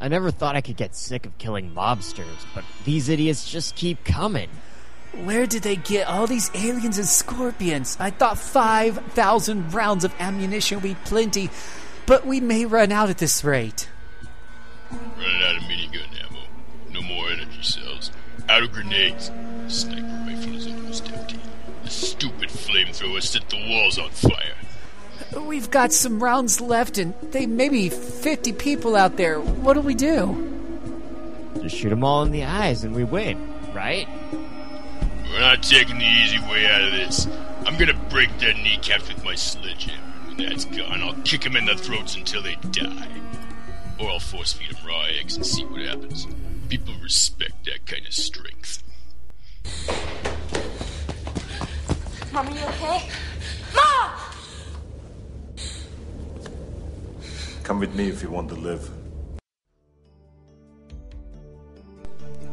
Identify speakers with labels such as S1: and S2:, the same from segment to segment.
S1: I never thought I could get sick of killing mobsters, but these idiots just keep coming.
S2: Where did they get all these aliens and scorpions? I thought 5,000 rounds of ammunition would be plenty, but we may run out at this rate.
S3: Running out of minigun ammo. No more energy cells. Out of grenades. Sniper rifle is almost empty. The stupid flamethrower set the walls on fire.
S2: We've got some rounds left, and they may be 50 people out there. What do we do?
S1: Just shoot them all in the eyes and we win, right?
S3: We're not taking the easy way out of this. I'm gonna break their kneecaps with my sledgehammer. When that's gone, I'll kick them in the throats until they die. Or I'll force feed them raw eggs and see what happens. People respect that kind of strength.
S4: Mom, are you okay? Mom!
S5: Come with me if you want to live.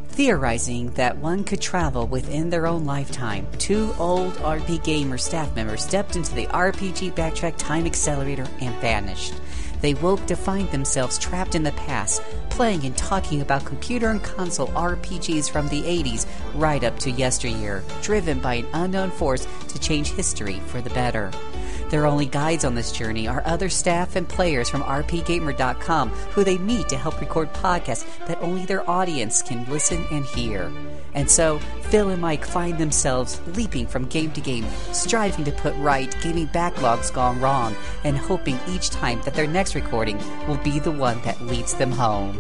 S6: Theorizing that one could travel within their own lifetime, two old RP Gamer staff members stepped into the RPG Backtrack Time Accelerator and vanished. They woke to find themselves trapped in the past, playing and talking about computer and console RPGs from the 80s right up to yesteryear, driven by an unknown force to change history for the better. Their only guides on this journey are other staff and players from RPGamer.com who they meet to help record podcasts that only their audience can listen and hear. And so, Phil and Mike find themselves leaping from game to game, striving to put right gaming backlogs gone wrong, and hoping each time that their next recording will be the one that leads them home.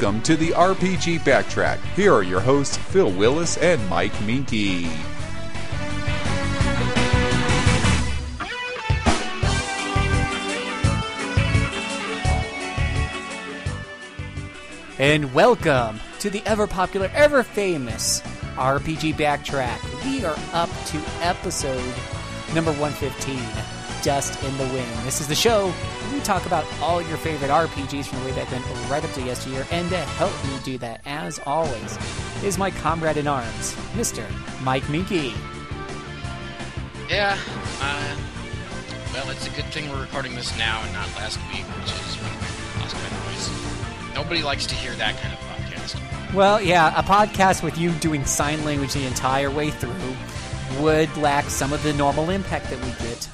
S7: Welcome to the RPG Backtrack. Here are your hosts, Phil Willis and Mike Minky.
S2: And welcome to the ever popular, ever famous RPG Backtrack. We are up to episode number 115 Dust in the Wind. This is the show we talk about all your favorite RPGs from the way back then right up to yesteryear. And to help me do that, as always, is my comrade in arms, Mr. Mike Minky.
S8: Yeah, uh, well, it's a good thing we're recording this now and not last week, which is when I lost my voice. Nobody likes to hear that kind of podcast.
S2: Well, yeah, a podcast with you doing sign language the entire way through would lack some of the normal impact that we get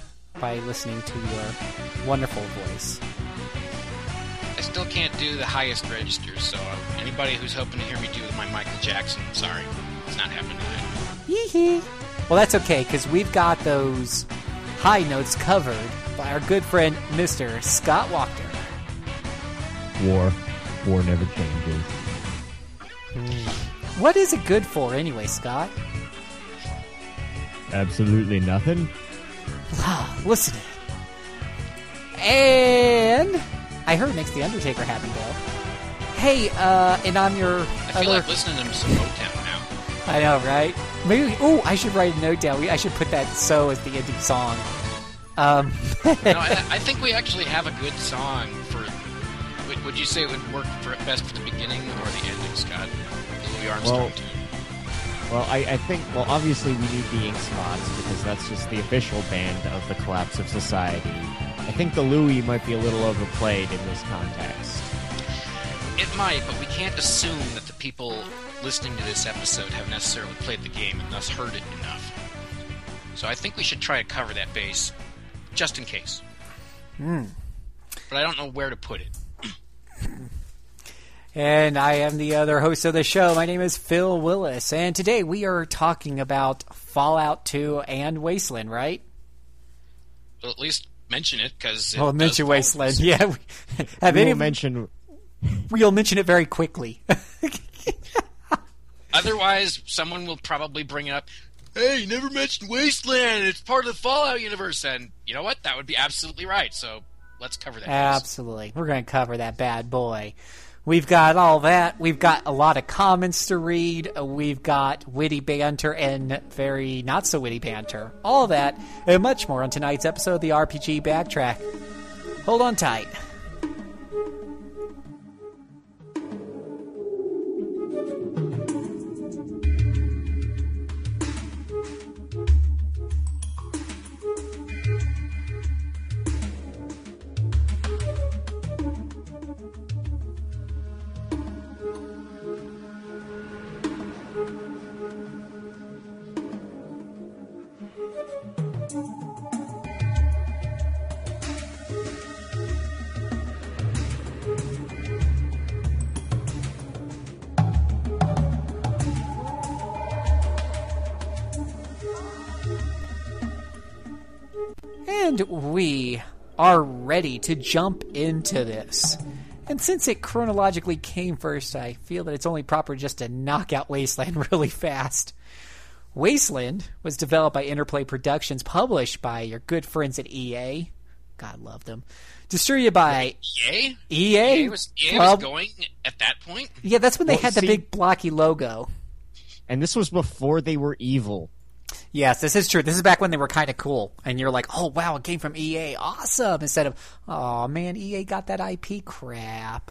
S2: by listening to your wonderful voice.
S8: I still can't do the highest registers, so uh, anybody who's hoping to hear me do my Michael Jackson, sorry, it's not happening tonight.
S2: Yee Well, that's okay because we've got those high notes covered by our good friend Mr. Scott Walker.
S1: War. War never changes.
S2: What is it good for anyway, Scott?
S1: Absolutely nothing.
S2: Listen. And I heard it makes the Undertaker happy though. Hey, uh, and on your
S8: I feel
S2: other,
S8: like listening to some Motown now.
S2: I know, right? Maybe. Oh, I should write a note down. We, I should put that "so" as the ending song. Um,
S8: no, I, I think we actually have a good song for. Would, would you say it would work for, best for the beginning or the ending, Scott? The Louis Armstrong
S1: Well,
S8: tune.
S1: Well, I, I think, well, obviously we need the ink spots because that's just the official band of the collapse of society. I think the Louis might be a little overplayed in this context.
S8: It might, but we can't assume that the people listening to this episode have necessarily played the game and thus heard it enough. So I think we should try to cover that base, just in case.
S2: Hmm.
S8: But I don't know where to put it.
S2: And I am the other host of the show. My name is Phil Willis, and today we are talking about Fallout 2 and Wasteland, right?
S8: Well, at least mention it, because.
S2: Oh, mention Wasteland. Yeah. we- Have
S1: We
S2: any
S1: will mention
S2: We'll mention it very quickly.
S8: Otherwise, someone will probably bring it up, hey, you never mentioned Wasteland. It's part of the Fallout universe. And you know what? That would be absolutely right. So let's cover that. base.
S2: Absolutely. We're going to cover that bad boy. We've got all that. We've got a lot of comments to read. We've got witty banter and very not so witty banter. All that and much more on tonight's episode of the RPG Backtrack. Hold on tight. And we are ready to jump into this. And since it chronologically came first, I feel that it's only proper just to knock out Wasteland really fast. Wasteland was developed by Interplay Productions, published by your good friends at EA. God love them. Distributed by
S8: EA?
S2: EA.
S8: EA was, EA
S2: Well-
S8: was going at that point?
S2: Yeah, that's when they
S1: Well,
S2: had the
S1: see-
S2: big blocky logo.
S1: And this was before they were evil.
S2: Yes, this is true. This is back when they were kind of cool, and you're like, "Oh wow, it came from EA, awesome!" Instead of, "Oh man, EA got that IP crap."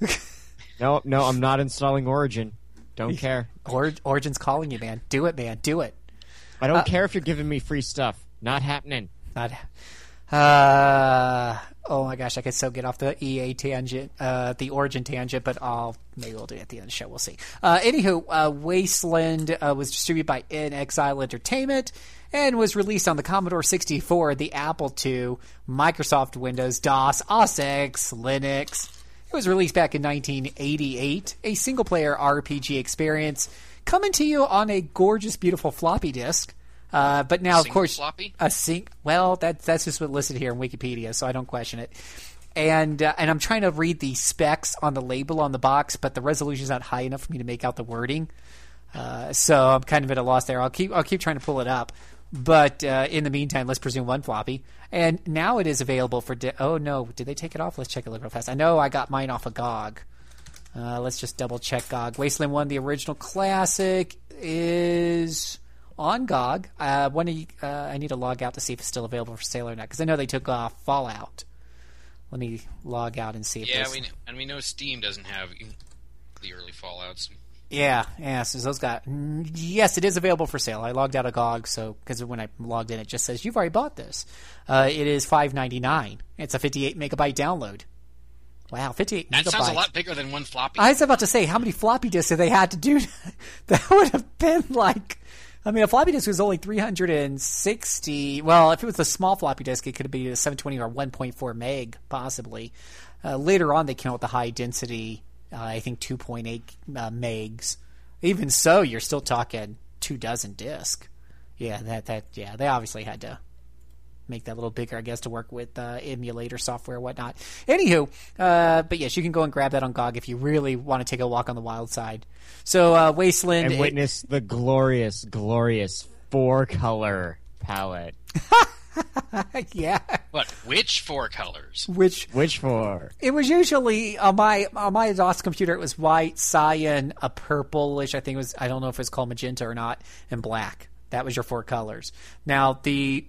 S1: No, no, I'm not installing Origin. Don't care.
S2: Or- Origin's calling you, man. Do it, man. Do it.
S1: I don't care if you're giving me free stuff. Not happening.
S2: Not. Uh, oh my gosh, I could so get off the EA tangent, uh, the Origin tangent, but I'll maybe we'll do it at the end of the show. We'll see. Uh, anywho, uh, Wasteland uh, was distributed by Exile Entertainment and was released on the Commodore 64, the Apple II, Microsoft Windows, DOS, OS X, Linux. It was released back in 1988, a single player RPG experience coming to you on a gorgeous, beautiful floppy disk. Uh, but now, of course,
S8: floppy?
S2: a sync. Well, that that's just what listed here in Wikipedia, so I don't question it. And uh, and I'm trying to read the specs on the label on the box, but the resolution's not high enough for me to make out the wording. Uh, so I'm kind of at a loss there. I'll keep I'll keep trying to pull it up. But uh, in the meantime, let's presume one floppy. And now it is available for. Di- oh no, did they take it off? Let's check it real fast. I know I got mine off of GOG. Uh, let's just double check GOG. Wasteland One, the original classic, is on GOG. Uh, when uh, I need to log out to see if it's still available for sale or not because I know they took off Fallout. Let me log out and see if
S8: Yeah, we know, and we know Steam doesn't have the early Fallouts.
S2: Yeah, yeah. So those got yes, it is available for sale. I logged out of GOG, so because when I logged in, it just says you've already bought this. Uh, it is five ninety nine. It's a fifty eight megabyte download. Wow, fifty eight
S8: That
S2: megabytes.
S8: sounds a lot bigger than one floppy.
S2: I was about to say how many floppy disks have they had to do? that would have been like. I mean, a floppy disk was only 360. Well, if it was a small floppy disk, it could be a 720 or 1.4 meg, possibly. Uh, later on, they came out with the high density, uh, I think 2.8 uh, megs. Even so, you're still talking two dozen disk. Yeah, that that yeah, they obviously had to make that a little bigger, I guess, to work with uh, emulator software and whatnot. Anywho, uh, but yes, you can go and grab that on GOG if you really want to take a walk on the wild side. So, uh, Wasteland.
S1: And witness the glorious, glorious four color palette.
S2: yeah.
S8: But which four colors?
S2: Which
S1: Which four?
S2: it was usually on my on my DOS computer. It was white, cyan, a purplish. I think it was. I don't know if it was called magenta or not, and black. That was your four colors. Now the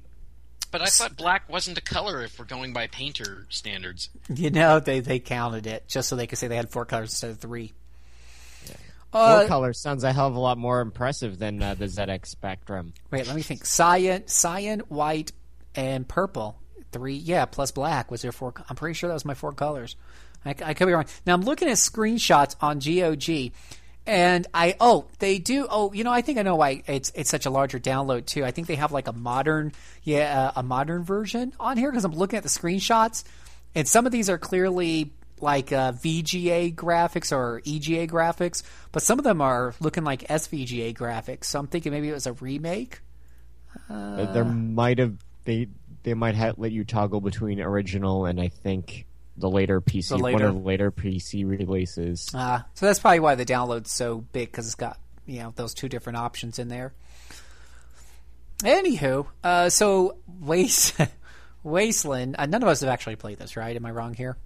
S8: But I thought black wasn't a color if we're going by painter standards.
S2: you know they they counted it just so they could say they had four colors instead of three.
S1: Four
S2: Uh,
S1: colors sounds a hell of a lot more impressive than uh, the ZX Spectrum.
S2: Wait, let me think. Cyan, cyan, white, and purple. Three, yeah, plus black was their four. I'm pretty sure that was my four colors. I, I could be wrong. Now I'm looking at screenshots on GOG, and I oh they do oh you know I think I know why it's it's such a larger download too. I think they have like a modern yeah uh, a modern version on here because I'm looking at the screenshots, and some of these are clearly like uh, VGA graphics or EGA graphics, but some of them are looking like SVGA graphics. So I'm thinking maybe it was a remake.
S1: Uh, there might have they they might have let you toggle between original and I think the later PC
S2: The
S1: one
S2: later-
S1: of the later PC releases.
S2: Uh, so that's probably why the download's so big because it's got you know those two different options in there. Anywho, uh, so Waste Wasteland. Uh, none of us have actually played this, right? Am I wrong here?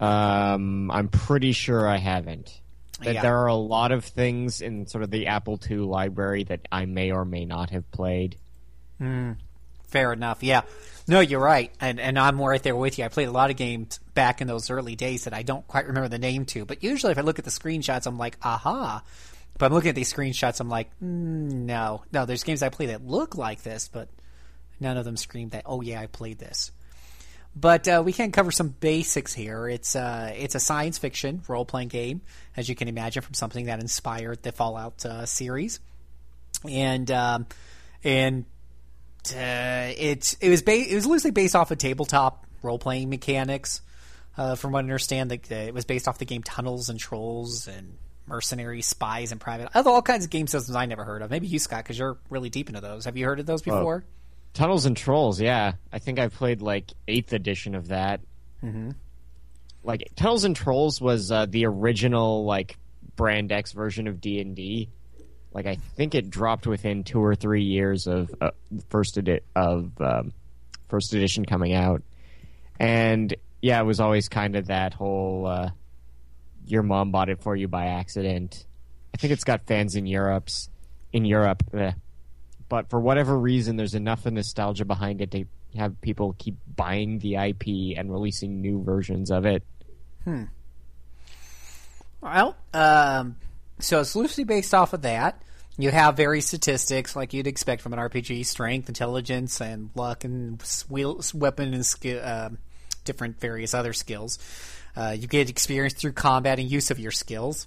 S1: Um, I'm pretty sure I haven't. That
S2: Yeah.
S1: there are a lot of things in sort of the Apple II library that I may or may not have played.
S2: Fair enough. Yeah. No, you're right, and and I'm right there with you. I played a lot of games back in those early days that I don't quite remember the name to, but usually if I look at the screenshots, I'm like, aha. But I'm looking at these screenshots, I'm like, mm, no, no. There's games I play that look like this, but none of them scream that. Oh yeah, I played this. But uh, we can cover some basics here. It's uh, it's a science fiction role playing game, as you can imagine, from something that inspired the Fallout uh, series, and um, and uh, it it was ba- it was loosely based off of tabletop role playing mechanics. Uh, from what I understand, that uh, it was based off the game Tunnels and Trolls and Mercenary Spies and Private. Other all kinds of game systems I never heard of. Maybe you, Scott, because you're really deep into those. Have you heard of those before?
S1: Tunnels and Trolls, yeah. I think I played like eighth edition of that.
S2: Mm-hmm.
S1: Like Tunnels and Trolls was uh, the original like Brand X version of D and D. Like I think it dropped within two or three years of uh, first of um, first edition coming out, and yeah, it was always kind of that whole uh, your mom bought it for you by accident. I think it's got fans in Europe's in Europe. eh. But for whatever reason, there's enough of nostalgia behind it to have people keep buying the IP and releasing new versions of it. Hmm.
S2: Well, um, so it's loosely based off of that. You have various statistics like you'd expect from an RPG: strength, intelligence, and luck, and wheel, weapon and skill, uh, different various other skills. Uh, you get experience through combat and use of your skills.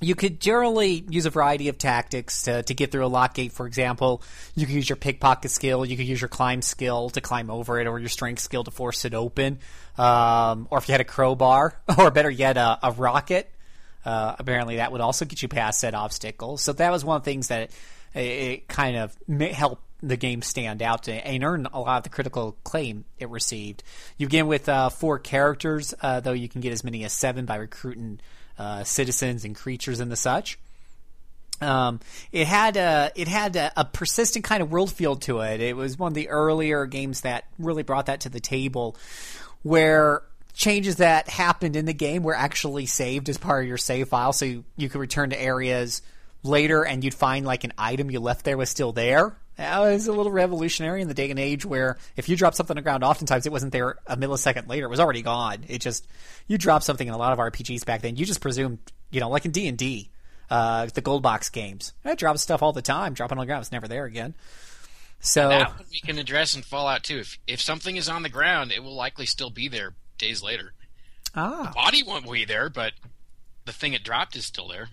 S2: You could generally use a variety of tactics to, to get through a lock gate. For example, you could use your pickpocket skill, you could use your climb skill to climb over it, or your strength skill to force it open. Um, or if you had a crowbar, or better yet, a, a rocket, uh, apparently that would also get you past said obstacles. So that was one of the things that it, it kind of helped the game stand out and, earn a lot of the critical acclaim it received. You begin with uh, four characters, uh, though you can get as many as seven by recruiting uh, citizens and creatures and the such. Um, it had a it had a, a persistent kind of world feel to it. It was one of the earlier games that really brought that to the table, where changes that happened in the game were actually saved as part of your save file, so you, you could return to areas later and you'd find like an item you left there was still there. That was a little revolutionary in the day and age where if you drop something on the ground, oftentimes it wasn't there a millisecond later; it was already gone. It just you drop something in a lot of RPGs back then, you just presumed, you know, like in D and D, uh, the gold box games, I drop stuff all the time. dropping on the ground, it's never there again. So
S8: That we can address in Fallout 2. If if something is on the ground, it will likely still be there days later.
S2: ah, The
S8: Body won't be there, but the thing it dropped is still there.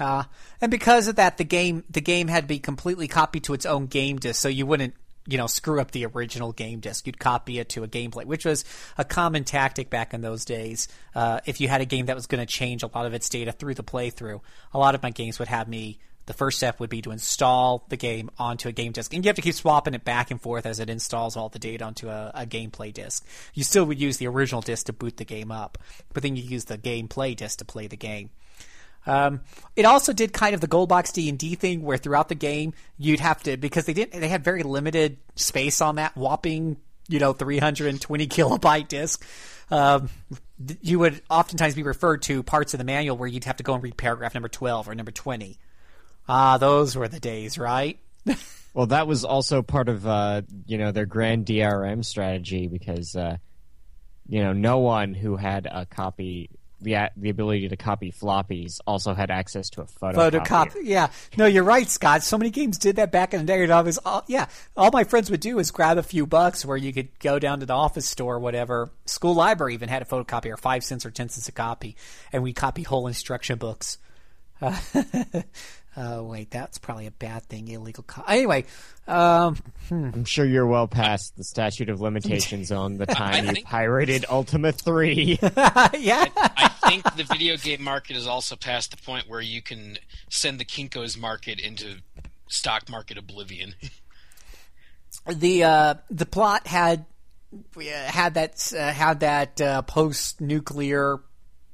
S2: Uh, and because of that, the game the game had to be completely copied to its own game disc, so you wouldn't you know screw up the original game disc. You'd copy it to a gameplay, which was a common tactic back in those days. Uh, if you had a game that was going to change a lot of its data through the playthrough, a lot of my games would have me. The first step would be to install the game onto a game disc, and you have to keep swapping it back and forth as it installs all the data onto a, a gameplay disc. You still would use the original disc to boot the game up, but then you use the gameplay disc to play the game. Um, it also did kind of the gold box D and D thing, where throughout the game you'd have to because they didn't they had very limited space on that whopping you know 320 kilobyte disk. Um, you would oftentimes be referred to parts of the manual where you'd have to go and read paragraph number 12 or number 20. Ah, those were the days, right?
S1: Well, that was also part of uh, you know their grand DRM strategy because uh, you know no one who had a copy the the ability to copy floppies also had access to a photocopier.
S2: photocopy. Yeah, no, you're right, Scott. So many games did that back in the day. And I was, all, yeah, all my friends would do is grab a few bucks where you could go down to the office store, or whatever. School library even had a photocopier, five cents or ten cents a copy, and we copy whole instruction books. Uh, oh wait, that's probably a bad thing. Illegal. Co- anyway, um,
S1: I'm sure you're well past the statute of limitations on the time you
S8: think-
S1: pirated Ultima 3.
S2: yeah,
S8: I think the video game market is also past the point where you can send the Kinko's market into stock market oblivion.
S2: the uh, the plot had had that uh, had that uh, post nuclear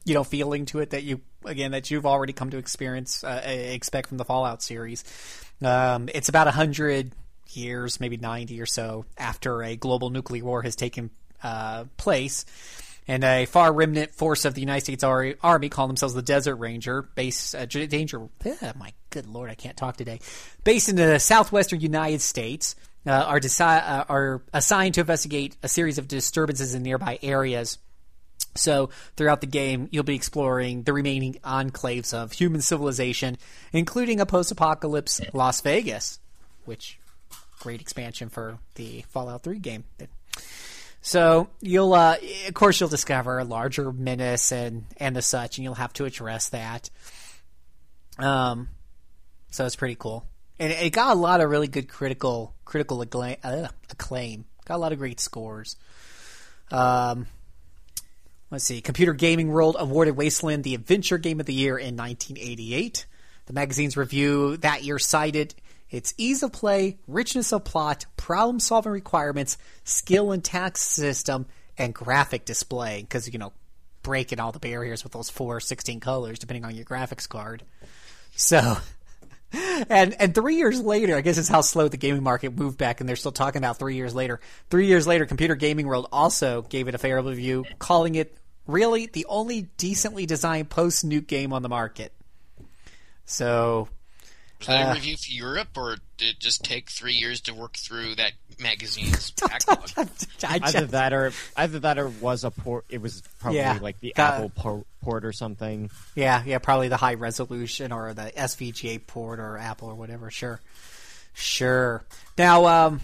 S2: you know feeling to it that you again that you've already come to experience uh, expect from the Fallout series. Um, it's about a hundred years, maybe ninety or so after a global nuclear war has taken uh, place. and a far remnant force of the United States Ar- Army call themselves the Desert Ranger, base uh, danger. my good lord, I can't talk today. Based in the southwestern United States, uh, are deci- uh, are assigned to investigate a series of disturbances in nearby areas. So, throughout the game, you'll be exploring the remaining enclaves of human civilization, including a post apocalypse Las Vegas, which, great expansion for the Fallout 3 game. So, you'll, uh, of course, you'll discover a larger menace and, and the such, and you'll have to address that. Um, so it's pretty cool. And it got a lot of really good critical critical acclaim. Uh, acclaim. Got a lot of great scores. Um, let's see. Computer Gaming World awarded Wasteland the Adventure Game of the Year in 1988. The magazine's review that year cited its ease of play, richness of plot, problem solving requirements, skill and tax system, and graphic display. Because, you know, breaking all the barriers with those four 16 colors, depending on your graphics card. So. And and three years later, I guess is how slow the gaming market moved back, and they're still talking about three years later. Three years later, Computer Gaming World also gave it a favorable review, calling it really the only decently designed post nuke game on the market. So
S8: Was that
S2: Uh,
S8: a review for Europe, or did it just take three years to work through that magazine's backlog?
S1: Either that or either that or was a port. It was probably
S2: Yeah.
S1: like the
S2: Got-
S1: Apple por- port or something.
S2: yeah, yeah, probably the high resolution or the SVGA port or Apple or whatever. Sure, sure. Now, um,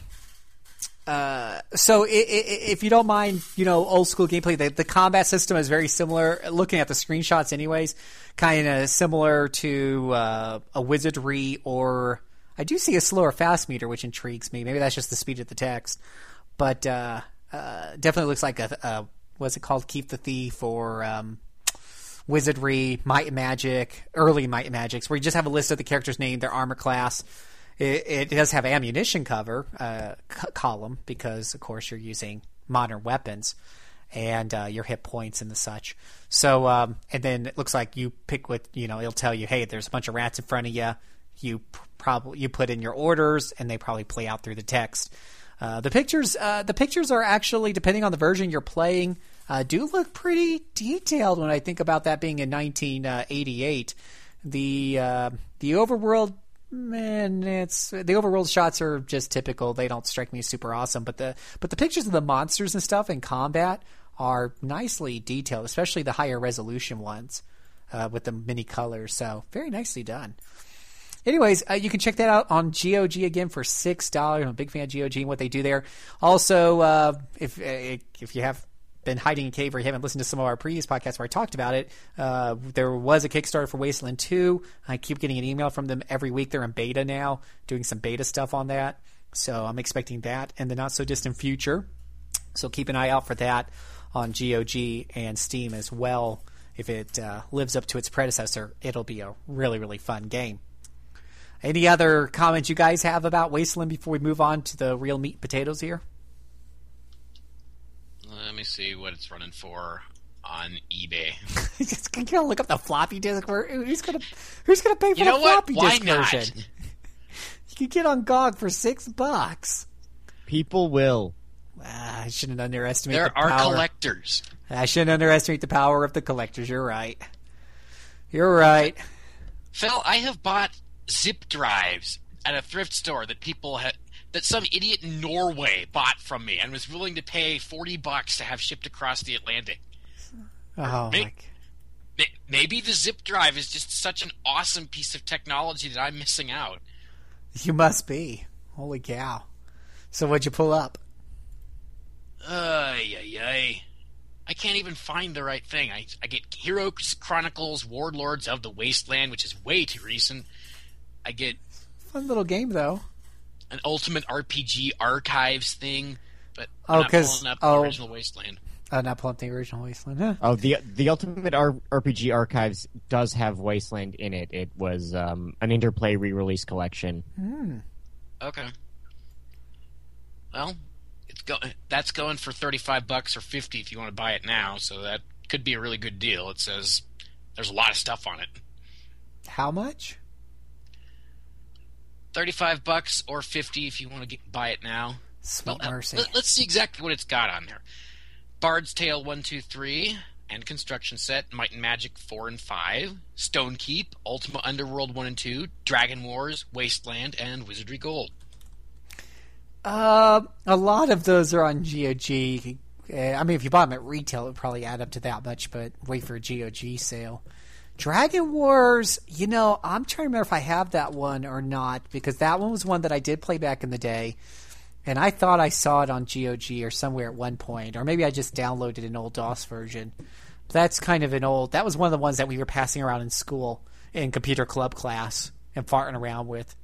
S2: uh, so if you don't mind, you know, old school gameplay, the, the combat system is very similar. Looking at the screenshots, anyways, kind of similar to uh, a wizardry or I do see a slower fast meter, which intrigues me. Maybe that's just the speed of the text, but uh, uh, definitely looks like a, a what's it called? Keef the Thief or um, wizardry, might magic, early might magics, where you just have a list of the character's name, their armor class. It, it does have ammunition cover uh, c- column because, of course, you're using modern weapons and uh, your hit points and the such. So, um, and then it looks like you pick what you know. It'll tell you, hey, there's a bunch of rats in front of you. You probably you put in your orders, and they probably play out through the text. Uh, the pictures, uh, the pictures are actually depending on the version you're playing, uh, do look pretty detailed. When I think about that being in 1988, the uh, the overworld, man, it's the overworld shots are just typical. They don't strike me as super awesome, but the but the pictures of the monsters and stuff in combat are nicely detailed, especially the higher resolution ones uh, with the many colors. So very nicely done. Anyways, uh, you can check that out on GOG again for six dollars. I'm a big fan of GOG and what they do there. Also, uh, if uh, if you have been hiding in cave or you haven't listened to some of our previous podcasts where I talked about it, uh, there was a Kickstarter for Wasteland 2. I keep getting an email from them every week. They're in beta now, doing some beta stuff on that. So I'm expecting that in the not so distant future. So keep an eye out for that on GOG and Steam as well. If it uh, lives up to its predecessor, it'll be a really, really fun game. Any other comments you guys have about Wasteland before we move on to the real meat and potatoes here?
S8: Let me see what it's running for on eBay.
S2: Just you gotta look up the floppy disk. ver- Who's gonna Who's gonna pay for
S8: You know
S2: the
S8: what?
S2: floppy
S8: Why
S2: disk
S8: not?
S2: version? You can get on GOG for six bucks.
S1: People will.
S2: Ah, I shouldn't underestimate.
S8: There
S2: the
S8: are
S2: power.
S8: collectors.
S2: I shouldn't underestimate the power of the collectors. You're right. You're right.
S8: Phil, I have bought zip drives at a thrift store that people had that some idiot in Norway bought from me and was willing to pay forty bucks to have shipped across the Atlantic.
S2: Oh
S8: Me?
S2: my.
S8: May- Maybe the zip drive is just such an awesome piece of technology that I'm missing out.
S2: You must be. Holy cow. So what'd you pull up?
S8: Ay, ay, ay. I can't even find the right thing. I, I get Heroes Chronicles Warlords of the Wasteland, which is way too recent. I get
S2: Fun little game though.
S8: An Ultimate RPG Archives thing, but
S2: Oh,
S8: I'm not
S2: 'cause-
S8: pulling up the
S2: oh.
S8: original Wasteland.
S2: Uh, not pull up the original Wasteland. Huh?
S1: Oh, the the Ultimate R- RPG Archives does have Wasteland in it. It was um, an Interplay re-release collection.
S8: Okay. Well, it's go- that's going for 35 bucks or 50 if you want to buy it now, so that could be a really good deal. It says there's a lot of stuff on it.
S2: How much?
S8: 35 bucks or 50 if you want to get, buy it now.
S2: Sweet
S8: Well, uh,
S2: mercy.
S8: let, us see exactly what it's got on there. Bard's Tale 1, 2, 3, and Construction Set, Might and Magic 4 and 5, Stone Keep, Ultima Underworld 1 and 2, Dragon Wars, Wasteland, and Wizardry Gold.
S2: Uh, a lot of those are on GOG. Uh, I mean, if you bought them at retail, it would probably add up to that much, but wait for a GOG sale. Dragon Wars, you know, I'm trying to remember if I have that one or not, because that one was one that I did play back in the day, and I thought I saw it on GOG or somewhere at one point, or maybe I just downloaded an old DOS version. That's kind of an old. That was one of the ones that we were passing around in school in computer club class and farting around with.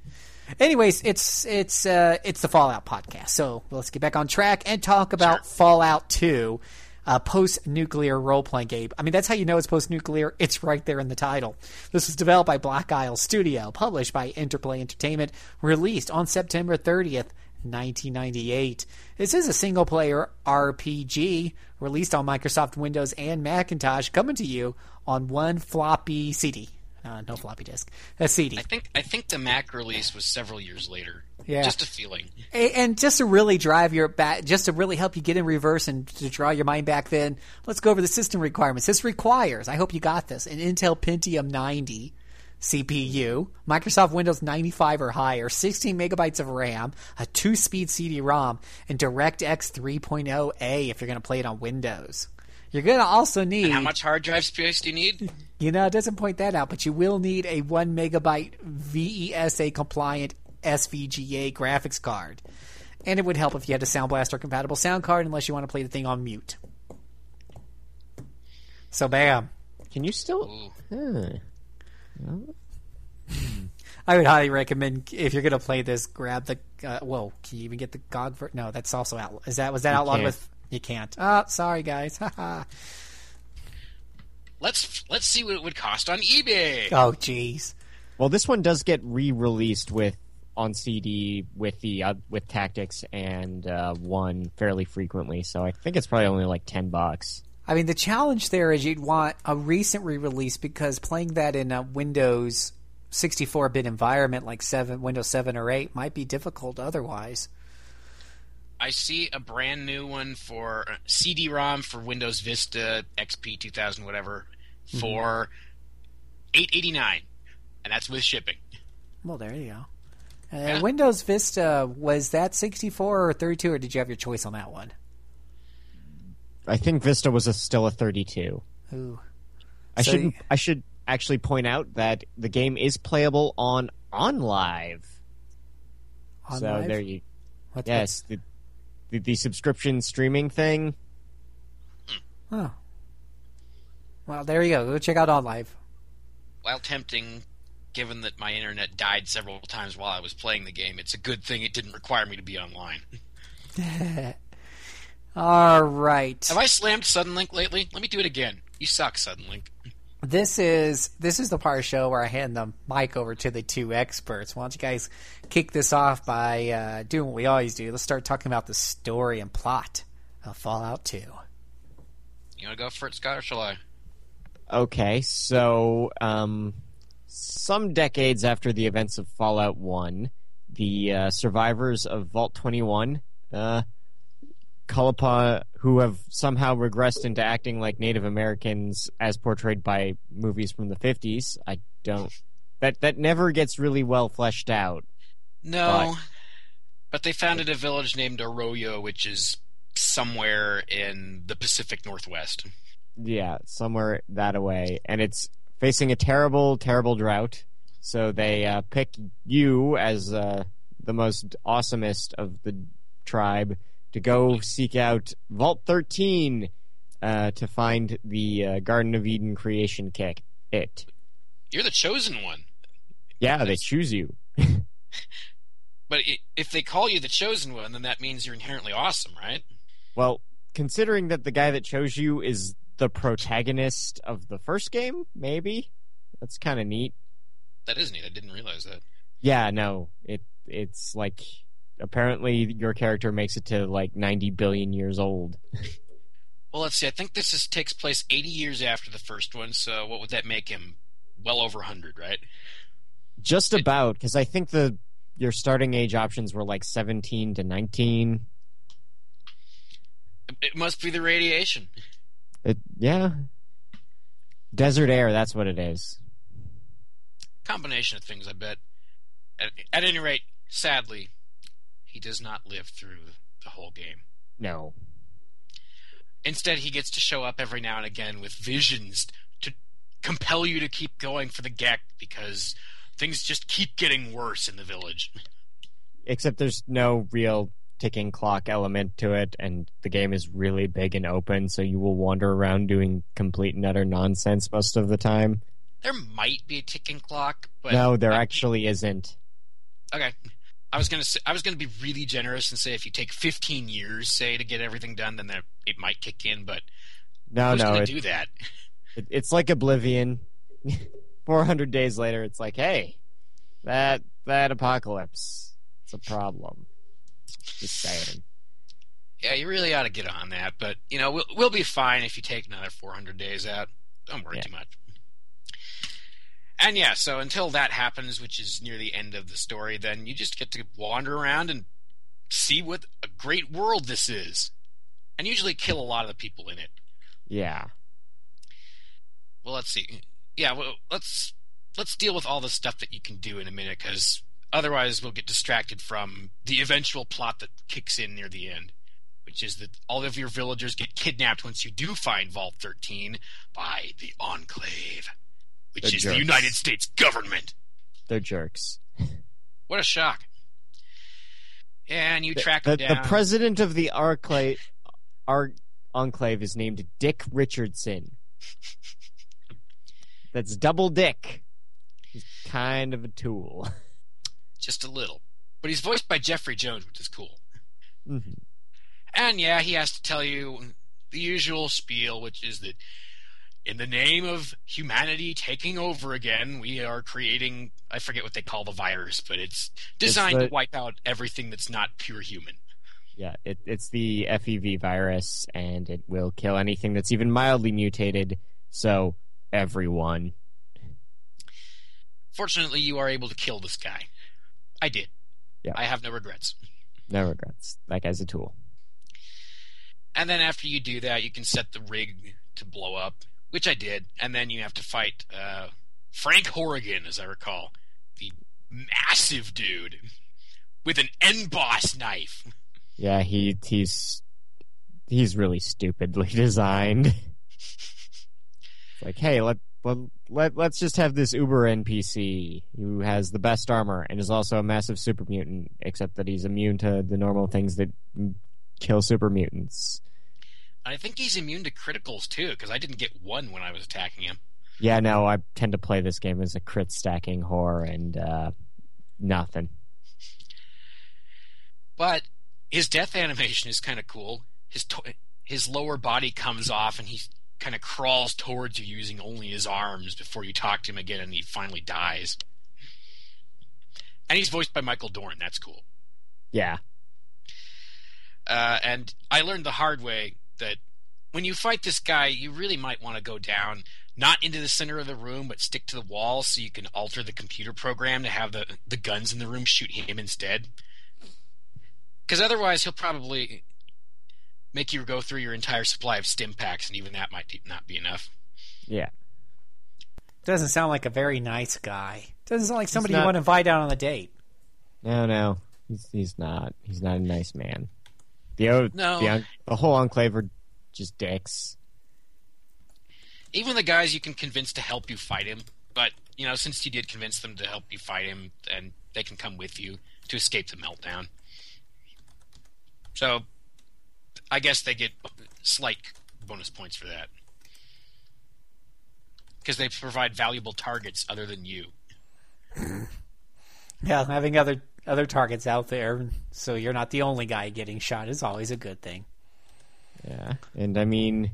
S2: Anyways, it's it's uh, it's the Fallout podcast. So let's get back on track and talk about
S8: Sure.
S2: Fallout Two, a post-nuclear role-playing game. I mean, that's how you know it's post-nuclear. It's right there in the title. This was developed by Black Isle Studio, published by Interplay Entertainment, released on September 30th. 1998. This is a single player RPG released on Microsoft Windows and Macintosh, coming to you on one floppy CD. Uh, no floppy disk. A CD.
S8: I think I think the Mac release was several years later.
S2: Yeah.
S8: Just a feeling.
S2: And just to really drive your back, just to really help you get in reverse and to draw your mind back, then let's go over the system requirements. This requires, I hope you got this, an Intel Pentium 90 CPU, Microsoft Windows 95 or higher, 16 megabytes of RAM, a two-speed CD-ROM, and DirectX 3.0A if you're going to play it on Windows. You're going to also need
S8: How much hard drive space do you need?
S2: you know, it doesn't point that out, but you will need a one megabyte VESA compliant SVGA graphics card. And it would help if you had a Sound Blaster compatible sound card, unless you want to play the thing on mute. So, bam.
S1: Can you still?
S8: Ooh.
S1: Huh.
S2: I would highly recommend if you're going to play this, grab the. Uh, whoa, can you even get the GOG? Ver- no, that's also out. Is that was that outlawed
S1: can't.
S2: with? You can't. Oh, sorry guys. Haha.
S8: Let's let's see what it would cost on eBay.
S2: oh, jeez.
S1: Well, this one does get re-released with on CD with the uh, with Tactics and uh, one fairly frequently. So I think it's probably only like ten bucks.
S2: I mean, the challenge there is you'd want a recent re-release because playing that in a Windows 64-bit environment like seven, Windows 7 or 8 might be difficult otherwise.
S8: I see a brand new one for uh, CD-ROM for Windows Vista XP 2000 whatever for 889 and that's with shipping.
S2: Well, there you go. Uh,
S8: Yeah.
S2: Windows Vista was that 64 or 32, or did you have your choice on that one?
S1: I think Vista was a, still a thirty-two.
S2: Ooh,
S1: I
S2: So
S1: should
S2: you-
S1: I should actually point out that the game is playable on OnLive.
S2: on
S1: so
S2: live?
S1: there you
S2: What's-
S1: yes the, the the subscription streaming thing.
S2: Oh. Well, there you go. Go check out OnLive.
S8: While tempting given that my internet died several times while I was playing the game, it's a good thing it didn't require me to be online.
S2: All right.
S8: Have I slammed Suddenlink lately? Let me do it again. You suck, Suddenlink.
S2: This is this is the part of the show where I hand the mic over to the two experts. Why don't you guys kick this off by uh, doing what we always do? Let's start talking about the story and plot of Fallout 2.
S8: You want to go for it, Scott, or shall I?
S1: Okay, so um, some decades after the events of Fallout 1, the uh, survivors of Vault 21, uh, call upon who have somehow regressed into acting like Native Americans as portrayed by movies from the 50s. I don't. That, that never gets really well fleshed out.
S8: No, but they founded a village named Arroyo, which is somewhere in the Pacific Northwest.
S1: Yeah, somewhere that away, and it's facing a terrible, terrible drought. So they uh, pick you as uh, the most awesomest of the tribe to go seek out Vault 13 uh, to find the uh, Garden of Eden creation kit. It.
S8: You're the chosen one.
S1: Yeah, they choose you.
S8: But if they call you the chosen one, then that means you're inherently awesome, right?
S1: Well, considering that the guy that chose you is the protagonist of the first game, maybe that's kind of neat.
S8: That is neat. I didn't realize that.
S1: Yeah, no, it it's like apparently your character makes it to like 90 billion years old.
S8: Well, let's see. I think this is, takes place 80 years after the first one, so what would that make him? Well over 100, right?
S1: Just about cuz I think the your starting age options were like 17 to 19.
S8: it must be the radiation.
S1: It, yeah. Desert air, that's what it is.
S8: Combination of things, I bet. At, at any rate, sadly, he does not live through the whole game.
S1: No.
S8: Instead, he gets to show up every now and again with visions to compel you to keep going for the GECK because things just keep getting worse in the village.
S1: Except there's no real ticking clock element to it, and the game is really big and open, so you will wander around doing complete and utter nonsense most of the time.
S8: There might be a ticking clock, but
S1: no, there
S8: I-
S1: actually isn't.
S8: Okay. I was gonna say, I was gonna be really generous and say if you take 15 years, say, to get everything done, then there, it might kick in. But
S1: No, no,
S8: gonna
S1: it,
S8: do that?
S1: it, it's like Oblivion. 400 days later, it's like, hey, that that apocalypse, it's a problem. Just saying.
S8: Yeah, you really ought to get on that. But you know, we'll we'll be fine if you take another 400 days out. Don't worry
S1: Yeah.
S8: too much. And yeah, so until that happens, which is near the end of the story, then you just get to wander around and see what a great world this is, and usually kill a lot of the people in it.
S1: Yeah.
S8: Well, let's see. Yeah, well, let's let's deal with all the stuff that you can do in a minute, because otherwise we'll get distracted from the eventual plot that kicks in near the end, which is that all of your villagers get kidnapped once you do find Vault 13 by the Enclave, which
S1: The
S8: is
S1: jerks.
S8: the United States government.
S1: They're jerks.
S8: What a shock! And you track
S1: The,
S8: them
S1: the
S8: down.
S1: president of the Arclave, Ar- Enclave is named Dick Richardson. That's double dick. He's kind of a tool.
S8: just a little, but he's voiced by Jeffrey Jones, which is cool.
S1: Mhm.
S8: And yeah, he has to tell you the usual spiel, which is that in the name of humanity taking over again, we are creating I forget what they call the virus, but it's designed
S1: the-
S8: to wipe out everything that's not pure human.
S1: Yeah, it, it's the FEV virus, and it will kill anything that's even mildly mutated. So everyone.
S8: Fortunately, you are able to kill this guy. I did.
S1: Yeah.
S8: I have no regrets.
S1: No regrets. That guy's a tool.
S8: And then after you do that, you can set the rig to blow up, which I did. And then you have to fight uh, Frank Horrigan, as I recall, the massive dude with an end boss knife.
S1: Yeah, he he's he's really stupidly designed. It's like, hey, let let let let's just have this Uber NPC who has the best armor and is also a massive super mutant, except that he's immune to the normal things that kill super mutants.
S8: I think he's immune to criticals too, because I didn't get one when I was attacking him.
S1: Yeah, no, I tend to play this game as a crit stacking whore and uh, nothing.
S8: But his death animation is kind of cool. His to- his lower body comes off, and he kind of crawls towards you using only his arms before you talk to him again, and he finally dies. And he's voiced by Michael Dorn. That's cool.
S1: Yeah,
S8: Uh, and I learned the hard way that when you fight this guy, you really might want to go down not into the center of the room, but stick to the wall so you can alter the computer program to have the the guns in the room shoot him instead. Because otherwise, he'll probably make you go through your entire supply of stim packs, and even that might not be enough.
S1: yeah.
S2: Doesn't sound like a very nice guy. Doesn't sound like somebody you want to invite out on a date.
S1: No, no, he's he's not. He's not a nice man. The o-
S8: No.
S1: the, the whole enclave are just dicks.
S8: Even the guys you can convince to help you fight him, but you know, since you did convince them to help you fight him, and they can come with you to escape the meltdown. So, I guess they get slight bonus points for that because they provide valuable targets other than you.
S2: Yeah, having other other targets out there, so you're not the only guy getting shot is always a good thing.
S1: Yeah, and I mean,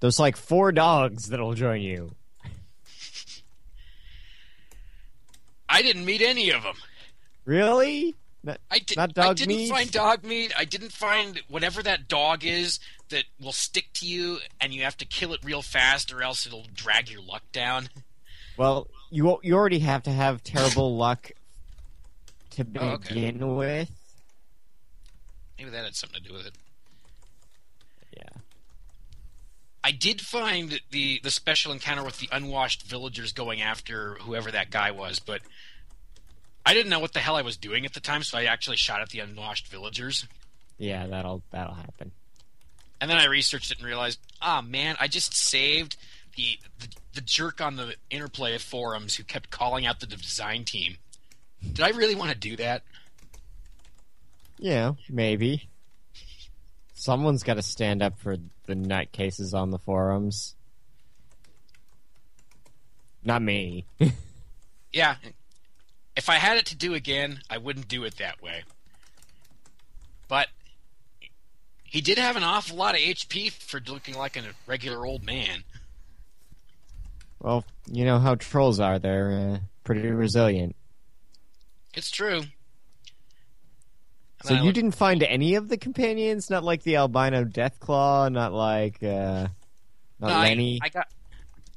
S1: there's like four dogs that'll join you.
S8: I didn't meet any of them.
S1: Really? Not,
S8: I, did,
S1: Not
S8: I didn't
S1: meat?
S8: find Dogmeat. I didn't find whatever that dog is that will stick to you, and you have to kill it real fast, or else it'll drag your luck down.
S1: well, you you already have to have terrible luck to
S8: Oh, okay.
S1: begin with.
S8: Maybe that had something to do with it.
S1: Yeah.
S8: I did find the the special encounter with the unwashed villagers going after whoever that guy was, but I didn't know what the hell I was doing at the time, so I actually shot at the unwashed villagers.
S1: Yeah, that'll that'll happen.
S8: And then I researched it and realized, ah, man, I just saved the, the the jerk on the interplay forums who kept calling out the design team. Did I really want to do that?
S1: Yeah, maybe. Someone's got to stand up for the nutcases on the forums. Not me.
S8: Yeah. If I had it to do again, I wouldn't do it that way. But he did have an awful lot of HP for looking like a regular old man.
S1: well, you know how trolls are. They're uh, pretty resilient.
S8: It's true. And
S1: So
S8: I
S1: you
S8: looked-
S1: didn't find any of the companions? Not like the albino Deathclaw, not like uh not
S8: No, I-
S1: Lenny.
S8: I, got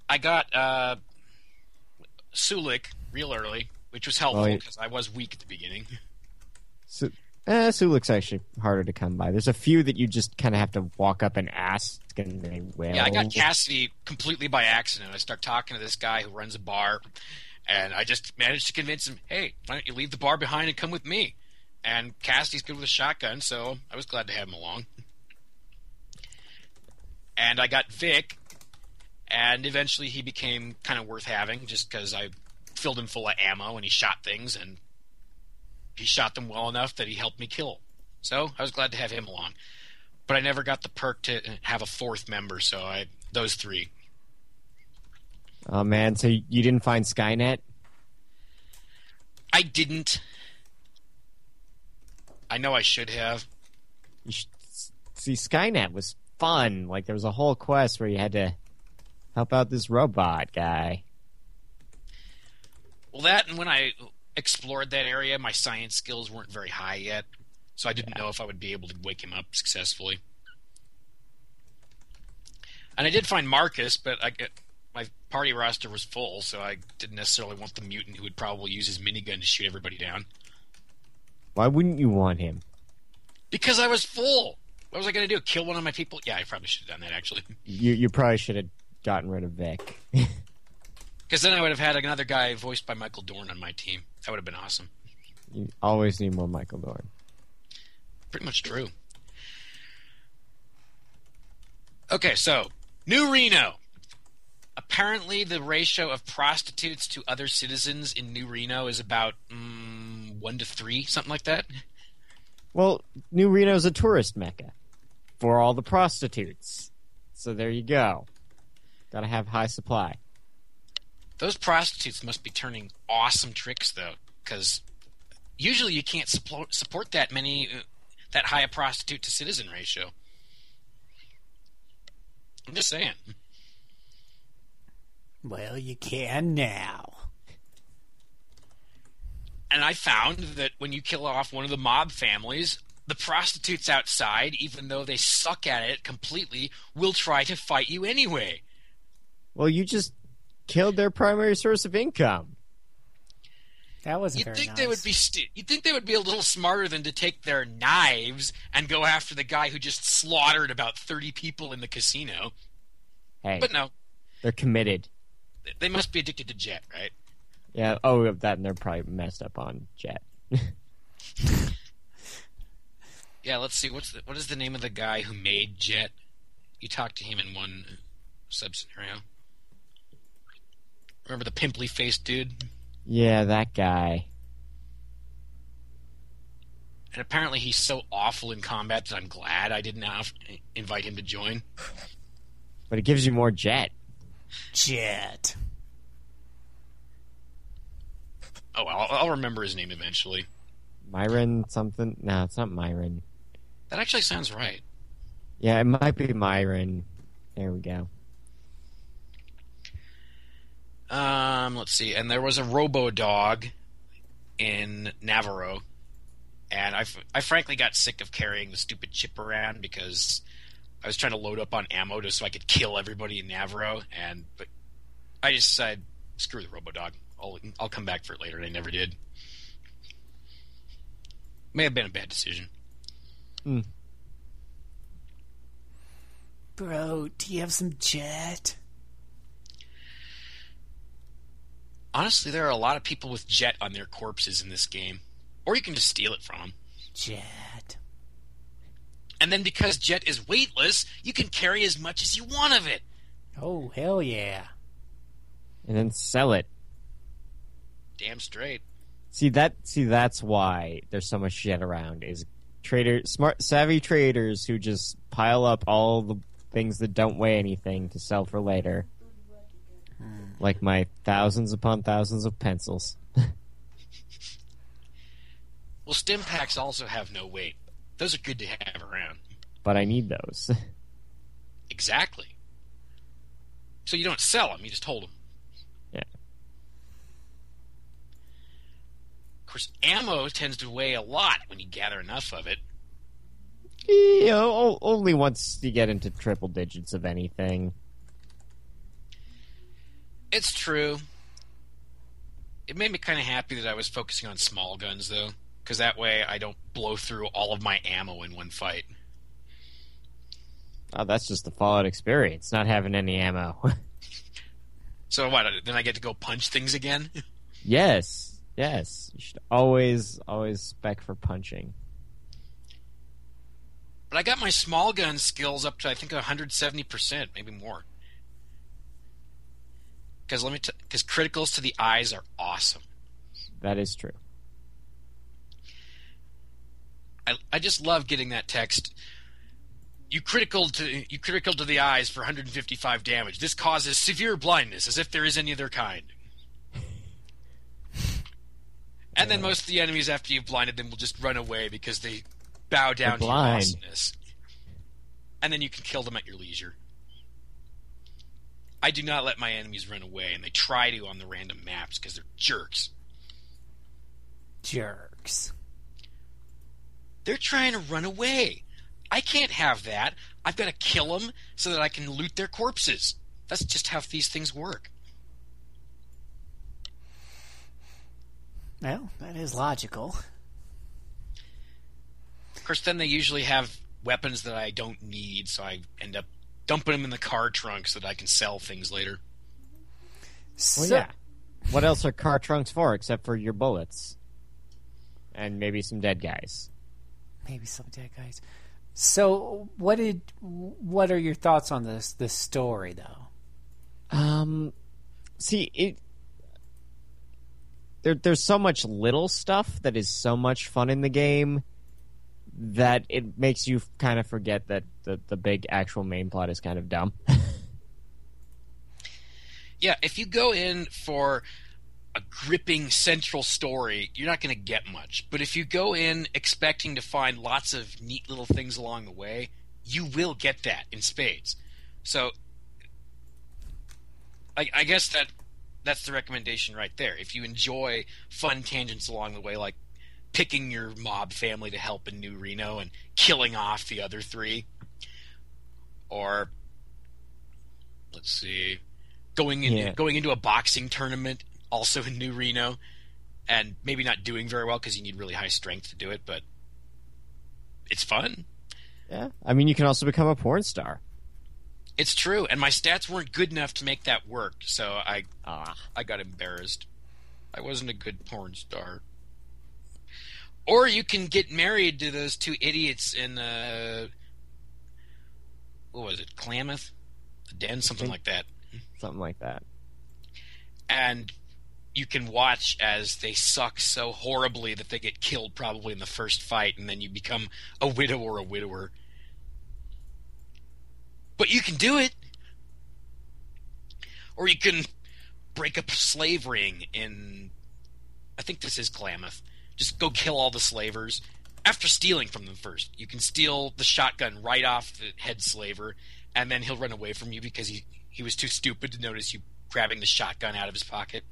S8: I got uh Sulik real early, which was helpful
S1: Oh, yeah.
S8: because I was weak at the beginning.
S1: Su- eh, Sulik's actually harder to come by. There's a few that you just kind of have to walk up and ask, and they will.
S8: Yeah, I got Cassidy completely by accident. I start talking to this guy who runs a bar, and I just managed to convince him, "Hey, why don't you leave the bar behind and come with me?" And Cassidy's good with a shotgun, so I was glad to have him along. And I got Vic, and eventually he became kind of worth having, just because I filled him full of ammo and he shot things, and he shot them well enough that he helped me kill. So I was glad to have him along but I never got the perk to have a fourth member, so I those three.
S1: Oh man, so you didn't find Skynet?
S8: I didn't. I know I should have.
S1: You should see Skynet was fun. Like there was a whole quest where you had to help out this robot guy.
S8: Well, that and when I explored that area, my science skills weren't very high yet, so I didn't know if I would be able to wake him up successfully. And I did find Marcus, but I my party roster was full, so I didn't necessarily want the mutant who would probably use his minigun to shoot everybody down.
S1: Why wouldn't you want him?
S8: Because I was full. What was I going to do? Kill one of my people? Yeah, I probably should have done that actually.
S1: You you probably should have gotten rid of Vic.
S8: Because then I would have had another guy voiced by Michael Dorn on my team. That would have been awesome.
S1: you always need more Michael Dorn.
S8: Pretty much true. Okay, so New Reno. Apparently, the ratio of prostitutes to other citizens in New Reno is about mm, one to three, something like that.
S1: Well, New Reno's a tourist mecca for all the prostitutes. So there you go. Got to have high supply.
S8: Those prostitutes must be turning awesome tricks, though, because usually you can't support support that many, uh, that high a prostitute to citizen ratio. I'm just saying.
S2: Well, you can now.
S8: And I found that when you kill off one of the mob families, the prostitutes outside, even though they suck at it completely, will try to fight you anyway.
S1: Well, you just killed their primary source of income.
S2: That wasn't
S8: You'd
S2: very
S8: think
S2: nice.
S8: they would be st- you'd think they would be a little smarter than to take their knives and go after the guy who just slaughtered about 30 people in the casino.
S1: Hey,
S8: But no,
S1: they're committed.
S8: they must be addicted to jet, right?
S1: Yeah. Oh, that and they're probably messed up on Jet.
S8: Yeah, let's see what's the, what is the name of the guy who made Jet? You talked to him in one sub scenario. Remember the pimply faced dude?
S1: yeah, that guy.
S8: And apparently he's so awful in combat that I'm glad I didn't have, invite him to join.
S1: But it gives you more Jet.
S2: Jet.
S8: Oh, I'll, I'll remember his name eventually.
S1: Myron something? No, it's not Myron.
S8: That actually sounds right.
S1: Yeah, it might be Myron. There we go.
S8: Um, let's see. And there was a Robo Dog in Navarro, and I, f- I frankly got sick of carrying the stupid chip around because I was trying to load up on ammo just so I could kill everybody in Navarro, and but I just said screw the Robo Dog. I'll I'll come back for it later, and I never did. May have been a bad decision.
S2: Bro, do you have some jet?
S8: Honestly, there are a lot of people with jet on their corpses in this game. Or you can just steal it from them.
S2: Jet.
S8: And then because jet is weightless, you can carry as much as you want of it.
S2: Oh, hell yeah.
S1: and then sell it.
S8: Damn straight.
S1: See that? See that's why there's so much shit around. Is trader smart, savvy traders who just pile up all the things that don't weigh anything to sell for later, Mm. like my thousands upon thousands of pencils.
S8: Well, stim packs also have no weight. Those are good to have around.
S1: But I need those.
S8: Exactly. So you don't sell them, you just hold them.
S1: Yeah.
S8: Of course, ammo tends to weigh a lot when you gather enough of it.
S1: you know, o- only once you get into triple digits of anything.
S8: It's true. It made me kind of happy that I was focusing on small guns, though, because that way I don't blow through all of my ammo in one fight.
S1: Oh, that's just the Fallout experience, not having any ammo.
S8: So what? Then I get to go punch things again?
S1: yes, yes. You should always, always spec for punching.
S8: But I got my small gun skills up to I think 170%, maybe more. Because let me, because criticals to the eyes are awesome.
S1: That is true.
S8: I, I just love getting that text. You critical to you critical to the eyes for 155 damage. This causes severe blindness, as if there is any other kind. And then most of the enemies, after you've blinded them, will just run away because they bow down to your awesomeness. And then you can kill them at your leisure. I do not let my enemies run away, and they try to on the random maps because they're jerks.
S2: Jerks.
S8: They're trying to run away. I can't have that. I've got to kill them so that I can loot their corpses. That's just how these things work.
S2: Well, that is logical.
S8: Of course, then they usually have weapons that I don't need, so I end up dumping them in the car trunk so that I can sell things later.
S2: So,
S1: Well, yeah. What else are car trunks for except for your bullets? And maybe some dead guys.
S2: maybe some dead guys. So, what did? What are your thoughts on this? This story, though.
S1: Um, see it. There, there's so much little stuff that is so much fun in the game that it makes you kind of forget that the the big actual main plot is kind of dumb.
S8: Yeah, if you go in for a gripping central story, you're not going to get much. But if you go in expecting to find lots of neat little things along the way, you will get that in spades. So, I, I guess that that's the recommendation right there. If you enjoy fun tangents along the way, like picking your mob family to help in New Reno and killing off the other three, or let's see, going in,
S1: Yeah.
S8: going into a boxing tournament also in New Reno, and maybe not doing very well because you need really high strength to do it, but it's fun.
S1: yeah, I mean, you can also become a porn star.
S8: It's true, and my stats weren't good enough to make that work, so I
S1: Ah,
S8: I got embarrassed. I wasn't a good porn star. Or you can get married to those two idiots in uh what was it, Klamath? The Den, something like that.
S1: something like that.
S8: And you can watch as they suck so horribly that they get killed probably in the first fight, and then you become a widow or a widower. But you can do it. Or you can break up a slave ring in I think this is Klamath. Just go kill all the slavers after stealing from them first. You can steal the shotgun right off the head slaver, and then he'll run away from you because he he was too stupid to notice you grabbing the shotgun out of his pocket.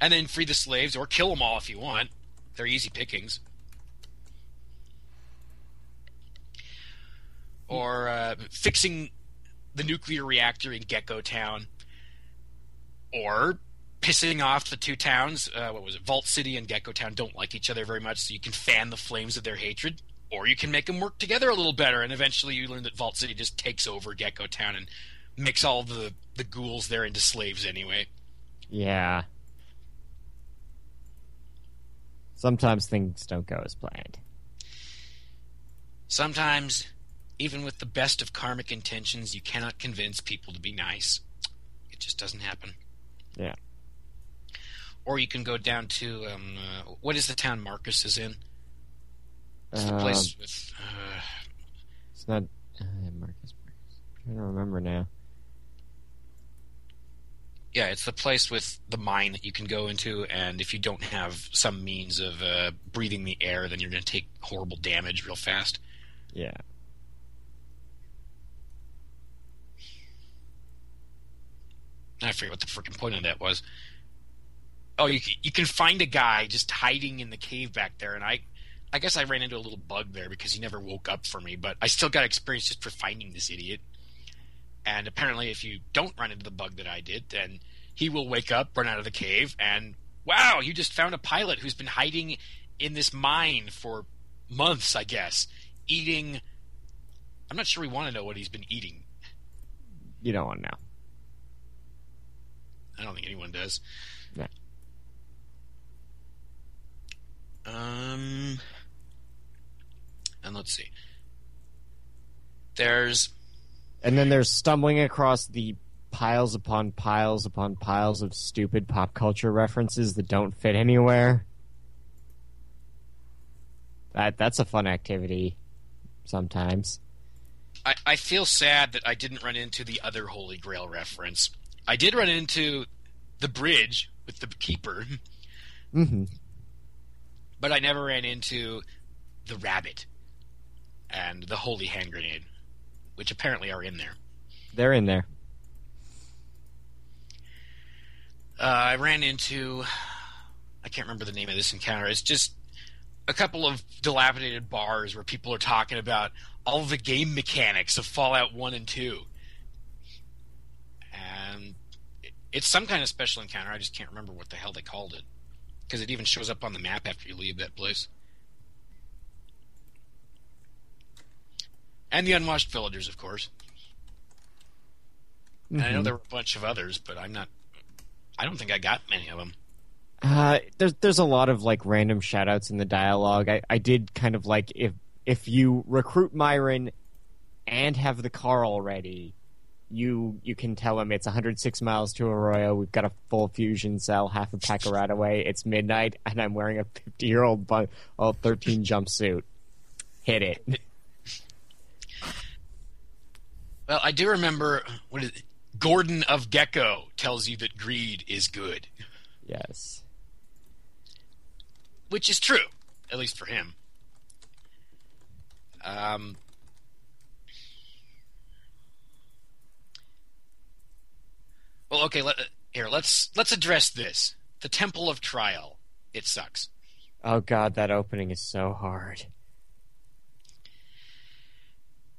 S8: And then free the slaves or kill them all if you want. They're easy pickings. Or uh, fixing the nuclear reactor in Gecko Town. Or pissing off the two towns. Uh, what was it? Vault City and Gecko Town don't like each other very much, so you can fan the flames of their hatred. Or you can make them work together a little better, and eventually you learn that Vault City just takes over Gecko Town and makes all the, the ghouls there into slaves anyway.
S1: Yeah. Sometimes things don't go as planned.
S8: Sometimes, even with the best of karmic intentions, you cannot convince people to be nice. It just doesn't happen.
S1: Yeah.
S8: Or you can go down to um, uh, what is the town Marcus is in? It's the
S1: Um,
S8: place with. Uh,
S1: It's not uh, Marcus. I'm trying to remember now.
S8: yeah, it's the place with the mine that you can go into, and if you don't have some means of uh, breathing the air, then you're going to take horrible damage real fast.
S1: Yeah.
S8: I forget what the freaking point of that was. Oh, you you can find a guy just hiding in the cave back there, and I, I guess I ran into a little bug there because he never woke up for me, but I still got experience just for finding this idiot. And apparently, if you don't run into the bug that I did, then he will wake up, run out of the cave, and wow, you just found a pilot who's been hiding in this mine for months, I guess, eating. I'm not sure we want to know what he's been eating.
S1: You don't want to know.
S8: I don't think anyone does.
S1: Yeah.
S8: Um, and let's see. There's
S1: And then there's stumbling across the piles upon piles upon piles of stupid pop culture references that don't fit anywhere. That that's a fun activity sometimes.
S8: I, I feel sad that I didn't run into the other Holy Grail reference. I did run into the bridge with the keeper,
S1: hmm
S8: but I never ran into the rabbit and the holy hand grenade, which apparently are in there.
S1: They're in there.
S8: Uh, I ran into I can't remember the name of this encounter. It's just a couple of dilapidated bars where people are talking about all the game mechanics of Fallout 1 and 2. And it's some kind of special encounter. I just can't remember what the hell they called it. Because it even shows up on the map after you leave that place. And the unwashed villagers, of course. And I know
S1: Mhm.
S8: there were a bunch of others, but I'm not. I don't think I got many of them.
S1: Uh, there's there's a lot of like random shoutouts in the dialogue. I, I did kind of like if if you recruit Myron and have the car already, you you can tell him it's 106 miles to Arroyo. We've got a full fusion cell, half a pack of RadAway. It's midnight, and I'm wearing a 50 year old bu- oh, 13 jumpsuit. Hit it.
S8: Well, I do remember what is it? Gordon of Gecko tells you that greed is good,
S1: Yes.
S8: which is true, at least for him. Um, well, okay. Let, here, let's let's address this. The Temple of Trial. It sucks.
S1: Oh god, that opening is so hard.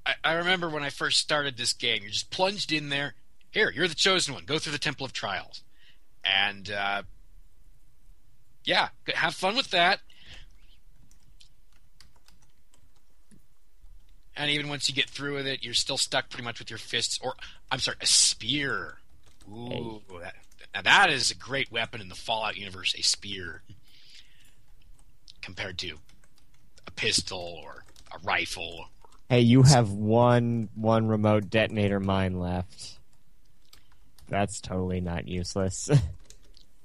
S8: I, I remember when I first started this game, you're just plunged in there. Here, you're the chosen one. Go through the Temple of Trials, and uh, yeah, have fun with that. And even once you get through with it, you're still stuck pretty much with your fists, or I'm sorry, a spear. Ooh, that, now that is a great weapon in the Fallout universe. A spear, compared to a pistol or a rifle
S1: Hey, you have one one remote detonator mine left. That's totally not useless.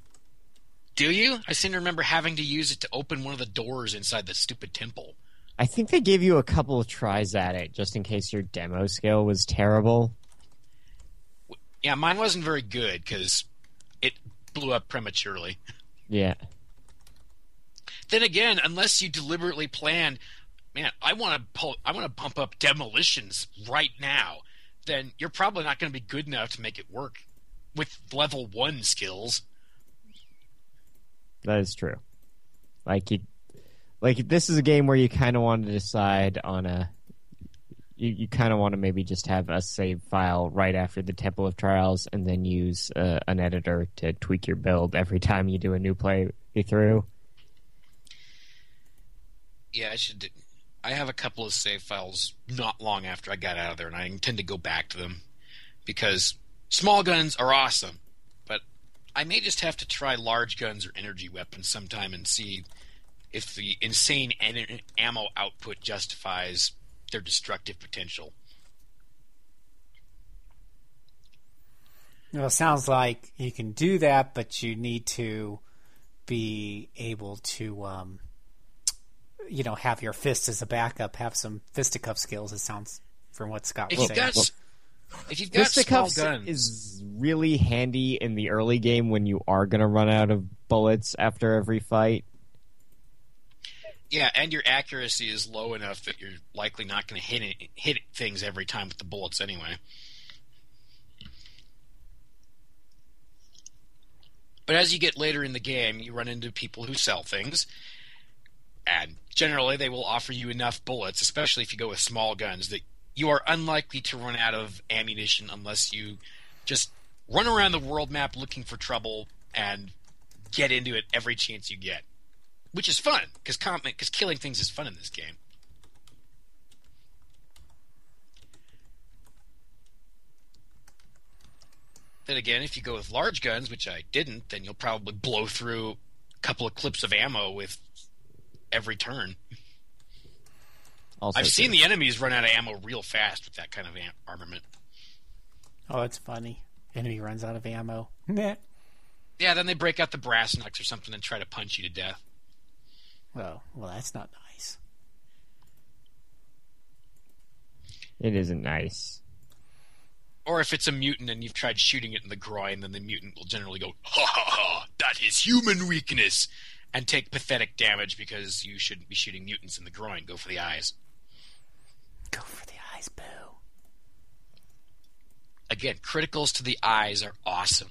S8: Do you? I seem to remember having to use it to open one of the doors inside the stupid temple.
S1: I think they gave you a couple of tries at it just in case your demo skill was terrible.
S8: Yeah, mine wasn't very good because it blew up prematurely.
S1: Yeah.
S8: Then again, unless you deliberately planned, man, I want to pull, I want to bump up demolitions right now. Then you're probably not going to be good enough to make it work with level one skills.
S1: That is true. Like you like this is a game where you kind of want to decide on a you, you kind of want to maybe just have a save file right after the Temple of Trials and then use uh, an editor to tweak your build every time you do a new play through.
S8: Yeah, I should. do- I have a couple of save files not long after I got out of there, and I intend to go back to them because small guns are awesome, but I may just have to try large guns or energy weapons sometime and see if the insane en- ammo output justifies their destructive potential.
S2: Well, it sounds like you can do that, but you need to be able to, um, you know, have your fist as a backup, have some fisticuff skills. It sounds from what Scott was
S8: you've
S2: saying.
S8: got, if you've got small
S1: Fisticuffs
S8: guns,
S1: is really handy in the early game when you are going to run out of bullets after every fight.
S8: Yeah, and your accuracy is low enough that you're likely not going to hit it, hit things every time with the bullets anyway. But as you get later in the game, you run into people who sell things, and generally they will offer you enough bullets, especially if you go with small guns, that you are unlikely to run out of ammunition unless you just run around the world map looking for trouble and get into it every chance you get which is fun because because killing things is fun in this game. Then again, if you go with large guns, which I didn't, then you'll probably blow through a couple of clips of ammo with every turn.
S1: Also
S8: I've seen
S1: true.
S8: the enemies run out of ammo real fast with that kind of am- armament.
S2: Oh, that's funny. Enemy runs out of ammo. Meh.
S8: Yeah, then they break out the brass knucks or something and try to punch you to death.
S2: Well, well, that's not nice.
S1: It isn't nice.
S8: Or if it's a mutant and you've tried shooting it in the groin, then the mutant will generally go, ha ha ha, that is human weakness, and take pathetic damage because you shouldn't be shooting mutants in the groin. Go for the eyes.
S2: Go for the eyes, boo.
S8: Again, criticals to the eyes are awesome.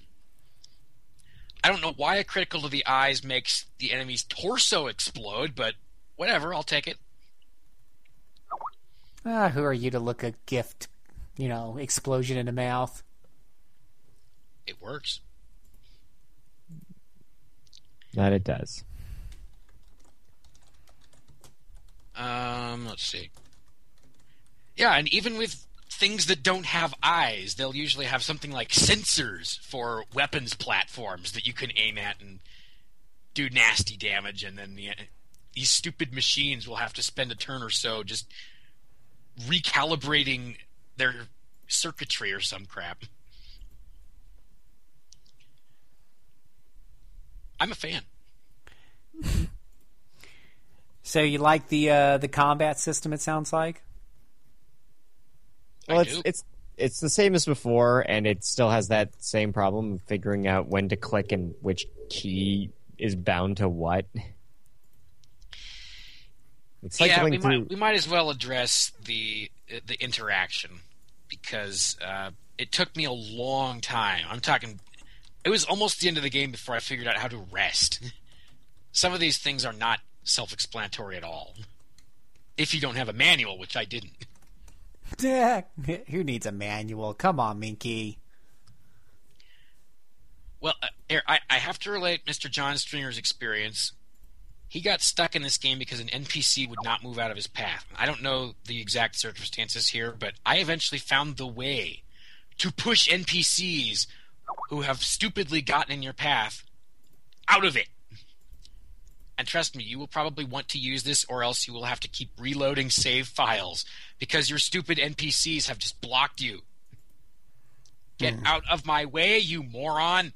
S8: I don't know why a critical to the eyes makes the enemy's torso explode, but whatever, I'll take it.
S2: Ah, who are you to look a gift, you know, explosion in the mouth?
S8: It works.
S1: That it does.
S8: Um, let's see. Yeah, and even with things that don't have eyes, they'll usually have something like sensors for weapons platforms that you can aim at and do nasty damage, and then the, these stupid machines will have to spend a turn or so just recalibrating their circuitry or some crap. I'm a fan.
S2: So you like the uh, the combat system? It sounds like.
S1: Well,
S8: I
S1: it's
S8: do.
S1: it's it's the same as before, and it still has that same problem of figuring out when to click and which key is bound to what. It's
S8: yeah, we
S1: through.
S8: might we might as well address the the interaction because uh, it took me a long time. I'm talking. It was almost the end of the game before I figured out how to rest. Some of these things are not self-explanatory at all. If you don't have a manual, which I didn't.
S2: Who needs a manual? Come on, Minky.
S8: Well, uh, I, I have to relate Mr. John Stringer's experience. He got stuck in this game because an NPC would not move out of his path. I don't know the exact circumstances here, but I eventually found the way to push NPCs who have stupidly gotten in your path out of it. And trust me, you will probably want to use this, or else you will have to keep reloading save files because your stupid NPCs have just blocked you. Get hmm. out of my way, you moron!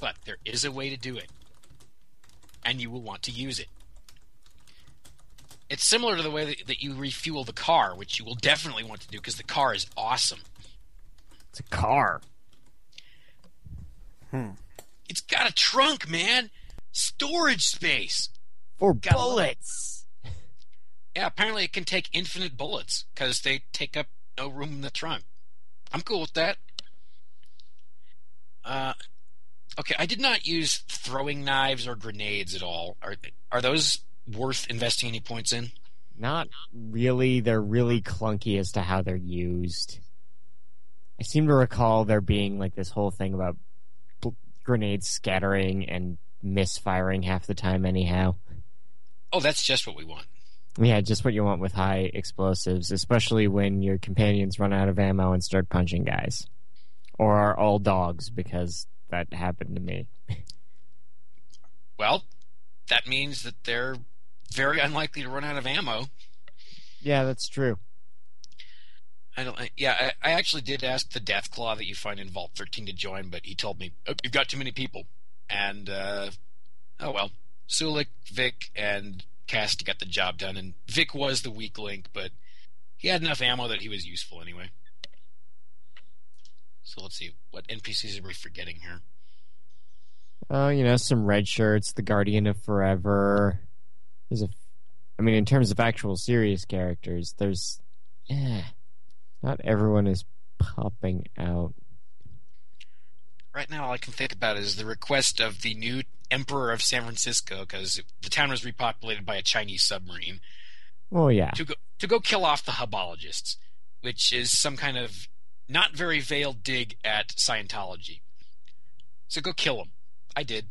S8: But there is a way to do it, and you will want to use it. It's similar to the way that, that you refuel the car, which you will definitely want to do because the car is awesome.
S1: It's a car.
S8: It's got a trunk, man! Storage space!
S1: For
S8: it.
S1: bullets.
S8: Yeah, apparently it can take infinite bullets because they take up no room in the trunk. I'm cool with that. Uh, okay, I did not use throwing knives or grenades at all. Are are those worth investing any points in?
S1: Not really. They're really clunky as to how they're used. I seem to recall there being like this whole thing about bl- grenades scattering and misfiring half the time, anyhow.
S8: Oh, that's just what we want.
S1: Yeah, just what you want with high explosives, especially when your companions run out of ammo and start punching guys. Or are all dogs, because that happened to me.
S8: Well, that means that they're very unlikely to run out of ammo.
S1: Yeah, that's true.
S8: I don't. Yeah, I, I actually did ask the Deathclaw that you find in Vault 13 to join, but he told me oh, you've got too many people. And uh, oh well, Sulik, Vic, and Cast got the job done, and Vic was the weak link, but he had enough ammo that he was useful anyway. So let's see what NPCs are we forgetting here.
S1: Oh, you know, some red shirts, the Guardian of Forever. There's a, I mean, in terms of actual serious characters, there's, eh, not everyone is popping out.
S8: Right now, all I can think about is the request of the new Emperor of San Francisco, because the town was repopulated by a Chinese submarine.
S1: Oh yeah,
S8: to go to go kill off the hubologists, which is some kind of not very veiled dig at Scientology. So go kill them. I did.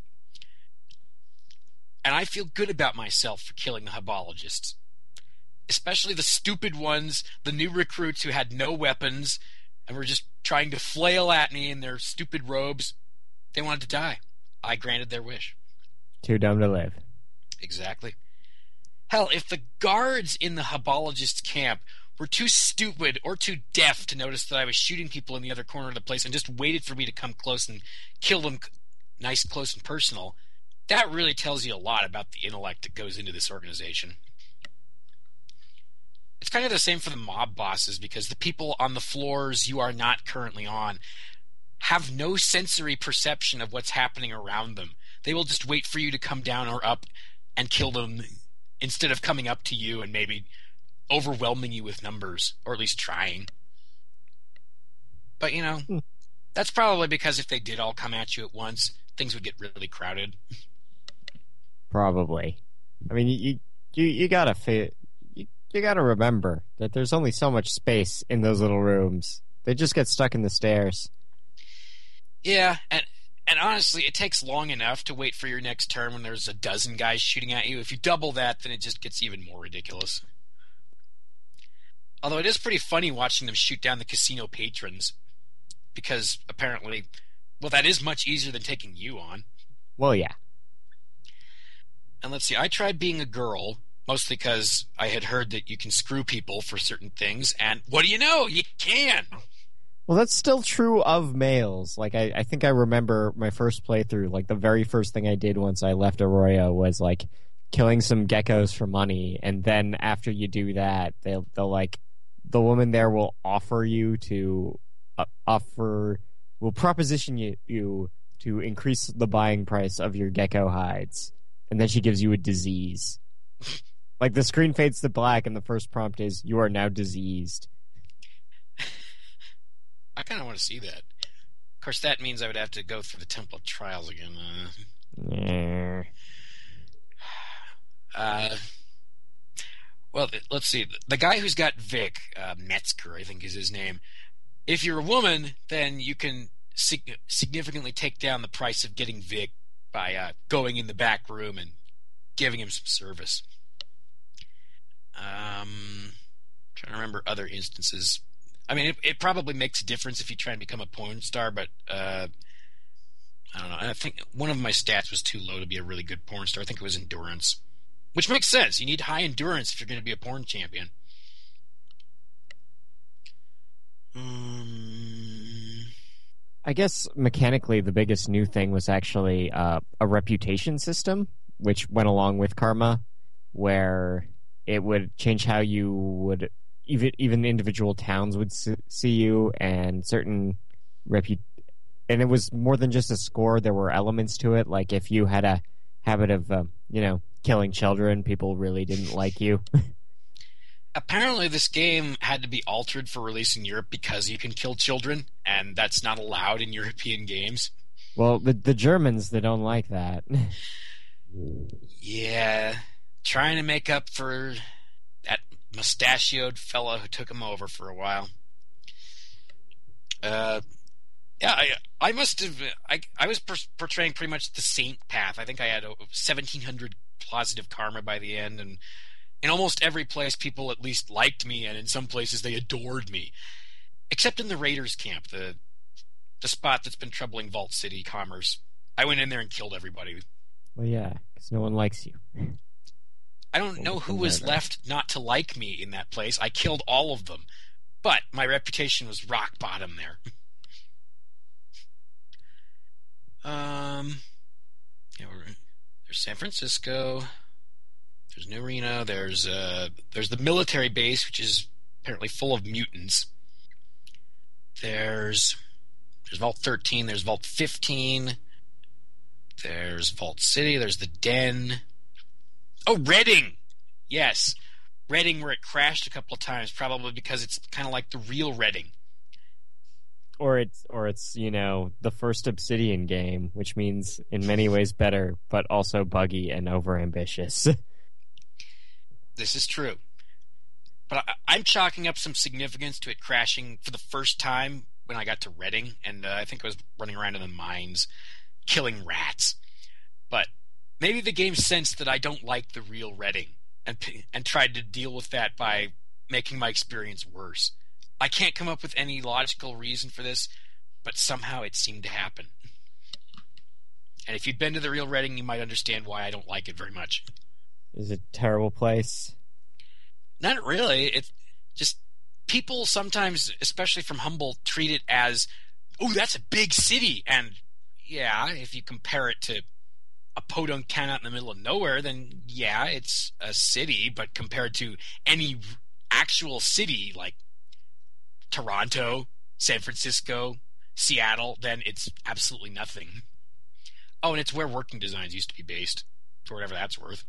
S8: And I feel good about myself for killing the hubologists. Especially the stupid ones, the new recruits who had no weapons and were just trying to flail at me in their stupid robes. They wanted to die. I granted their wish.
S1: too dumb to live.
S8: Exactly. Hell, if the guards in the Hubologist's camp were too stupid or too deaf to notice that I was shooting people in the other corner of the place and just waited for me to come close and kill them nice, close, and personal, that really tells you a lot about the intellect that goes into this organization. It's kind of the same for the mob bosses because the people on the floors you are not currently on have no sensory perception of what's happening around them. They will just wait for you to come down or up and kill them instead of coming up to you and maybe overwhelming you with numbers, or at least trying. But you know, hmm. that's probably because if they did all come at you at once, things would get really crowded.
S1: Probably. I mean, you you you gotta fi- you, you gotta remember that there's only so much space in those little rooms. They just get stuck in the stairs.
S8: Yeah, and and honestly, it takes long enough to wait for your next turn when there's a dozen guys shooting at you. If you double that, then it just gets even more ridiculous. Although it is pretty funny watching them shoot down the casino patrons, because apparently, well, that is much easier than taking you on.
S1: Well, yeah.
S8: And let's see, I tried being a girl, mostly because I had heard that you can screw people for certain things, and what do you know? You can!
S1: Well, that's still true of males. Like, I, I think I remember my first playthrough. Like, the very first thing I did once I left Arroyo was like killing some geckos for money, and then after you do that, they'll they'll like the woman there will offer you to uh, offer will proposition you you to increase the buying price of your gecko hides, and then she gives you a disease. Like the screen fades to black, and the first prompt is "You are now diseased."
S8: I kind of want to see that. Of course, that means I would have to go through the Temple Trials again. Uh,
S1: Yeah.
S8: Uh, well, let's see. The guy who's got Vic, uh, Metzger, I think is his name. If you're a woman, then you can sig- significantly take down the price of getting Vic by uh, going in the back room and giving him some service. Um, trying to remember other instances. I mean, it, it probably makes a difference if you try and become a porn star, but uh, I don't know. I think one of my stats was too low to be a really good porn star. I think it was endurance. Which makes sense. You need high endurance if you're going to be a porn champion. Um,
S1: I guess mechanically, the biggest new thing was actually uh, a reputation system, which went along with Karma, where it would change how you would even even individual towns would see you, and certain repu and it was more than just a score. There were elements to it, like if you had a habit of uh, you know killing children, people really didn't like you.
S8: apparently, this game had to be altered for release in Europe because you can kill children, and that's not allowed in European games.
S1: well, the the Germans they don't like that.
S8: Yeah, trying to make up for that mustachioed fellow who took him over for a while. Uh, Yeah, I, I must have. I, I was per- portraying pretty much the saint path. I think I had a 1700 positive karma by the end, and in almost every place, people at least liked me, and in some places, they adored me. Except in the Raiders camp, the the spot that's been troubling Vault City commerce. I went in there and killed everybody.
S1: Well, yeah, because no one likes you.
S8: I don't know who was left not to like me in that place. I killed all of them, but my reputation was rock bottom there. Um, yeah, there's San Francisco. There's New Reno. There's uh, there's the military base, which is apparently full of mutants. There's there's Vault 13. There's Vault 15. There's Vault City. There's the Den. Oh, Redding. Yes, Redding, where it crashed a couple of times, probably because it's kind of like the real Redding
S1: or it's or it's you know the first Obsidian game, which means in many ways better, but also buggy and overambitious.
S8: this is true, but I, am chalking up some significance to it crashing for the first time when I got to Redding, and uh, I think I was running around in the mines, killing rats. But maybe the game sensed that I don't like the real Redding, and and tried to deal with that by making my experience worse. I can't come up with any logical reason for this, but somehow it seemed to happen. And if you'd been to the real Redding, you might understand why I don't like it very much.
S1: Is it a terrible place?
S8: Not really. It's just people sometimes, especially from Humboldt, treat it as, oh, that's a big city. And yeah, if you compare it to a podunk town out in the middle of nowhere, then yeah, it's a city. But compared to any actual city like Toronto, San Francisco, Seattle, then it's absolutely nothing. Oh, and it's where working designs used to be based, for whatever that's worth.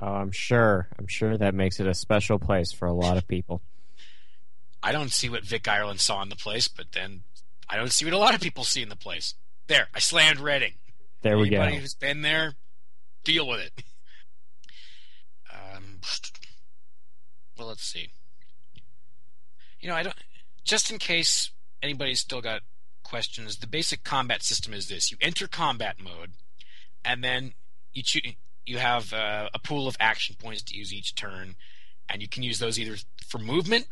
S1: Oh, I'm sure. I'm sure that makes it a special place for a lot of people.
S8: I don't see what Vic Ireland saw in the place, but then I don't see what a lot of people see in the place. There, I slammed Redding.
S1: There we go.
S8: Anybody who's been there, deal with it. Um, well, let's see. You know, I don't just in case anybody's still got questions, the basic combat system is this: you enter combat mode, and then you choose. You have uh, a pool of action points to use each turn, and you can use those either for movement,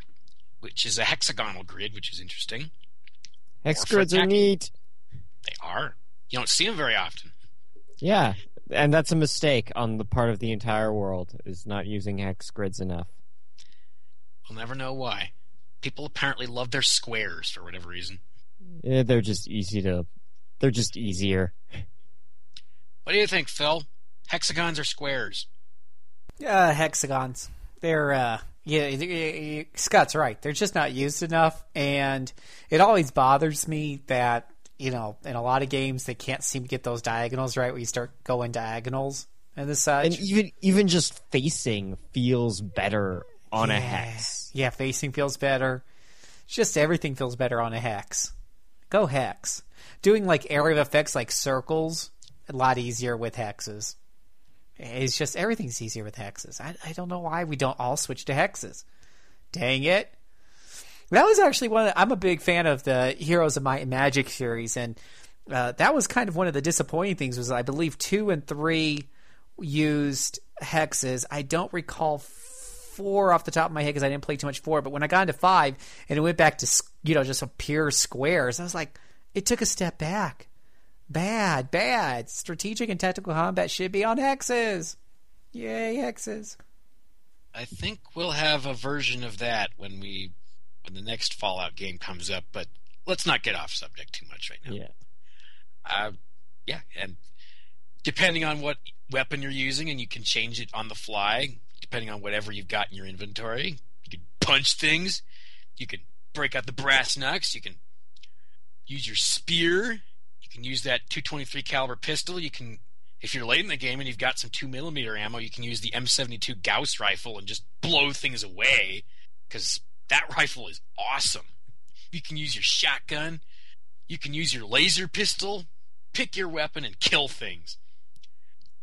S8: which is a hexagonal grid, which is interesting.
S1: Hex grids are neat.
S8: They are. You don't see them very often.
S1: Yeah, and that's a mistake on the part of the entire world is not using hex grids enough.
S8: We'll never know why people apparently love their squares for whatever reason.
S1: Yeah, they're just easy to. They're just easier.
S8: What do you think, Phil? Hexagons or squares?
S2: Uh, hexagons. They're uh, yeah. Scott's right. They're just not used enough, and it always bothers me that you know in a lot of games they can't seem to get those diagonals right. where you start going diagonals and the such,
S1: and even even just facing feels better on
S2: yeah.
S1: a hex.
S2: Yeah, facing feels better. Just everything feels better on a hex. Go hex. Doing like area effects like circles, a lot easier with hexes. It's just everything's easier with hexes. I, I don't know why we don't all switch to hexes. Dang it. That was actually one of the, I'm a big fan of the Heroes of Might and Magic series, and uh, that was kind of one of the disappointing things was I believe two and three used hexes. I don't recall four off the top of my head because I didn't play too much four. But when I got into five and it went back to you know just a pure squares, I was like, it took a step back. Bad, bad. Strategic and tactical combat should be on hexes. Yay, hexes.
S8: I think we'll have a version of that when we when the next Fallout game comes up. But let's not get off subject too much right now.
S1: Yeah.
S8: Uh, yeah, and depending on what weapon you're using, and you can change it on the fly depending on whatever you've got in your inventory. You can punch things. You can break out the brass knucks. You can use your spear. You can use that 223 caliber pistol. You can, if you're late in the game and you've got some two millimeter ammo, you can use the M72 Gauss rifle and just blow things away because that rifle is awesome. You can use your shotgun. You can use your laser pistol. Pick your weapon and kill things.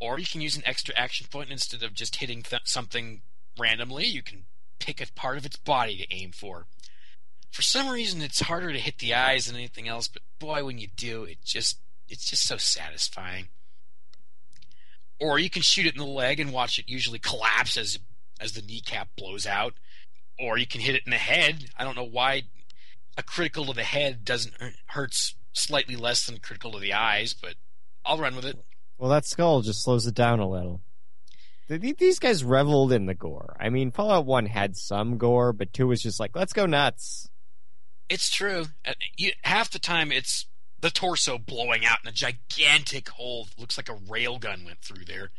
S8: Or you can use an extra action point instead of just hitting th- something randomly. You can pick a part of its body to aim for. for some reason it's harder to hit the eyes than anything else. But boy, when you do, it just it's just so satisfying. Or you can shoot it in the leg and watch it usually collapse as as the kneecap blows out. Or you can hit it in the head. I don't know why a critical to the head doesn't hurts slightly less than critical to the eyes, but I'll run with it.
S1: Well, that skull just slows it down a little. These guys reveled in the gore. I mean, Fallout 1 had some gore, but 2 was just like, let's go nuts.
S8: It's true. Uh, half the time, it's the torso blowing out in a gigantic hole. that Looks like a railgun went through there.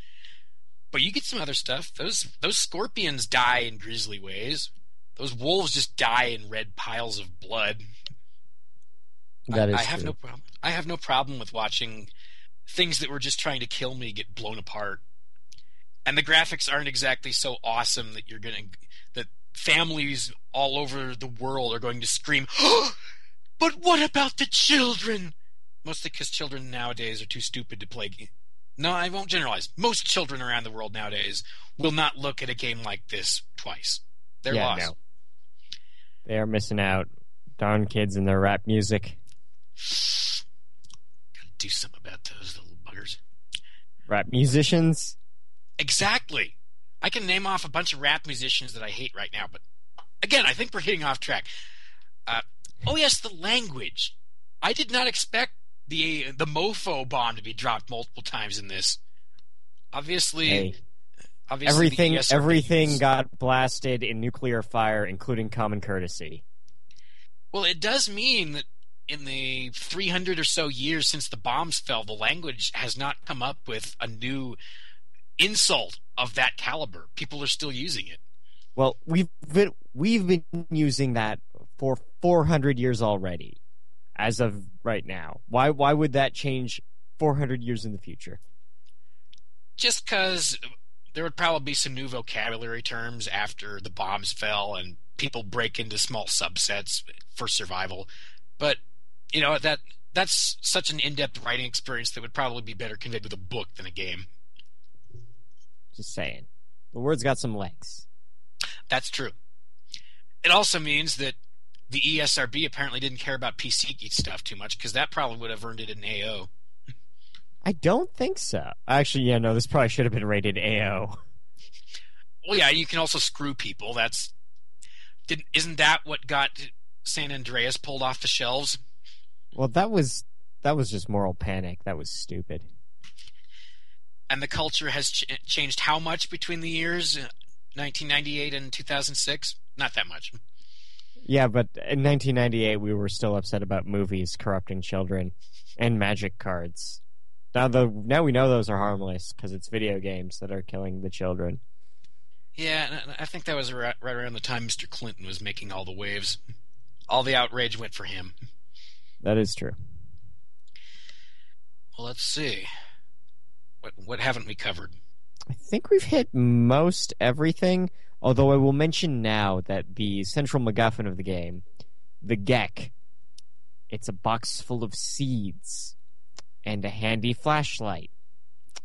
S8: But you get some other stuff. Those those scorpions die in grisly ways. Those wolves just die in red piles of blood.
S1: That
S8: I,
S1: is
S8: I have
S1: true.
S8: no problem. I have no problem with watching things that were just trying to kill me get blown apart. And the graphics aren't exactly so awesome that you're gonna that families all over the world are going to scream. Oh, but what about the children? Mostly because children nowadays are too stupid to play. No, I won't generalize. Most children around the world nowadays will not look at a game like this twice. They're
S1: Yeah,
S8: lost.
S1: no. They are missing out. Darn kids and their rap music.
S8: Gotta do something about those little buggers.
S1: Rap musicians.
S8: Exactly. I can name off a bunch of rap musicians that I hate right now, but again, I think we're getting off track. Uh, oh yes, the language. I did not expect the the mofo bomb to be dropped multiple times in this. Obviously,
S1: Hey,
S8: obviously
S1: everything everything got blasted in nuclear fire, including common courtesy.
S8: Well, it does mean that in the 300 or so years since the bombs fell, the language has not come up with a new insult of that caliber. People are still using it.
S1: Well, we've been we've been using that for 400 years already, as of right now. Why why would that change 400 years in the future?
S8: just because there would probably be some new vocabulary terms after the bombs fell and people break into small subsets for survival. But you know that that's such an in-depth writing experience that would probably be better conveyed with a book than a game.
S1: Just saying, the word's got some legs.
S8: That's true. It also means that the ESRB apparently didn't care about PC stuff too much because that probably would have earned it an AO.
S1: I don't think so. Actually, yeah, no, this probably should have been rated AO.
S8: Well, yeah, you can also screw people. That's didn't isn't that what got San Andreas pulled off the shelves?
S1: Well, that was that was just moral panic. That was stupid.
S8: and the culture has ch- changed how much between the years uh, 1998 and 2006 not that much
S1: Yeah, but in 1998 we were still upset about movies corrupting children and magic cards. Now the now we know those are harmless because it's video games that are killing the children.
S8: yeah i think that was right, right around the time mr clinton was making all the waves all the outrage went for him
S1: That is true.
S8: well let's see what what haven't we covered
S1: I think we've hit most everything. Although I will mention now that the central MacGuffin of the game, the GECK, it's a box full of seeds and a handy flashlight.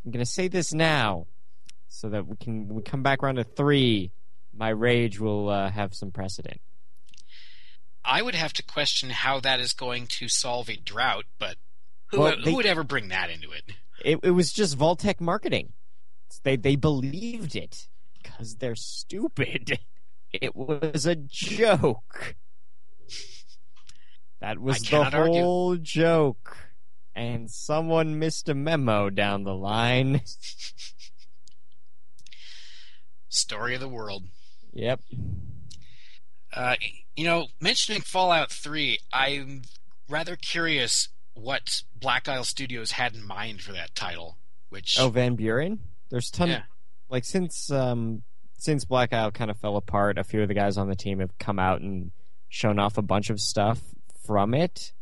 S1: I'm gonna say this now, so that we can when we come back around to three. My rage will uh, have some precedent.
S8: i would have to question how that is going to solve a drought but who,
S1: Well, they-
S8: who would ever bring that into it
S1: It, it was just Vault-Tec marketing. They they believed it because they're stupid. It was a joke. That was the
S8: cannot argue.
S1: whole joke. And someone missed a memo down the line.
S8: story of the world
S1: Yep.
S8: Uh, you know, mentioning Fallout 3, I'm rather curious what Black Isle Studios had in mind for that title. Which,
S1: Oh, Van Buren. There's ton
S8: Yeah.
S1: like since um since Black Isle kind of fell apart. A few of the guys on the team have come out and shown off a bunch of stuff from it.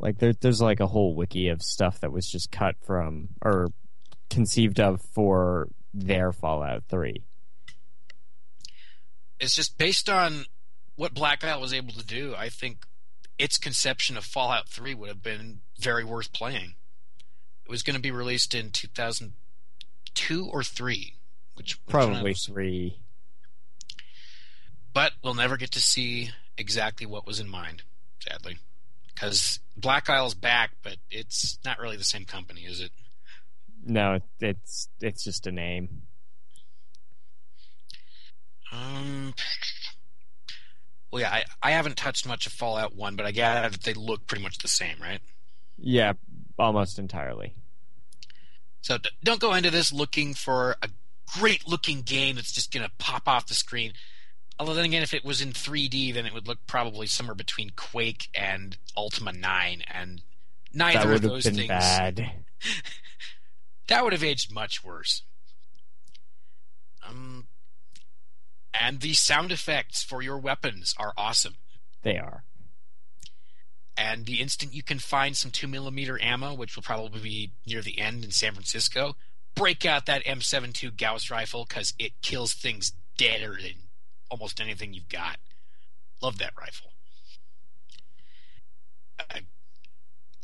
S1: Like there, there's like a whole wiki of stuff that was just cut from or conceived of for their Fallout Three.
S8: it's just based on what Black Isle was able to do. I think its conception of Fallout 3 would have been very worth playing. It was going to be released in 2002 or 3, which which
S1: Probably three.
S8: But we'll never get to see exactly what was in mind, sadly. Because Black Isle's back, but it's not really the same company, is it?
S1: No, it's it's just a name.
S8: Um. Well, yeah, I, I haven't touched much of Fallout 1, but I gather that they look pretty much the same, right?
S1: Yeah, almost entirely.
S8: So d- don't go into this looking for a great looking game that's just going to pop off the screen. Although then again, if it was in 3D, then it would look probably somewhere between Quake and Ultima 9, and neither of those things
S1: bad.
S8: that would have aged much worse. Um, and the sound effects for your weapons are awesome.
S1: They are.
S8: And the instant you can find some two millimeter ammo, which will probably be near the end in San Francisco, break out that M72 Gauss rifle because it kills things deader than almost anything you've got. Love that rifle. I,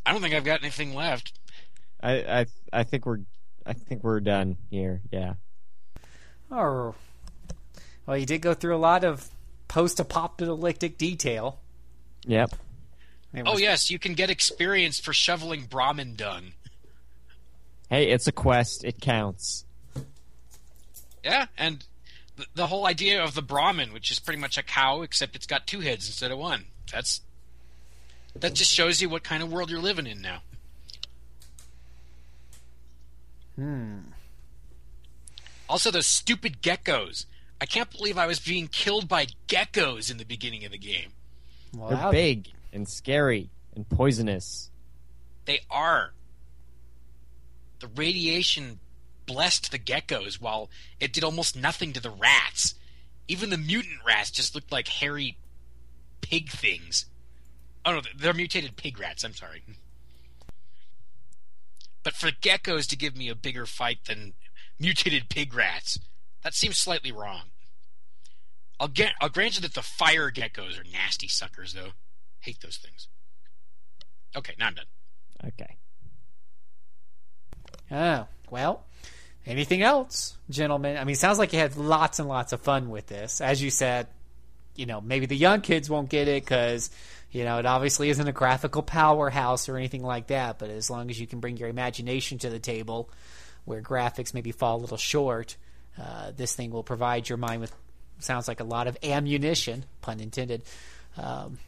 S8: I don't think I've got anything left.
S1: I I I think we're I think we're done here. Yeah.
S2: Oh, well, you did go through a lot of post-apocalyptic detail.
S1: Yep.
S2: It
S8: Oh yes, you can get experience for shoveling Brahmin dung.
S1: Hey, it's a quest. It counts.
S8: Yeah, and the, the whole idea of the Brahmin, which is pretty much a cow, except it's got two heads instead of one. That's that just shows you what kind of world you're living in now.
S2: Hmm.
S8: Also, those stupid geckos. I can't believe I was being killed by geckos in the beginning of the game.
S2: Well,
S1: They're big and scary and poisonous.
S8: They are. The radiation blessed the geckos while it did almost nothing to the rats. Even the mutant rats just looked like hairy pig things. Oh no, they're mutated pig rats, I'm sorry. But for geckos to give me a bigger fight than mutated pig rats, that seems slightly wrong. I'll get I'll grant you that the fire geckos are nasty suckers though. Hate those things. Okay, now I'm done.
S1: Okay.
S2: Oh, well, anything else, gentlemen? I mean, sounds like you had lots and lots of fun with this. As you said, you know, maybe the young kids won't get it because, you know, it obviously isn't a graphical powerhouse or anything like that. But as long as you can bring your imagination to the table, where graphics maybe fall a little short, uh, this thing will provide your mind with, sounds like a lot of ammunition, pun intended. Um,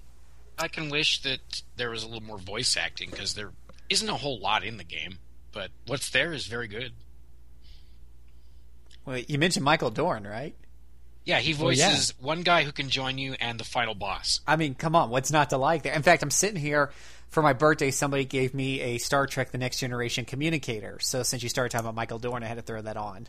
S8: I can wish that there was a little more voice acting because there isn't a whole lot in the game, but what's there is very good.
S2: Well, you mentioned Michael Dorn, right?
S8: Yeah, he
S2: Well, yeah.
S8: voices one guy who can join you and the final boss.
S2: I mean, come on, what's not to like there? In fact, I'm sitting here for my birthday. Somebody gave me a Star Trek: The Next Generation communicator. So since you started talking about Michael Dorn, I had to throw that on.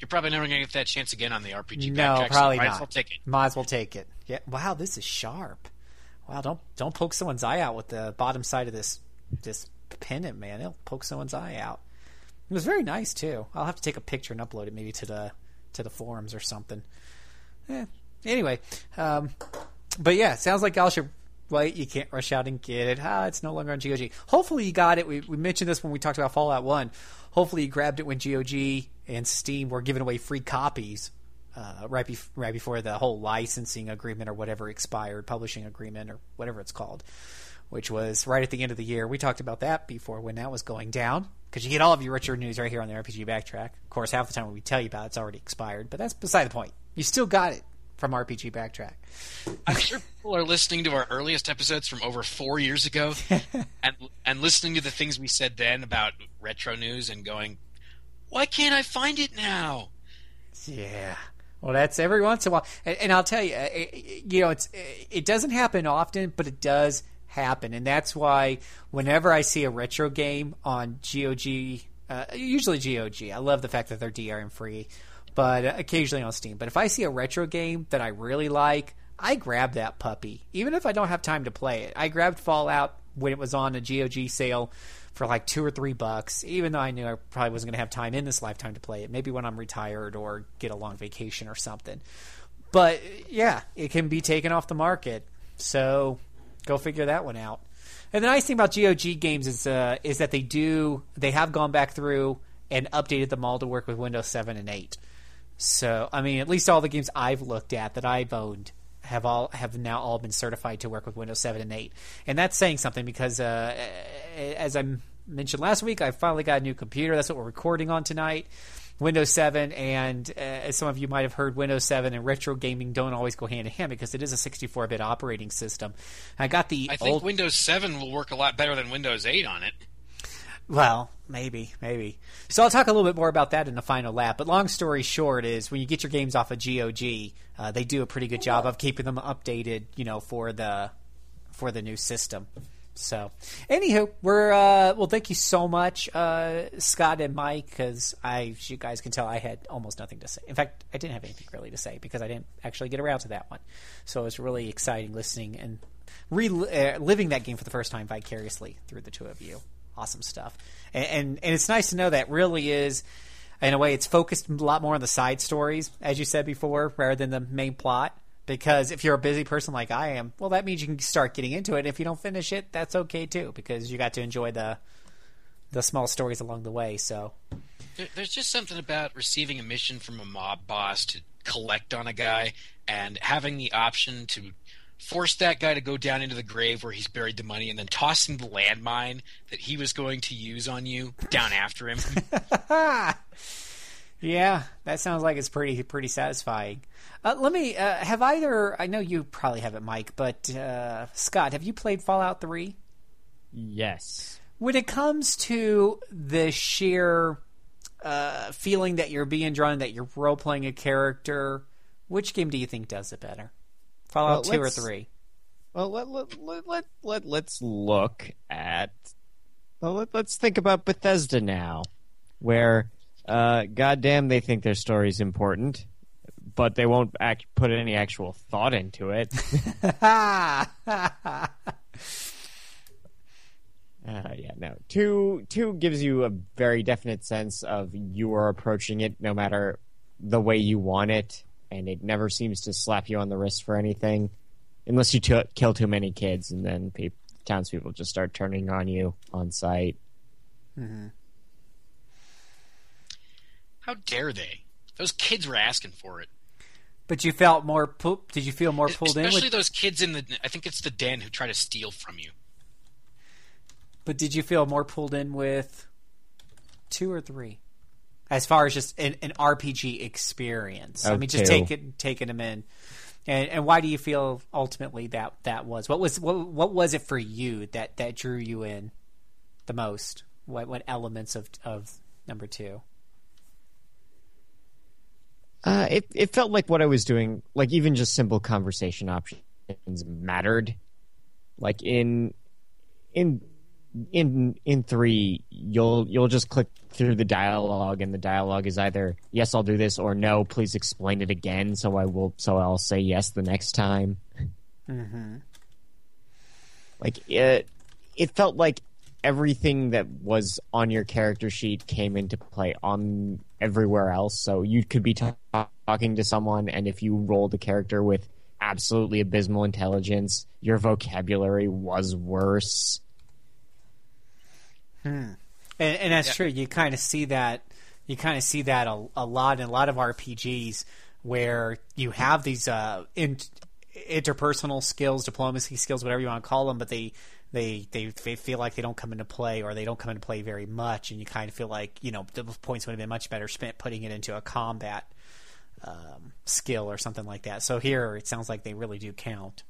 S8: You're probably never going to get that chance again on the RPG.
S2: no,
S8: backtrack, so
S2: probably
S8: might as well take it.
S2: Might as well take it. Yeah. Wow, this is sharp. Wow, don't don't poke someone's eye out with the bottom side of this this pennant, man. It'll poke someone's eye out. It was very nice too. I'll have to take a picture and upload it maybe to the to the forums or something. Eh, anyway, um, but yeah, sounds like should wait. You can't rush out and get it. Ah, it's no longer on GOG. Hopefully you got it. We, we mentioned this when we talked about Fallout One. Hopefully you grabbed it when GOG and Steam were giving away free copies uh, right, bef- right before the whole licensing agreement or whatever expired, publishing agreement or whatever it's called, which was right at the end of the year. We talked about that before when that was going down because you get all of your Richard news right here on the RPG Backtrack. Of course, half the time when we tell you about it, it's already expired, but that's beside the point. You still got it from RPG Backtrack.
S8: I'm sure people are listening to our earliest episodes from over four years ago, and and listening to the things we said then about retro news and going, "Why can't I find it now?"
S2: Yeah. Well, that's every once in a while, and, and I'll tell you, uh, it- you know, it's it doesn't happen often, but it does happen, and that's why whenever I see a retro game on GOG, uh, usually GOG, I love the fact that they're DRM free, but occasionally on Steam. But if I see a retro game that I really like, I grab that puppy, even if I don't have time to play it. I grabbed Fallout when it was on a GOG sale for like two or three bucks, even though I knew I probably wasn't going to have time in this lifetime to play it. Maybe when I'm retired or get a long vacation or something. But yeah, it can be taken off the market. So go figure that one out. And the nice thing about GOG games is uh, is that they do they have gone back through and updated them all to work with Windows 7 and 8. So, I mean, at least all the games I've looked at that I've owned have all have now all been certified to work with Windows 7 and 8, and that's saying something because, uh, as I mentioned last week, I finally got a new computer. That's what we're recording on tonight. Windows 7, and uh, as some of you might have heard, Windows 7 and retro gaming don't always go hand in hand because it is a 64-bit operating system. I got the
S8: I think
S2: old,
S8: Windows 7 will work a lot better than Windows 8 on it.
S2: Well, maybe, maybe. So I'll talk a little bit more about that in the final lap. But long story short is when you get your games off of GOG, uh, they do a pretty good job of keeping them updated, you know, for the for the new system. So, anywho, we're uh, well. Thank you so much, uh, Scott and Mike, because I, you guys can tell, I had almost nothing to say. In fact, I didn't have anything really to say because I didn't actually get around to that one. So it was really exciting listening and reliving uh, that game for the first time vicariously through the two of you. Awesome stuff, and, and and it's nice to know that really is. In a way, it's focused a lot more on the side stories, as you said before, rather than the main plot because if you're a busy person like I am, well, that means you can start getting into it. If you don't finish it, that's okay too, because you got to enjoy the the small stories along the way. So
S8: There, there's just something about receiving a mission from a mob boss to collect on a guy and having the option to force that guy to go down into the grave where he's buried the money and then tossing the landmine that he was going to use on you down after him.
S2: yeah, that sounds like it's pretty pretty satisfying. Uh, let me uh, have either. I know you probably have it, Mike, but uh, Scott, have you played Fallout Three?
S1: Yes.
S2: When it comes to the sheer uh, feeling that you're being drawn, that you're role playing a character, which game do you think does it better? Fallout
S1: Well,
S2: Two or Three?
S1: Well, let let let let, let let's look at. Well, let, let's think about Bethesda now, where, uh, goddamn, they think their story's important, but they won't act put any actual thought into it. Uh, yeah, no. Two two gives you a very definite sense of you are approaching it no matter the way you want it, and it never seems to slap you on the wrist for anything, unless you t- kill too many kids, and then pe- townspeople just start turning on you on sight.
S8: How dare they? Those kids were asking for it.
S2: But you felt more. Pu- did you feel more pulled in?
S8: Especially
S2: With,
S8: those kids in the. I think it's the den who try to steal from you.
S2: but did you feel more pulled in with two or three? As far as just an, an RPG experience, I
S1: Oh,
S2: mean, just
S1: two.
S2: taking taking them in, and and why do you feel ultimately that that was what was what what was it for you that that drew you in the most? What what elements of of number two?
S1: Uh, it it felt like what I was doing, like even just simple conversation options mattered. Like in in in in three, you'll you'll just click through the dialogue, and the dialogue is either yes, I'll do this, or no, please explain it again. So I will. So I'll say yes the next time.
S2: Mm-hmm.
S1: Like it, it felt like everything that was on your character sheet came into play on everywhere else. So you could be ta- talking to someone, and if you rolled a character with absolutely abysmal intelligence, your vocabulary was worse.
S2: And, and that's true. You kind of see that. You kind of see that a, a lot in a lot of RPGs where you have these uh, in, interpersonal skills, diplomacy skills, whatever you want to call them, but they, they they they feel like they don't come into play or they don't come into play very much, and you kind of feel like you know the points would have been much better spent putting it into a combat um, skill or something like that. So here it sounds like they really do count.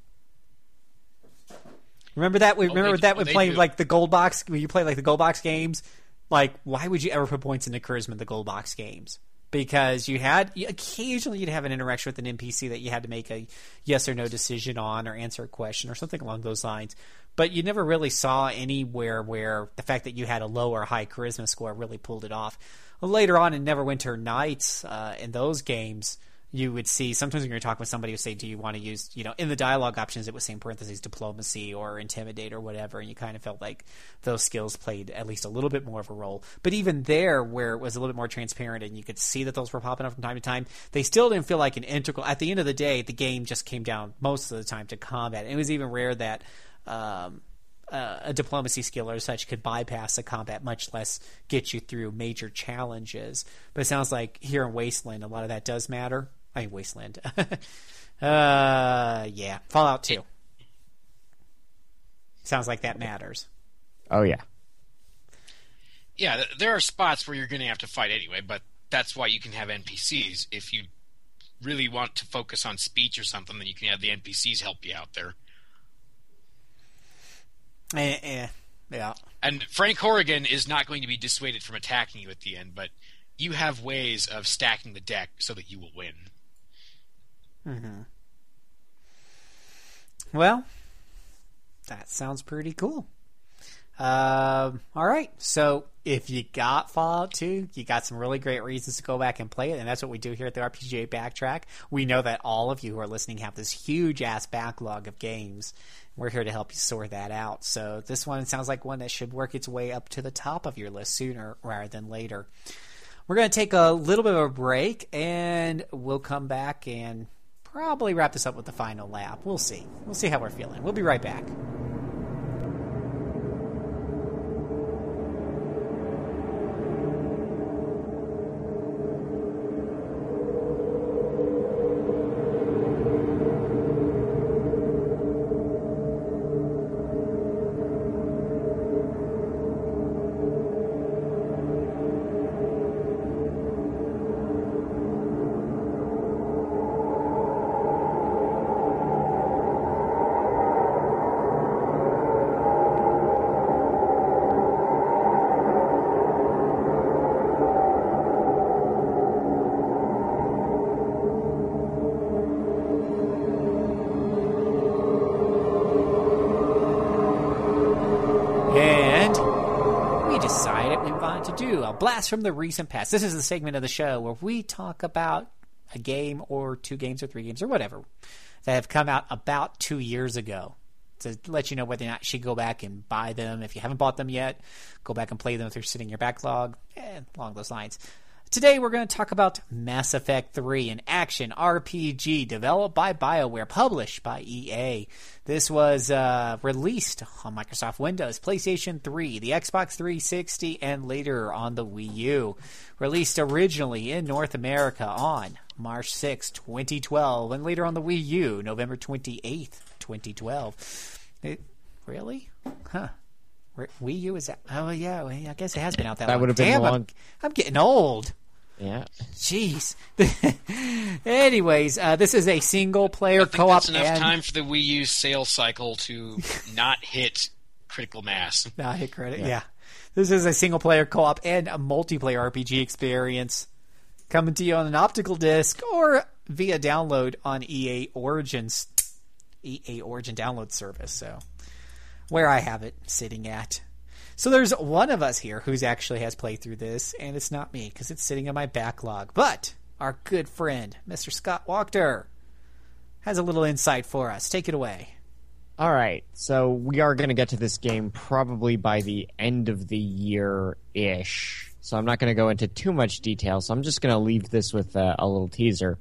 S2: Remember that? We remember
S8: they-
S2: that
S8: oh,
S2: when
S8: they do.
S2: like the gold box when you play like the gold box games. Like, why would you ever put points into charisma in the gold box games? Because you had occasionally you'd have an interaction with an NPC that you had to make a yes or no decision on, or answer a question, or something along those lines. But you never really saw anywhere where the fact that you had a low or high charisma score really pulled it off. Later on in Neverwinter Nights, uh, in those games, you would see sometimes when you're talking with somebody who say, "Do you want to use?" You know, in the dialogue options, it would say in parentheses diplomacy or intimidate or whatever, and you kind of felt like those skills played at least a little bit more of a role. But even there, where it was a little bit more transparent and you could see that those were popping up from time to time, they still didn't feel like an integral. At the end of the day, the game just came down most of the time to combat. And it was even rare that. Um, uh, a diplomacy skill or such could bypass the combat, much less get you through major challenges. But it sounds like here in Wasteland, a lot of that does matter. I mean, Wasteland. uh, yeah, Fallout 2. Sounds like that matters.
S1: Oh yeah.
S8: Yeah, there are spots where you're going to have to fight anyway, but that's why you can have NPCs. If you really want to focus on speech or something, then you can have the NPCs help you out there.
S2: Eh, eh, yeah.
S8: And Frank Horrigan is not going to be dissuaded from attacking you at the end, but you have ways of stacking the deck so that you will win. Hmm.
S2: Well, that sounds pretty cool. Um, all right. So if you got Fallout 2, you got some really great reasons to go back and play it, and that's what we do here at the RPGA Backtrack. We know that all of you who are listening have this huge ass backlog of games. We're here to help you sort that out. So this one sounds like one that should work its way up to the top of your list sooner rather than later. We're going to take a little bit of a break, and we'll come back and probably wrap this up with the final lap. We'll see. We'll see how we're feeling. We'll be right back. Blast from the recent past. This is the segment of the show where we talk about a game or two games or three games or whatever that have come out about two years ago to let you know whether or not you should go back and buy them. If you haven't bought them yet, go back and play them if they're sitting in your backlog, and along those lines. Today we're going to talk about Mass Effect 3, an action RPG developed by BioWare, published by EA. This was uh, released on Microsoft Windows, PlayStation 3, the Xbox 360, and later on the Wii U. Released originally in North America on March 6, 2012, and later on the Wii U, November 28, 2012. It, really? Huh. Wii U is that? Oh yeah, I guess it has been out that,
S1: That
S2: long.
S1: would've been
S2: Damn, I'm,
S1: long.
S2: I'm getting old.
S1: Yeah.
S2: Jeez. Anyways, uh, this is a single player co-op.
S8: that's enough
S2: and,
S8: time for the Wii U sales cycle to not hit critical mass.
S2: Nah, hit credit. Yeah. This is a single player co-op and a multiplayer RPG experience coming to you on an optical disc or via download on EA Origins EA Origin download service. So where I have it sitting at. So there's one of us here who's actually has played through this, and it's not me because it's sitting in my backlog. But our good friend, Mr. Scott Walker, has a little insight for us. Take it away.
S1: All right, so we are going to get to this game probably by the end of the year ish. So I'm not going to go into too much detail. So I'm just going to leave this with uh, a little teaser.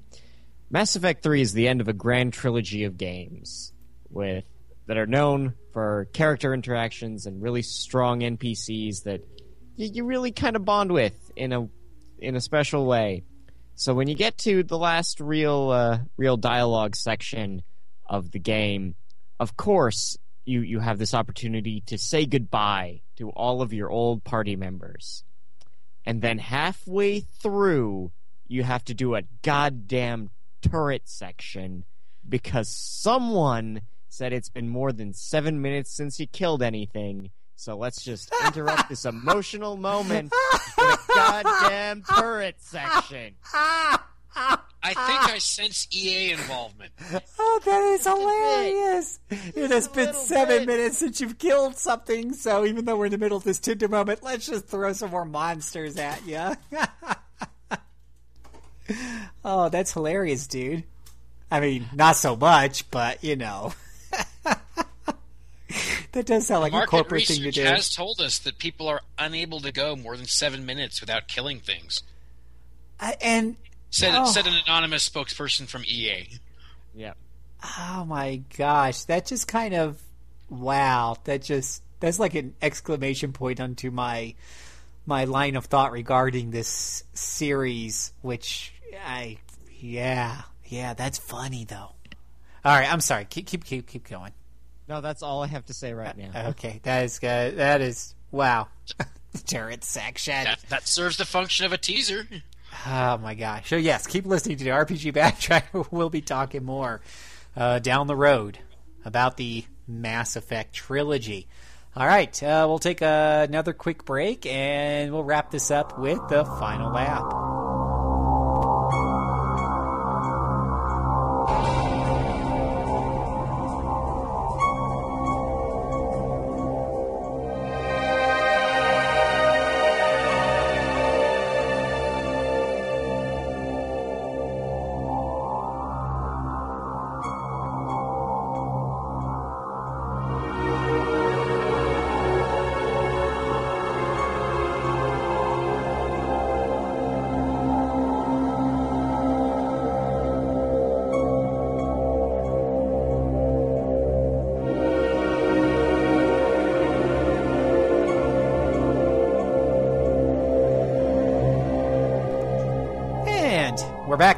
S1: Mass Effect 3 is the end of a grand trilogy of games with that are known for character interactions and really strong NPCs that you, you really kind of bond with in a in a special way. So when you get to the last real uh, real dialogue section of the game, of course you you have this opportunity to say goodbye to all of your old party members. And then halfway through, you have to do a goddamn turret section because someone said it's been more than seven minutes since you killed anything. So let's just interrupt this emotional moment with a goddamn turret section.
S8: I think I sense EA involvement.
S2: Oh, that is hilarious! It has been seven
S1: bit.
S2: minutes since you've killed something, so even though we're in the middle of this Tinder moment, let's just throw some more monsters at you. oh, that's hilarious, dude. I mean, not so much, but you know. that does sound like a corporate thing to
S8: research
S2: do.
S8: has told us that people are unable to go more than seven minutes without killing things.
S2: I- and
S8: Said
S2: Oh.
S8: said an anonymous spokesperson from EA.
S1: Yeah.
S2: oh my gosh, that just kind of wow, that just that's like an exclamation point onto my my line of thought regarding this series, which I yeah yeah that's funny though. All right, I'm sorry. Keep keep keep keep going.
S1: No, that's all I have to say right now.
S2: Okay, that is good. That is wow. Turret section.
S8: That, that serves the function of a teaser.
S2: Oh my gosh. So yes, keep listening to the RPG Backtrack. we'll be talking more uh, down the road about the Mass Effect trilogy. All right, uh, we'll take another quick break and we'll wrap this up with the final lap.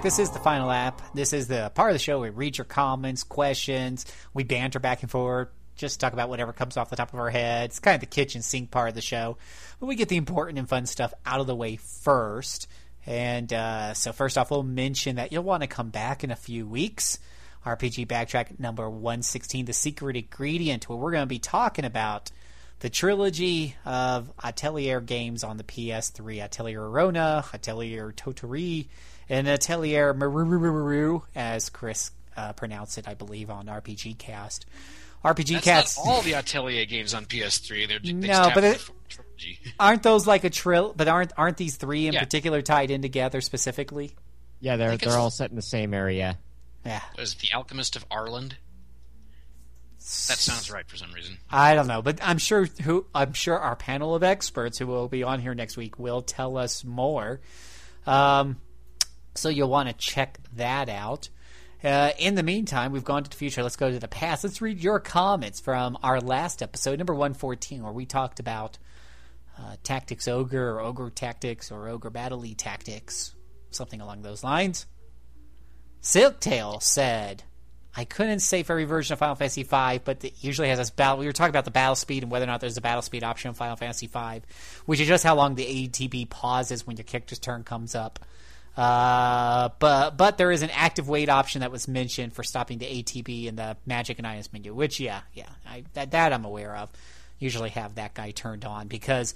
S2: This is the final app. This is the part of the show we read your comments, questions, we banter back and forth, just talk about whatever comes off the top of our head. It's kind of the kitchen sink part of the show. But we get the important and fun stuff out of the way first. And uh, so, first off, we'll mention that you'll want to come back in a few weeks. RPG Backtrack number 116, The Secret Ingredient, where we're going to be talking about the trilogy of Atelier games on the PS3 Atelier Rorona, Atelier Totori, and Atelier Maru, as Chris uh, pronounced it, I believe, on RPG Cast. RPG Cast.
S8: all the Atelier games on PS3. They're, they
S2: No, but it- Aren't those like a trill? But aren't aren't these three in
S8: Yeah.
S2: particular tied in together specifically?
S1: Yeah, they're they're all set in the same area.
S2: Yeah,
S8: Was the Alchemist of Arland? That sounds right for some reason.
S2: I don't know, but I'm sure who I'm sure our panel of experts who will be on here next week will tell us more. Um, so you'll want to check that out. Uh, in the meantime, we've gone to the future. Let's go to the past. Let's read your comments from our last episode, number 114, where we talked about uh, Tactics Ogre or Ogre Tactics or Ogre Battle Tactics, something along those lines. Silktail said, I couldn't say for every version of Final Fantasy V, but it usually has this battle. We were talking about the battle speed and whether or not there's a battle speed option in Final Fantasy V, which is just how long the ATB pauses when your character's turn comes up. Uh, but but there is an active wait option that was mentioned for stopping the ATB in the Magic and Items menu, which yeah yeah I, that that I'm aware of. Usually have that guy turned on because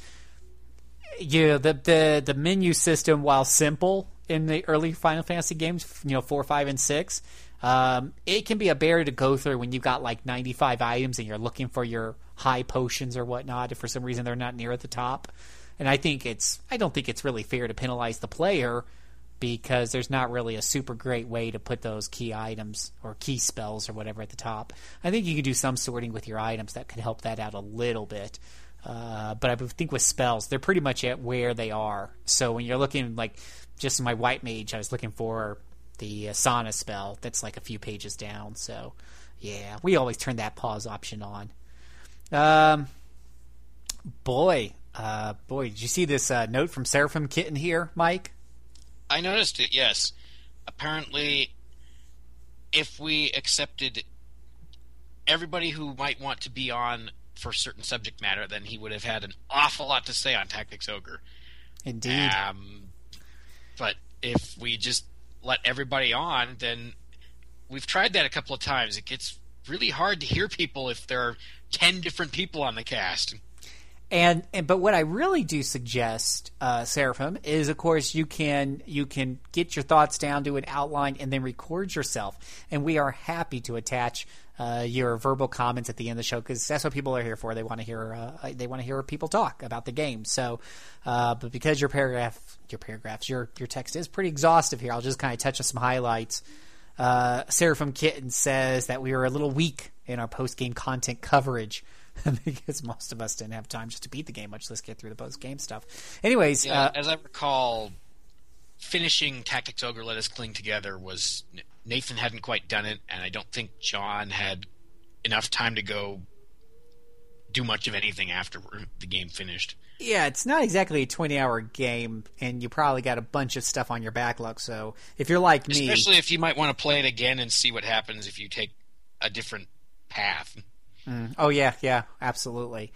S2: you the the the menu system, while simple in the early Final Fantasy games, you know four, five, and six, um, it can be a barrier to go through when you've got like ninety five items and you're looking for your high potions or whatnot. If for some reason they're not near at the top, and I think it's I don't think it's really fair to penalize the player because there's not really a super great way to put those key items or key spells or whatever at the top. I think you could do some sorting with your items that could help that out a little bit. Uh, but I think with spells, they're pretty much at where they are. So when you're looking like just my white mage, I was looking for the Esuna spell that's like a few pages down. So yeah, we always turn that pause option on. Um, boy, uh, boy, did you see this uh, note from Seraphim Kitten here, Mike?
S8: I noticed it, yes. Apparently, if we accepted everybody who might want to be on for certain subject matter, then he would have had an awful lot to say on Tactics Ogre.
S2: Indeed.
S8: Um, but if we just let everybody on, then we've tried that a couple of times. It gets really hard to hear people if there are 10 different people on the cast.
S2: And, and but what I really do suggest, uh, Seraphim, is of course you can you can get your thoughts down to an outline and then record yourself. And we are happy to attach uh, your verbal comments at the end of the show because that's what people are here for. They want to hear uh, they want to hear people talk about the game. So, uh, but because your paragraph, your paragraphs, your your text is pretty exhaustive here, I'll just kind of touch on some highlights. Uh, Seraphim Kitten says that we were a little weak in our post game content coverage. because most of us didn't have time just to beat the game, much less get through the post game stuff. Anyways,
S8: Yeah,
S2: uh,
S8: as I recall, finishing Tactics Ogre Let Us Cling Together was Nathan hadn't quite done it, and I don't think John had enough time to go do much of anything after the game finished.
S2: Yeah, it's not exactly a 20 hour game, and you probably got a bunch of stuff on your backlog. So if you're like me.
S8: Especially if you might want to play it again and see what happens if you take a different path.
S2: Mm. Oh, yeah, yeah, absolutely.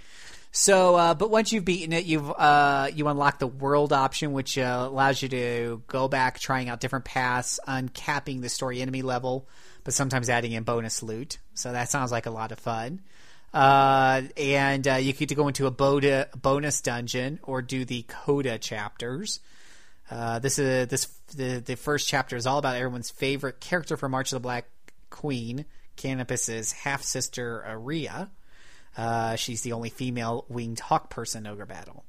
S2: So, uh, but once you've beaten it, you've uh, you unlock the world option, which uh, allows you to go back, trying out different paths, uncapping the story enemy level, but sometimes adding in bonus loot. So that sounds like a lot of fun. Uh, and uh, you get to go into a Boda bonus dungeon or do the Coda chapters. Uh, this is this the the first chapter is all about everyone's favorite character from March of the Black Queen, Canopus's half sister Aria. Uh, she's the only female winged hawk person ogre battle.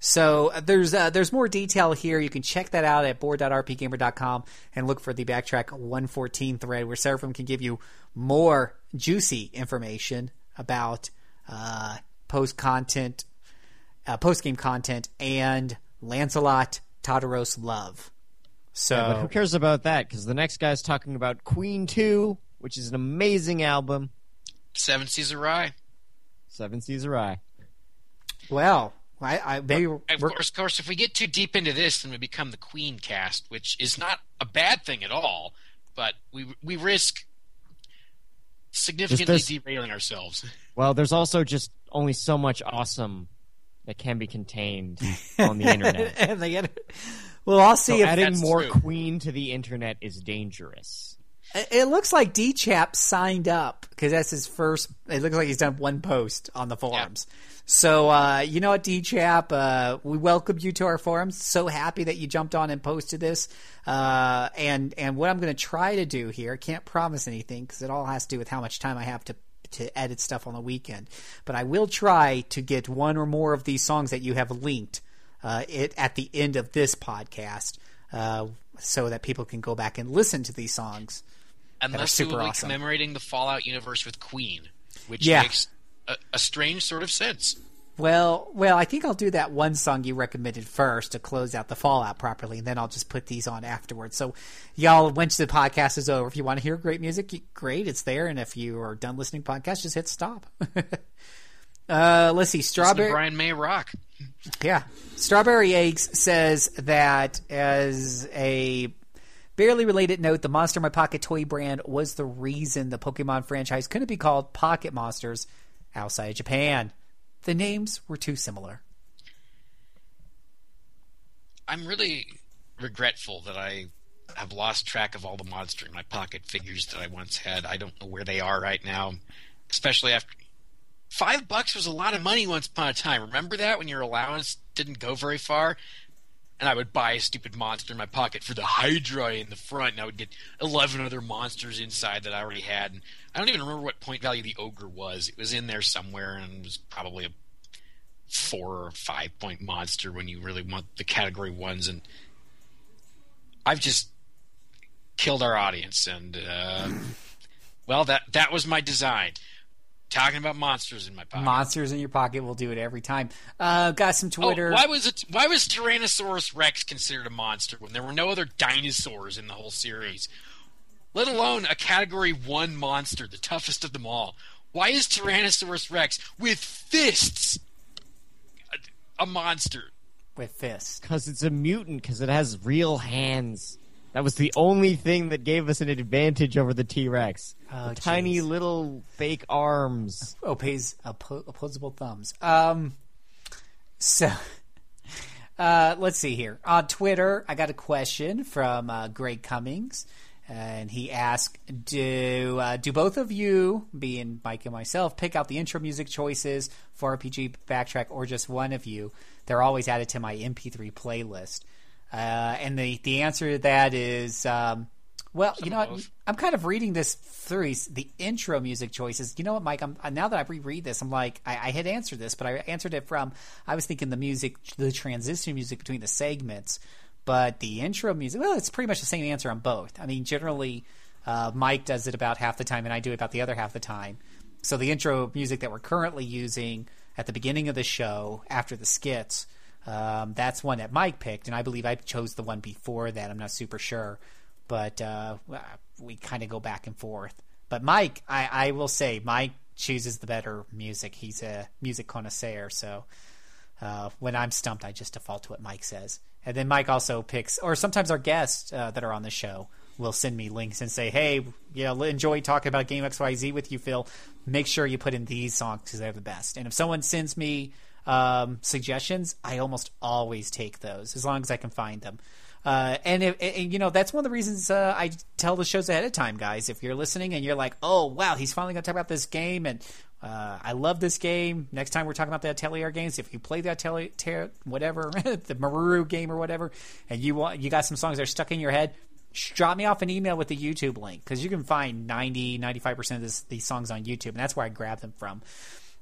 S2: So uh, there's uh, there's more detail here. You can check that out at board.rpgamer.com and look for the backtrack 114 thread where Seraphim can give you more juicy information about uh, post content, uh, post game content, and Lancelot Tartaros love. So,
S1: yeah, but who cares about that? Because the next guy's talking about Queen Two, which is an amazing album.
S8: Seven Seas of Rhye.
S1: Seven Seas of Rhye.
S2: Well, I, I maybe
S8: of course, of course, if we get too deep into this, then we become the Queen cast, which is not a bad thing at all. But we we risk significantly derailing ourselves.
S1: Well, there's also just only so much awesome that can be contained on the internet.
S2: and they get, well, I'll see
S1: so
S2: if
S1: adding more true. Queen to the internet is dangerous.
S2: It looks like D Chap signed up because that's his first. It looks like he's done one post on the forums. Yeah. So uh, you know what, D Chap, uh, we welcome you to our forums. So happy that you jumped on and posted this. Uh, and and what I'm going to try to do here, I can't promise anything because it all has to do with how much time I have to to edit stuff on the weekend. But I will try to get one or more of these songs that you have linked uh, it at the end of this podcast, uh, so that people can go back and listen to these songs.
S8: Unless
S2: super
S8: we will
S2: awesome.
S8: commemorating the Fallout universe with Queen, which
S2: Yeah.
S8: makes a, a strange sort of sense.
S2: Well, well, I think I'll do that one song you recommended first to close out the Fallout properly, and then I'll just put these on afterwards. So, y'all, once the podcast is over, if you want to hear great music, great, it's there. And if you are done listening to podcast, just hit stop. uh, let's see, strawberry.
S8: Brian May rock.
S2: Yeah. Strawberry Eggs says that as a barely related note, the Monster My Pocket toy brand was the reason the Pokemon franchise couldn't be called Pocket Monsters outside of Japan. The names were too similar.
S8: I'm really regretful that I have lost track of all the monster in my pocket figures that I once had. I don't know where they are right now, especially after five bucks was a lot of money once upon a time. Remember that when your allowance didn't go very far? And I would buy a stupid monster in my pocket for the Hydra in the front, and I would get 11 other monsters inside that I already had. And I don't even remember what point value the ogre was. It was in there somewhere, and was probably a four or five point monster when you really want the category ones. And I've just killed our audience, and uh, well, that that was my design. Talking about monsters in my pocket.
S2: Monsters in your pocket will do it every time. Uh, got some Twitter.
S8: Oh, why was it? Why was Tyrannosaurus Rex considered a monster when there were no other dinosaurs in the whole series? Let alone a Category One monster, the toughest of them all. Why is Tyrannosaurus Rex with fists a, a monster?
S2: with fists.
S1: Because it's a mutant, because it has real hands. That was the only thing that gave us an advantage over the T Rex.
S2: Oh,
S1: tiny
S2: jeez.
S1: little fake arms.
S2: Oppos- oppo- opposable thumbs. Um, so, uh, let's see here. On Twitter, I got a question from uh, Greg Cummings, and he asked, "Do uh, do both of you, being Mike and myself, pick out the intro music choices for RPG Backtrack, or just one of you? They're always added to my MP3 playlist." Uh, and the the answer to that is. Um, well, you know, what? I'm kind of reading this through the intro music choices. You know what, Mike? I'm now that I reread this, I'm like, I, I had answered this, but I answered it from I was thinking the music, the transition music between the segments, but the intro music. Well, it's pretty much the same answer on both. I mean, generally, uh, Mike does it about half the time, and I do it about the other half the time. So the intro music that we're currently using at the beginning of the show after the skits. Um, that's one that Mike picked, and I believe I chose the one before that. I'm not super sure, but uh, we kind of go back and forth. But Mike, I, I will say, Mike chooses the better music. He's a music connoisseur, so uh, when I'm stumped, I just default to what Mike says. And then Mike also picks, or sometimes our guests uh, that are on the show will send me links and say, "Hey, you know, enjoy talking about Game X Y Z with you, Phil. Make sure you put in these songs because they're the best." And if someone sends me um, suggestions, I almost always take those as long as I can find them. Uh, and, if, and, you know that's one of the reasons uh, I tell the shows ahead of time, guys. If you're listening and you're like, "Oh wow, he's finally going to talk about this game," and uh, I love this game. Next time we're talking about the Atelier games, if you play the Atelier, whatever, the Maru game or whatever, and you want you got some songs that are stuck in your head, drop me off an email with the YouTube link because you can find 90, 95% of this, these songs on YouTube, and that's where I grab them from.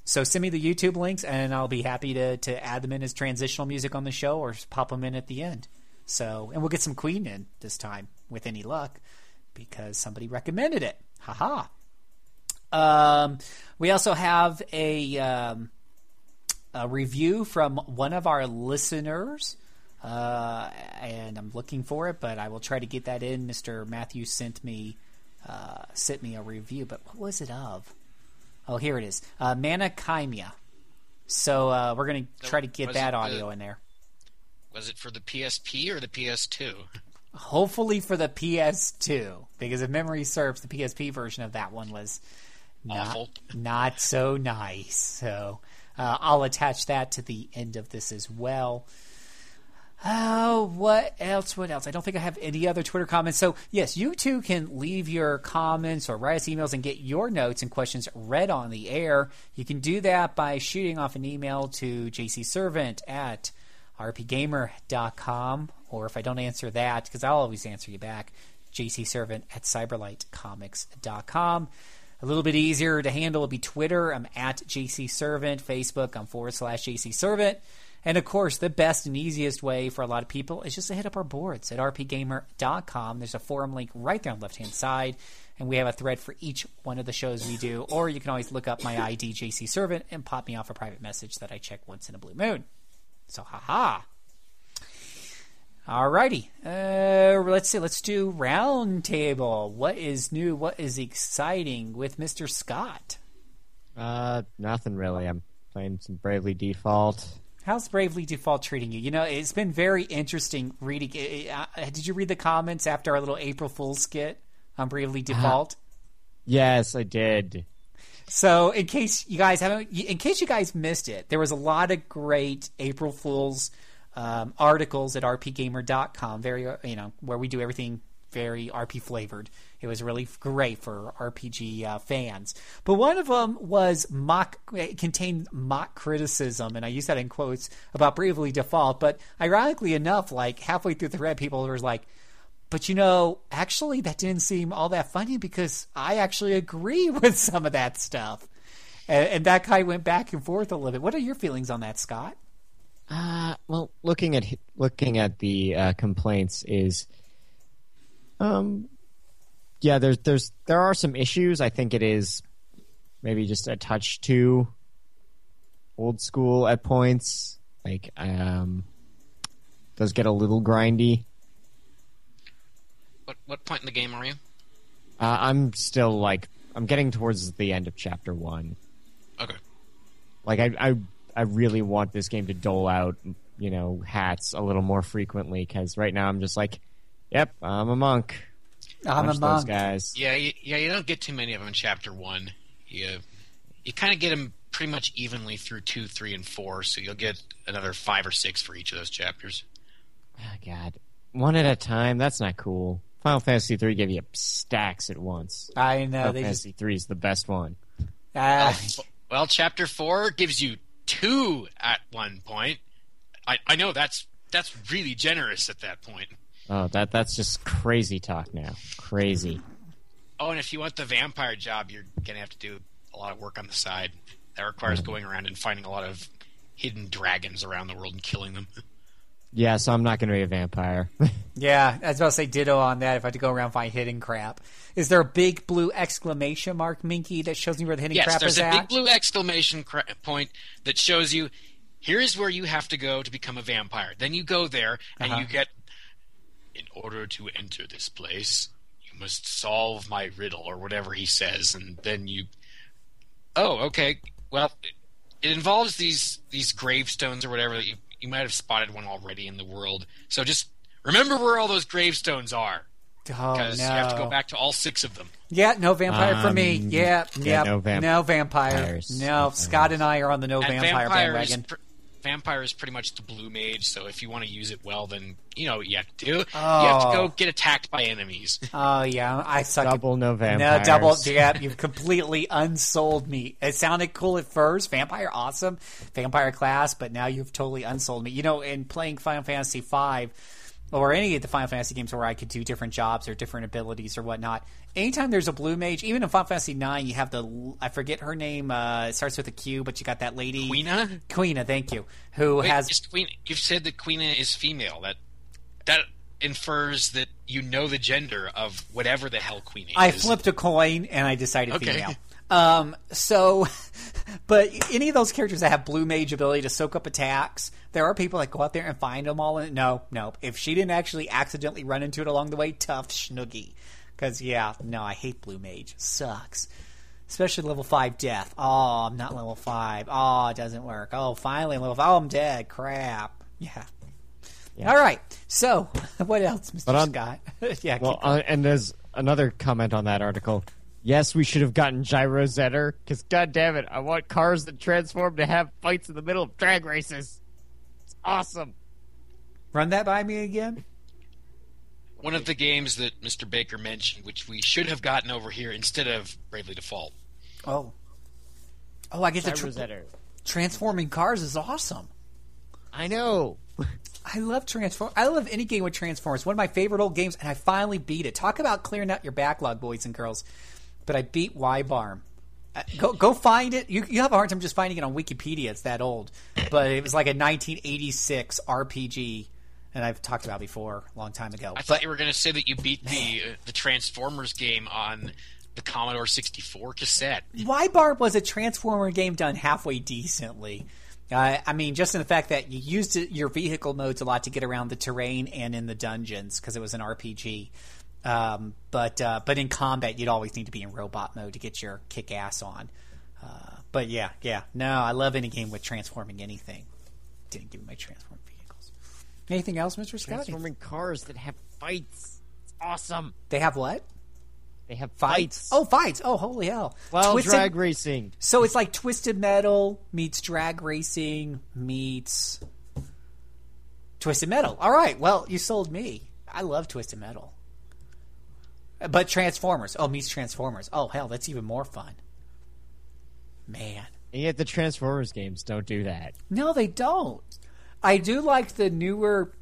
S2: So send me the YouTube links, and I'll be happy to to add them in as transitional music on the show or pop them in at the end. So, and we'll get some Queen in this time with any luck because somebody recommended it. Haha. Um, we also have a um, a review from one of our listeners. Uh, and I'm looking for it, but I will try to get that in. Mr. Matthew sent me uh, sent me a review, but what was it of? Oh, here it is. Uh, Mana Khemia. So uh, we're going to try to get that audio
S8: the,
S2: in there.
S8: Was it for the PSP or the PS2?
S2: Hopefully for the PS2, because if memory serves, the PSP version of that one was not,
S8: Awful.
S2: not so nice. So uh, I'll attach that to the end of this as well. Oh, what else? What else? I don't think I have any other Twitter comments. So, yes, you too can leave your comments or write us emails and get your notes and questions read on the air. You can do that by shooting off an email to jcservant at rpgamer.com. Or if I don't answer that, because I'll always answer you back, jcservant at cyberlightcomics.com. A little bit easier to handle would be Twitter. I'm at jcservant. Facebook, I'm forward slash jcservant. And of course, the best and easiest way for a lot of people is just to hit up our boards at rpgamer.com. There's a forum link right there on the left hand side, and we have a thread for each one of the shows we do. Or you can always look up my ID, JC Servant, and pop me off a private message that I check once in a blue moon. So, haha. Alrighty, uh, let's see. Let's do roundtable. What is new? What is exciting with Mister Scott?
S1: Uh, nothing really. I'm playing some Bravely Default.
S2: How's Bravely Default treating you? You know, it's been very interesting reading. Did you read the comments after our little April Fool's skit on Bravely Default? Uh,
S1: yes, I did.
S2: So, in case you guys haven't, in case you guys missed it, there was a lot of great April Fool's um, articles at rpgamer.com. Very, you know, where we do everything very RP flavored. It was really great for RPG uh, fans. But one of them was mock contained mock criticism, and I use that in quotes about Bravely Default. But ironically enough, like halfway through the thread, people were like, "But you know, actually, that didn't seem all that funny because I actually agree with some of that stuff." And, and that guy went back and forth a little bit. What are your feelings on that, Scott?
S1: Uh, well, looking at looking at the uh, complaints is um, yeah, there's there's there are some issues. I think it is maybe just a touch too old school at points. Like um, does get a little grindy.
S8: What what point in the game are you?
S1: Uh, I'm still like I'm getting towards the end of chapter one.
S8: Okay.
S1: Like I I I really want this game to dole out you know hats a little more frequently because right now I'm just like Yep, I'm a monk.
S2: I'm
S1: Punch
S2: a monk.
S1: Those guys.
S8: Yeah, you, yeah. You don't get too many of them in chapter one. You you kind of get them pretty much evenly through two, three, and four. So you'll get another five or six for each of those chapters.
S1: Oh, God, one at a time. That's not cool. Final Fantasy three gave you stacks at once.
S2: I know
S1: Final
S2: they
S1: Fantasy three is the best one.
S2: just. Uh,
S8: Well, chapter four gives you two at one point. I, I know that's that's really generous at that point.
S1: Oh, that that's just crazy talk now. Crazy.
S8: Oh, and if you want the vampire job, you're gonna have to do a lot of work on the side. That requires going around and finding a lot of hidden dragons around the world and killing them.
S1: Yeah, so I'm not going to be a vampire.
S2: yeah, I was about to say ditto on that. If I had to go around and find hidden crap, is there a big blue exclamation mark, Minky, that shows me where the hidden
S8: yes,
S2: crap
S8: there's a big blue exclamation cra- point that shows you here's where you have to go to become a vampire. Then you go there and
S2: Uh-huh.
S8: you get in order to enter this place, you must solve my riddle or whatever he says, and then you Oh, okay. Well, it, it involves these these gravestones or whatever that you you might have spotted one already in the world. So just remember where all those gravestones are
S2: Oh
S8: because
S2: no!
S8: you have to go back to all six of them.
S2: Yeah, no vampire for me.
S1: Um,
S2: Yeah,
S1: yeah,
S2: yeah,
S1: no vamp-
S2: no vampire.
S1: vampires.
S2: No,
S1: No
S2: Scott and I are on the no
S8: And
S2: vampire,
S8: vampire
S2: bandwagon.
S8: pr- vampire is pretty much the blue mage. So if you want to use it well, then you know what you have to do. You have to
S2: Oh.
S8: go get attacked by enemies.
S2: Oh yeah, I suck. at-
S1: Double no
S2: No, double. Yeah, you've completely unsold me. It sounded cool at first, vampire, awesome, vampire class, but now you've totally unsold me. You know, in playing Final Fantasy V or any of the Final Fantasy games where I could do different jobs or different abilities or whatnot, anytime there's a blue mage, even in Final Fantasy IX, you have the I forget her name. Uh, it starts with a Q, but you got that lady
S8: Quina?
S2: Quina, thank you, who
S8: Wait,
S2: has
S8: Queen. You've said that Quina is female. That that infers that you know the gender of whatever the hell
S2: Quina
S8: is.
S2: I flipped a coin and I decided
S8: Okay.
S2: female. Um, so, but any of those characters that have blue mage ability to soak up attacks, there are people that go out there and find them all. And no, no, if she didn't actually accidentally run into it along the way, tough schnoogie. Because yeah, no, I hate blue mage. Sucks. Especially level five death. Oh, I'm not level five. Oh, it doesn't work. Oh, finally level. Five. Oh, I'm dead. Crap. Yeah. All right. So, what else, Mr.
S1: But on-
S2: Scott? yeah.
S1: Well, uh, and there's another comment on that article. Yes, we should have gotten Gyrozetter, because god damn it, I want cars that transform to have fights in the middle of drag races. It's awesome.
S2: Run that by me again.
S8: One of the games that Mr. Baker mentioned, which we should have gotten over here instead of Bravely Default.
S2: Oh. Oh, I get the
S1: Gyro
S2: tr-
S1: Zetter.
S2: transforming cars is awesome.
S1: I know.
S2: I love transform. I love any game with Transformers. One of my favorite old games, and I finally beat it. Talk about clearing out your backlog, boys and girls. But I beat Wibarm. Uh, Go go find it. You you have a hard time just finding it on Wikipedia. It's that old, but it was like a 1986 RPG, and I've talked about before a long time ago.
S8: I thought you were going to say that you beat the uh, the Transformers game on the Commodore 64 cassette.
S2: Wibarm was a Transformer game done halfway decently. Uh, I mean, just in the fact that you used your vehicle modes a lot to get around the terrain and in the dungeons because it was an RPG. Um, but uh, but in combat, you'd always need to be in robot mode to get your kick ass on. Uh, but yeah, yeah, no, I love any game with transforming anything. Didn't give me my transform vehicles. Anything else, Mister Scott?
S1: Transforming cars that have fights. It's awesome.
S2: They have what?
S1: They have
S2: Fights?
S1: fights.
S2: Oh, fights! Oh, holy hell!
S1: well,
S2: Twisted-
S1: drag racing.
S2: So it's like Twisted Metal meets drag racing meets Twisted Metal. All right, well, you sold me. I love Twisted Metal. But Transformers. Oh, meets Transformers. Oh, hell, that's even more fun. Man.
S1: And yet the Transformers games don't do that.
S2: No, they don't. I do like the newer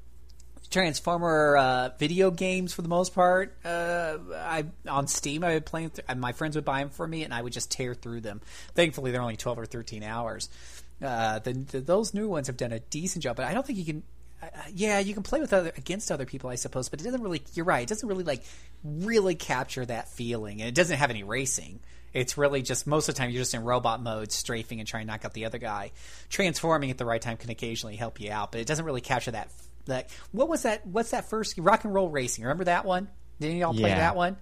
S2: Transformer uh, video games for the most part. Uh, I on Steam, I would play. Th- my friends would buy them for me, and I would just tear through them. Thankfully, they're only twelve or thirteen hours. Uh, the, the, those new ones have done a decent job, but I don't think you can. Uh, yeah, you can play with other against other people, I suppose, but it doesn't really. You're right. It doesn't really like really capture that feeling, and it doesn't have any racing. It's really just most of the time you're just in robot mode, strafing and trying to knock out the other guy. Transforming at the right time can occasionally help you out, but it doesn't really capture that. That what was that? What's that first rock and roll racing? Remember that one? Didn't y'all play
S1: Yeah.
S2: that one?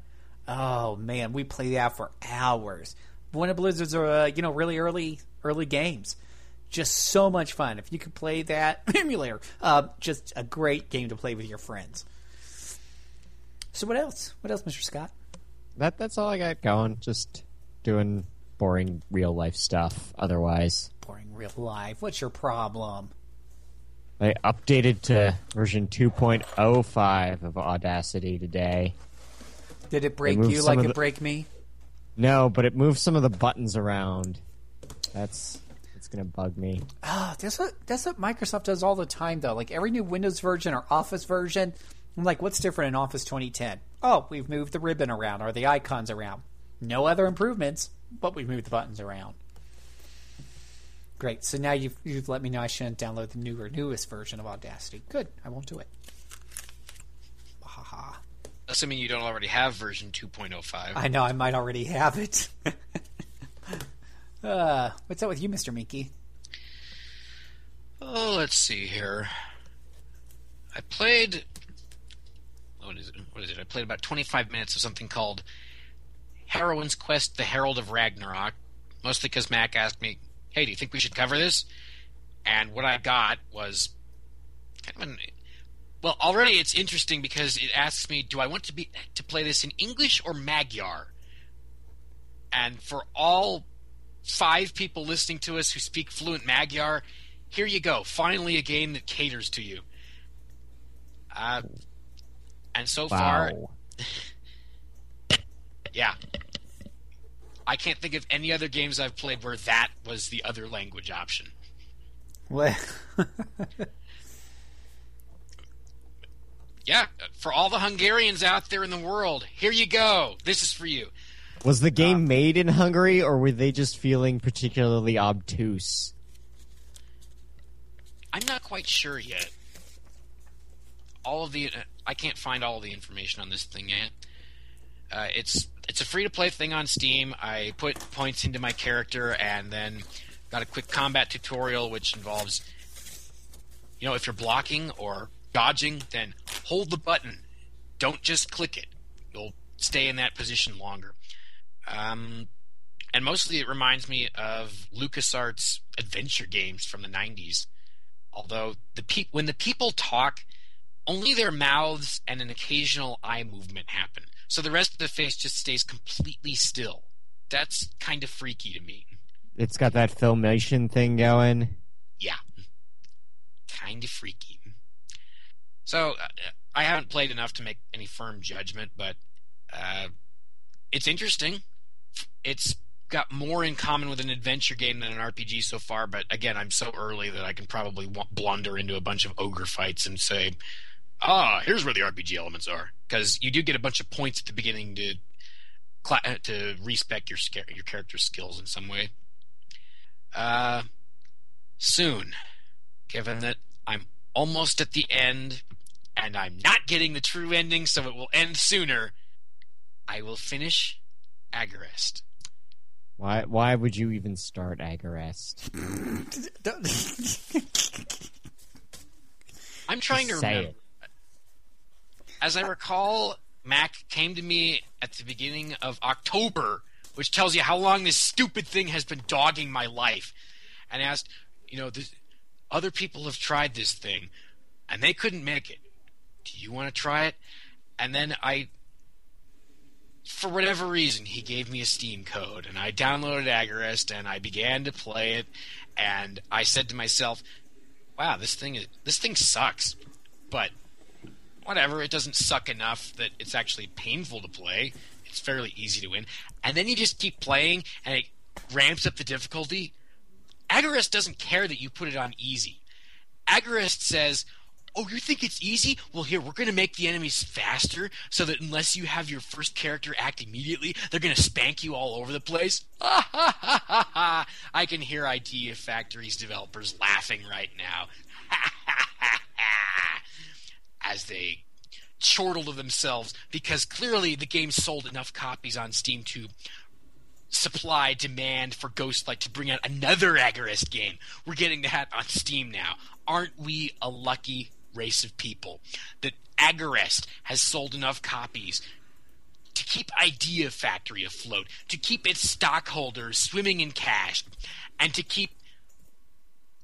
S2: Oh man, we played that for hours. One of Blizzard's uh, you know really early early games. Just so much fun. If you could play that emulator, uh, just a great game to play with your friends. So what else? What else, Mr. Scott?
S1: That that's all I got going. Just doing boring real life stuff. Otherwise,
S2: Boring real life. What's your problem?
S1: I updated to version 2.05 of Audacity today.
S2: Did it break
S1: moved
S2: you like
S1: of
S2: it break me?
S1: No, but it moved some of the buttons around. That's gonna bug me.
S2: Ah, that's what that's what Microsoft does all the time though. Like every new Windows version or Office version, I'm like, what's different in Office 2010? Oh, we've moved the ribbon around or the icons around. No other improvements, but we've moved the buttons around. Great. So now you've you've let me know I shouldn't download the newer newest version of Audacity. Good. I won't do it. Haha.
S8: Assuming you don't already have version 2.05.
S2: I know I might already have it. uh, what's up with you, Mr. Minky?
S8: Oh, let's see here. I played. What is it? What is it? I played about 25 minutes of something called Heroine's Quest: The Herald of Ragnarok. mostly because Mac asked me, "Hey, do you think we should cover this?" And what I got was kind of an well, already it's interesting because it asks me, "Do I want to be to play this in English or Magyar?" And for all five people listening to us who speak fluent Magyar, here you go. Finally, a game that caters to you. Uh, and so far, yeah. I can't think of any other games I've played where that was the other language option.
S2: Well,
S8: Yeah, for all the Hungarians out there in the world, here you go. This is for you.
S1: Was the game made in Hungary, or were they just feeling particularly obtuse?
S8: I'm not quite sure yet. All of the I can't find all of the information on this thing yet. Uh, it's it's a free to play thing on Steam. I put points into my character and then got a quick combat tutorial which involves you know if you're blocking or dodging then hold the button. Don't just click it. You'll stay in that position longer. Um, and mostly it reminds me of LucasArts adventure games from the 90s although the pe- when the people talk, only their mouths and an occasional eye movement happen. So the rest of the face just stays completely still. That's kind of freaky to me.
S1: It's got that filmation thing going.
S8: Yeah. Kind of freaky. So uh, I haven't played enough to make any firm judgment, but uh, it's interesting. It's got more in common with an adventure game than an RPG so far, but again, I'm so early that I can probably blunder into a bunch of ogre fights and say, ah, here's where the RPG elements are. Because you do get a bunch of points at the beginning to uh, to respec your your character's skills in some way. Uh, soon, given that I'm almost at the end and I'm not getting the true ending, so it will end sooner, I will finish Agarest.
S1: Why? Why would you even start Agarest?
S8: I'm trying to
S1: Say
S8: remember.
S1: it.
S8: As I recall, Mac came to me at the beginning of October, which tells you how long this stupid thing has been dogging my life, and asked, you know, this, other people have tried this thing, and they couldn't make it. Do you want to try it? And then I, for whatever reason, he gave me a Steam code, and I downloaded Agarest, and I began to play it, and I said to myself, wow, this thing is this thing sucks, but whatever, it doesn't suck enough that it's actually painful to play. It's fairly easy to win, and then you just keep playing, and it ramps up the difficulty. Agarest doesn't care that you put it on easy. Agarest says, "Oh, you think it's easy? Well, here we're going to make the enemies faster, so that unless you have your first character act immediately, they're going to spank you all over the place." I can hear Idea Factory's developers laughing right now as they chortle to themselves because clearly the game sold enough copies on Steam to supply demand for Ghostlight to bring out another Agarest game. We're getting that on Steam now. Aren't we a lucky race of people that Agarest has sold enough copies to keep Idea Factory afloat, to keep its stockholders swimming in cash, and to keep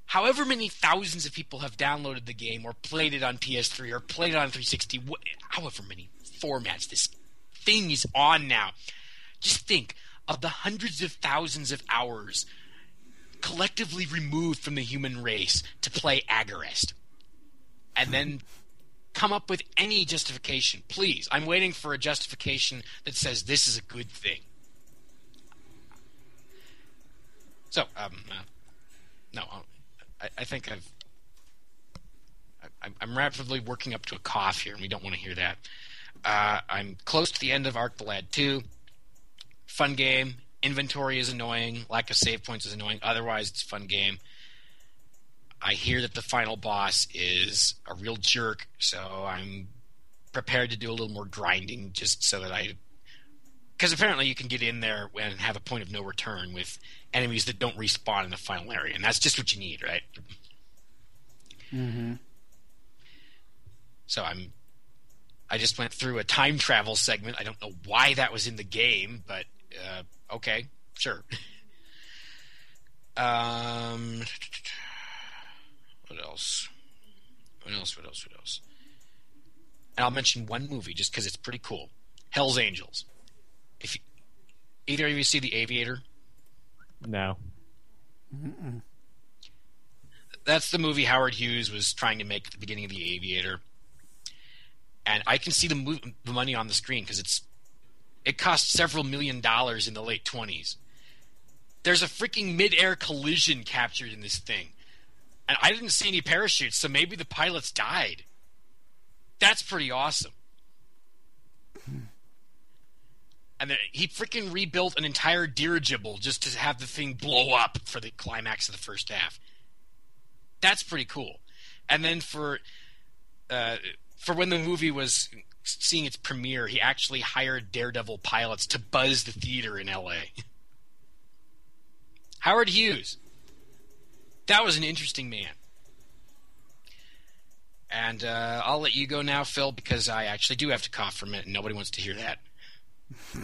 S8: however many thousands of people have downloaded the game or played it on PS3 or played it on 360, wh- however many formats this thing is on now. Just think of the hundreds of thousands of hours collectively removed from the human race to play Agarest. And then come up with any justification. Please, I'm waiting for a justification that says this is a good thing. So, um, uh, no, I, I think I've. I, I'm rapidly working up to a cough here, and we don't want to hear that. Uh, I'm close to the end of Arc the Lad 2. Fun game. Inventory is annoying. Lack of save points is annoying. Otherwise, it's a fun game. I hear that the final boss is a real jerk, so I'm prepared to do a little more grinding just so that I. Because apparently you can get in there and have a point of no return with enemies that don't respawn in the final area, and that's just what you need, right?
S2: Mm-hmm.
S8: So I'm. I just went through a time travel segment. I don't know why that was in the game, but uh, okay, sure. Um, what else? What else? What else? What else? And I'll mention one movie just because it's pretty cool. Hell's Angels. If you, either of you see The Aviator,
S1: No.
S8: that's the movie Howard Hughes was trying to make at the beginning of The Aviator. And I can see the, mo- the money on the screen because it's it cost several million dollars in the late twenties. There's a freaking mid-air collision captured in this thing, and I didn't see any parachutes, so maybe the pilots died. That's pretty awesome. And then he freaking rebuilt an entire dirigible just to have the thing blow up for the climax of the first half. That's pretty cool. And then for uh, for when the movie was seeing its premiere, he actually hired Daredevil pilots to buzz the theater in L.A. Howard Hughes. That was an interesting man. And uh, I'll let you go now, Phil, because I actually do have to cough for a minute, and nobody wants to hear that.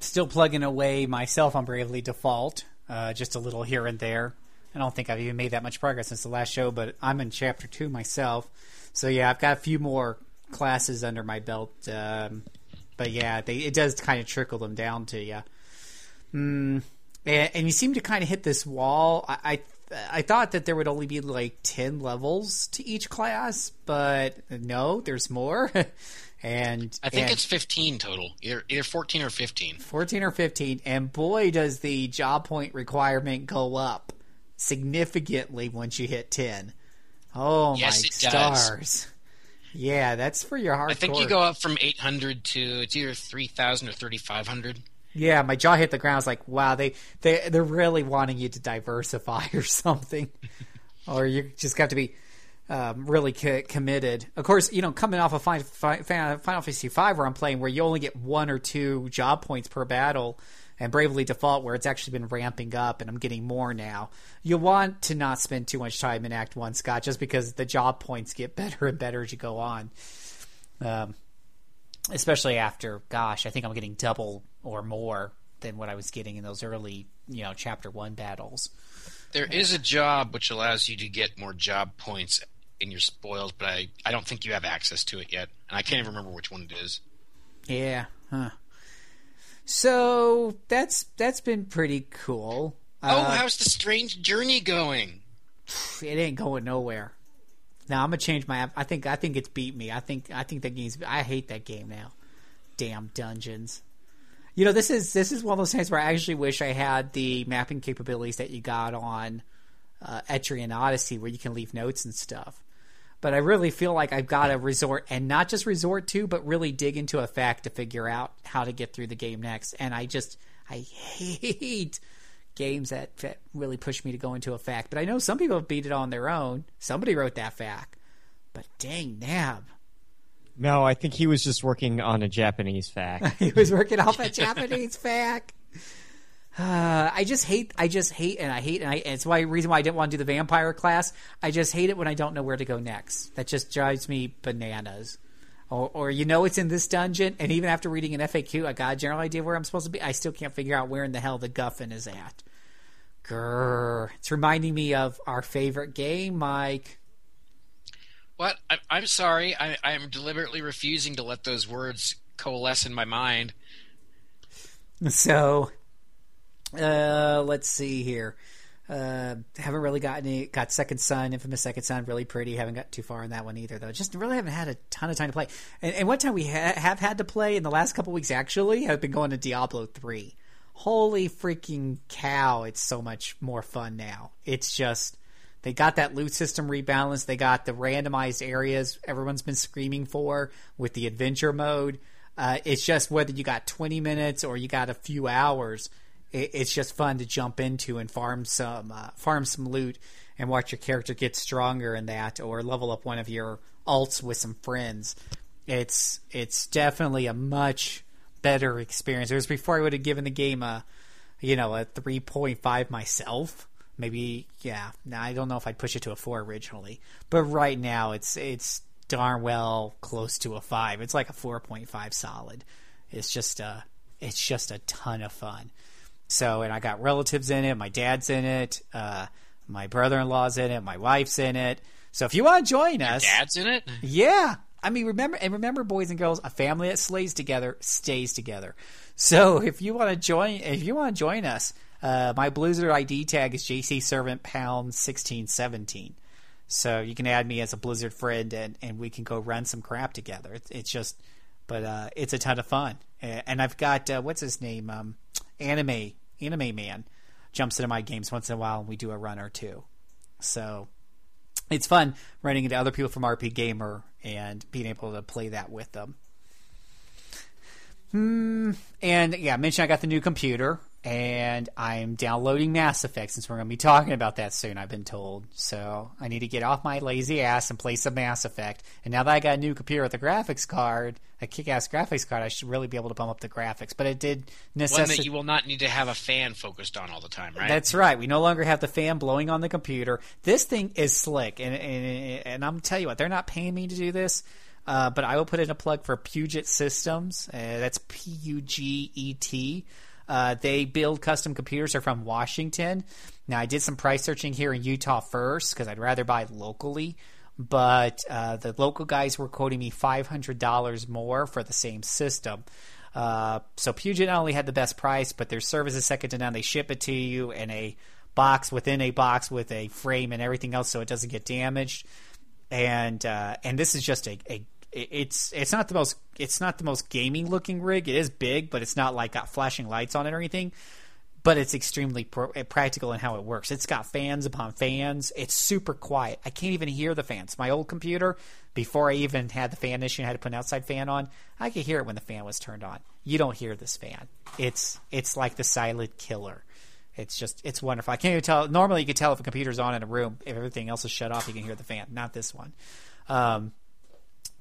S2: Still plugging away myself on Bravely Default, uh, just a little here and there. I don't think I've even made that much progress since the last show, but I'm in chapter two myself. So yeah, I've got a few more classes under my belt. Um, but yeah, they, it does kind of trickle them down to you. And, and you seem to kind of hit this wall. I, I I thought that there would only be like ten levels to each class, but no, there's more. and
S8: I think
S2: and-
S8: it's 15 total, either either 14 or 15.
S2: 14 or 15 and boy does the job point requirement go up significantly once you hit 10 oh
S8: Yes,
S2: my
S8: it does.
S2: stars yeah that's for your hardcore
S8: I think you go up from 800 to it's either 3,000 or 3,500.
S2: Yeah my jaw hit the ground I was like wow they, they they're really wanting you to diversify or something or you just got to be um, really co- committed. Of course, you know, coming off of Final, Final Fantasy V, where I'm playing, where you only get one or two job points per battle, and Bravely Default, where it's actually been ramping up, and I'm getting more now. You want to not spend too much time in Act One, Scott, just because the job points get better and better as you go on. Um, especially after, gosh, I think I'm getting double or more than what I was getting in those early, you know, Chapter One battles.
S8: There is a job which allows you to get more job points in your spoils, but I, I don't think you have access to it yet. And I can't even remember which one it is.
S2: Yeah. Huh. So that's that's been pretty cool.
S8: oh,
S2: Uh,
S8: how's the strange journey going?
S2: it ain't going nowhere. Now I'm gonna change my. I think I think it's beat me. I think I think that game's. I hate that game now. Damn dungeons. You know this is this is one of those times where I actually wish I had the mapping capabilities that you got on uh, Etrian Odyssey, where you can leave notes and stuff. But I really feel like I've got to resort and not just resort to, but really dig into a FAQ to figure out how to get through the game next. And I just I hate games that, that really pushed me to go into a FAQ. But I know some people beat it on their own. Somebody wrote that FAQ. But dang nab.
S1: No, I think he was just working on a Japanese FAQ.
S2: he was working off a Japanese FAQ. Uh, I just hate, I just hate, and I hate, and, I, and it's why reason why I didn't want to do the vampire class. I just hate it when I don't know where to go next. That just drives me bananas. Or, or you know it's in this dungeon, and even after reading an FAQ, I got a general idea where I'm supposed to be. I still can't figure out where in the hell the guffin is at. Grrr. It's reminding me of our favorite game, Mike.
S8: What? I, I'm sorry. I, I'm deliberately refusing to let those words coalesce in my mind.
S2: So, uh, let's see here. Uh, haven't really gotten any, got Second Son, Infamous Second Son, really pretty. Haven't got too far in that one either, though. Just really haven't had a ton of time to play. And, and one time we ha- have had to play in the last couple weeks, actually, I've been going to Diablo 3. Holy freaking cow, it's so much more fun now. It's just, they got that loot system rebalanced. They got the randomized areas everyone's been screaming for with the adventure mode. Uh, it's just whether you got 20 minutes or you got a few hours. It, it's just fun to jump into and farm some uh, farm some loot and watch your character get stronger in that, or level up one of your alts with some friends. It's it's definitely a much better experience. Was before I would have given the game a you know a 3.5 myself maybe yeah now i don't know if i'd push it to a four originally but right now it's it's darn well close to a five it's like a 4.5 solid it's just a it's just a ton of fun So, and I got relatives in it. My dad's in it. Uh, my brother-in-law's in it. My wife's in it. So, if you want to join us,
S8: Dad's in it.
S2: yeah. I mean, remember and remember, boys and girls, a family that slays together stays together. So if you want to join, if you want to join us, uh, my Blizzard ID tag is JC Servant Pound sixteen seventeen. So you can add me as a Blizzard friend, and, and we can go run some crap together. It's, it's just, but uh, it's a ton of fun. And I've got uh, what's his name, um, anime anime man, jumps into my games once in a while, and we do a run or two. So it's fun running into other people from RP Gamer and being able to play that with them. Hmm. And yeah, I mentioned I got the new computer and I'm downloading Mass Effect since we're going to be talking about that soon, I've been told. So I need to get off my lazy ass and play some Mass Effect. And now that I got a new computer with a graphics card, a kick ass graphics card, I should really be able to bump up the graphics. But it did
S8: One
S2: necessitate.
S8: that you will not need to have a fan focused on all the time, right?
S2: That's right. We no longer have the fan blowing on the computer. This thing is slick, and and, and I'm tell you what, they're not paying me to do this, uh, but I will put in a plug for Puget Systems. Uh, that's P U G E T. Uh, they build custom computers. They're from Washington. Now, I did some price searching here in Utah first because I'd rather buy locally. But uh, the local guys were quoting me five hundred dollars more for the same system. Uh, so Puget not only had the best price, but their service is second to none. They ship it to you in a box within a box with a frame and everything else, so it doesn't get damaged. And uh, and this is just a, a it's it's not the most it's not the most gaming looking rig. It is big, but it's not like got flashing lights on it or anything. But it's extremely pro- practical in how it works. It's got fans upon fans. It's super quiet. I can't even hear the fans. My old computer, before I even had the fan issue, I had to put an outside fan on. I could hear it when the fan was turned on. You don't hear this fan. It's it's like the silent killer. It's just it's wonderful. I can't even tell. Normally, you can tell if a computer's on in a room. If everything else is shut off, you can hear the fan. Not this one. Um,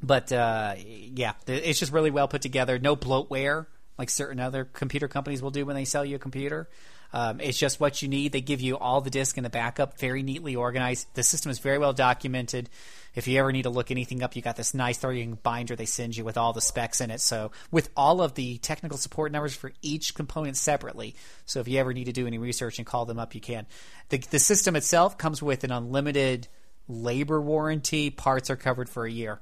S2: but uh, yeah, it's just really well put together. No bloatware like certain other computer companies will do when they sell you a computer. Um, it's just what you need. They give you all the disk and the backup, very neatly organized. The system is very well documented. If you ever need to look anything up, you got this nice 30 binder they send you with all the specs in it. So with all of the technical support numbers for each component separately. So if you ever need to do any research and call them up, you can. The, the system itself comes with an unlimited labor warranty. Parts are covered for a year.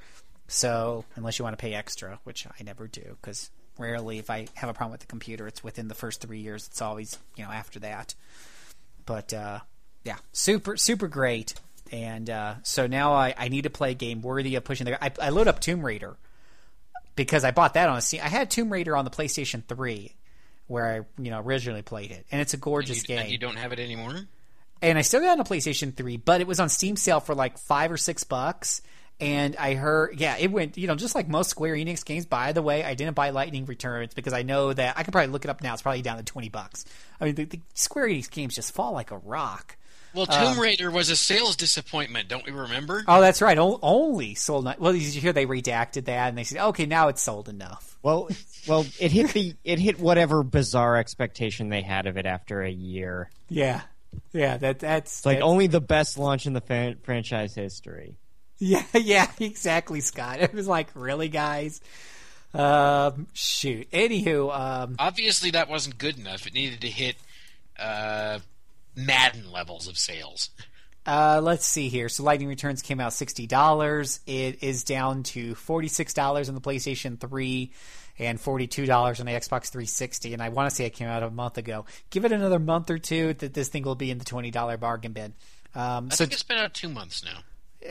S2: So unless you want to pay extra, which I never do, because rarely if I have a problem with the computer, it's within the first three years. It's always you know after that. But uh, yeah, super super great. And uh, so now I, I need to play a game worthy of pushing the. I, I load up Tomb Raider because I bought that on a Steam. I had Tomb Raider on the PlayStation Three, where I you know originally played it, and it's a gorgeous
S8: you,
S2: game
S8: and you don't have it anymore.
S2: and I still got it on a PlayStation 3, but it was on Steam sale for like five or six bucks. And I heard, yeah, it went, you know, just like most Square Enix games. By the way, I didn't buy Lightning Returns because I know that I could probably look it up now. It's probably down to 20 bucks. I mean, the, the Square Enix games just fall like a rock.
S8: Well, Tomb um, Raider was a sales disappointment, don't we remember?
S2: Oh, that's right. O- only sold. Not, well, did you hear they redacted that and they said, okay, now it's sold enough.
S1: Well, well, it hit the it hit whatever bizarre expectation they had of it after a year.
S2: Yeah. Yeah, that that's
S1: It's like
S2: that's-
S1: only the best launch in the fan- franchise history.
S2: Yeah, yeah, exactly, Scott. It was like, really, guys? Um, shoot. Anywho, um,
S8: Obviously, that wasn't good enough. It needed to hit uh, Madden levels of sales.
S2: Uh, let's see here. So Lightning Returns came out sixty dollars. It is down to forty six dollars on the PlayStation Three, and forty two dollars on the Xbox Three Sixty. And I want to say it came out a month ago. Give it another month or two that this thing will be in the twenty dollar bargain bin. Um,
S8: I
S2: so
S8: think it's been out two months now.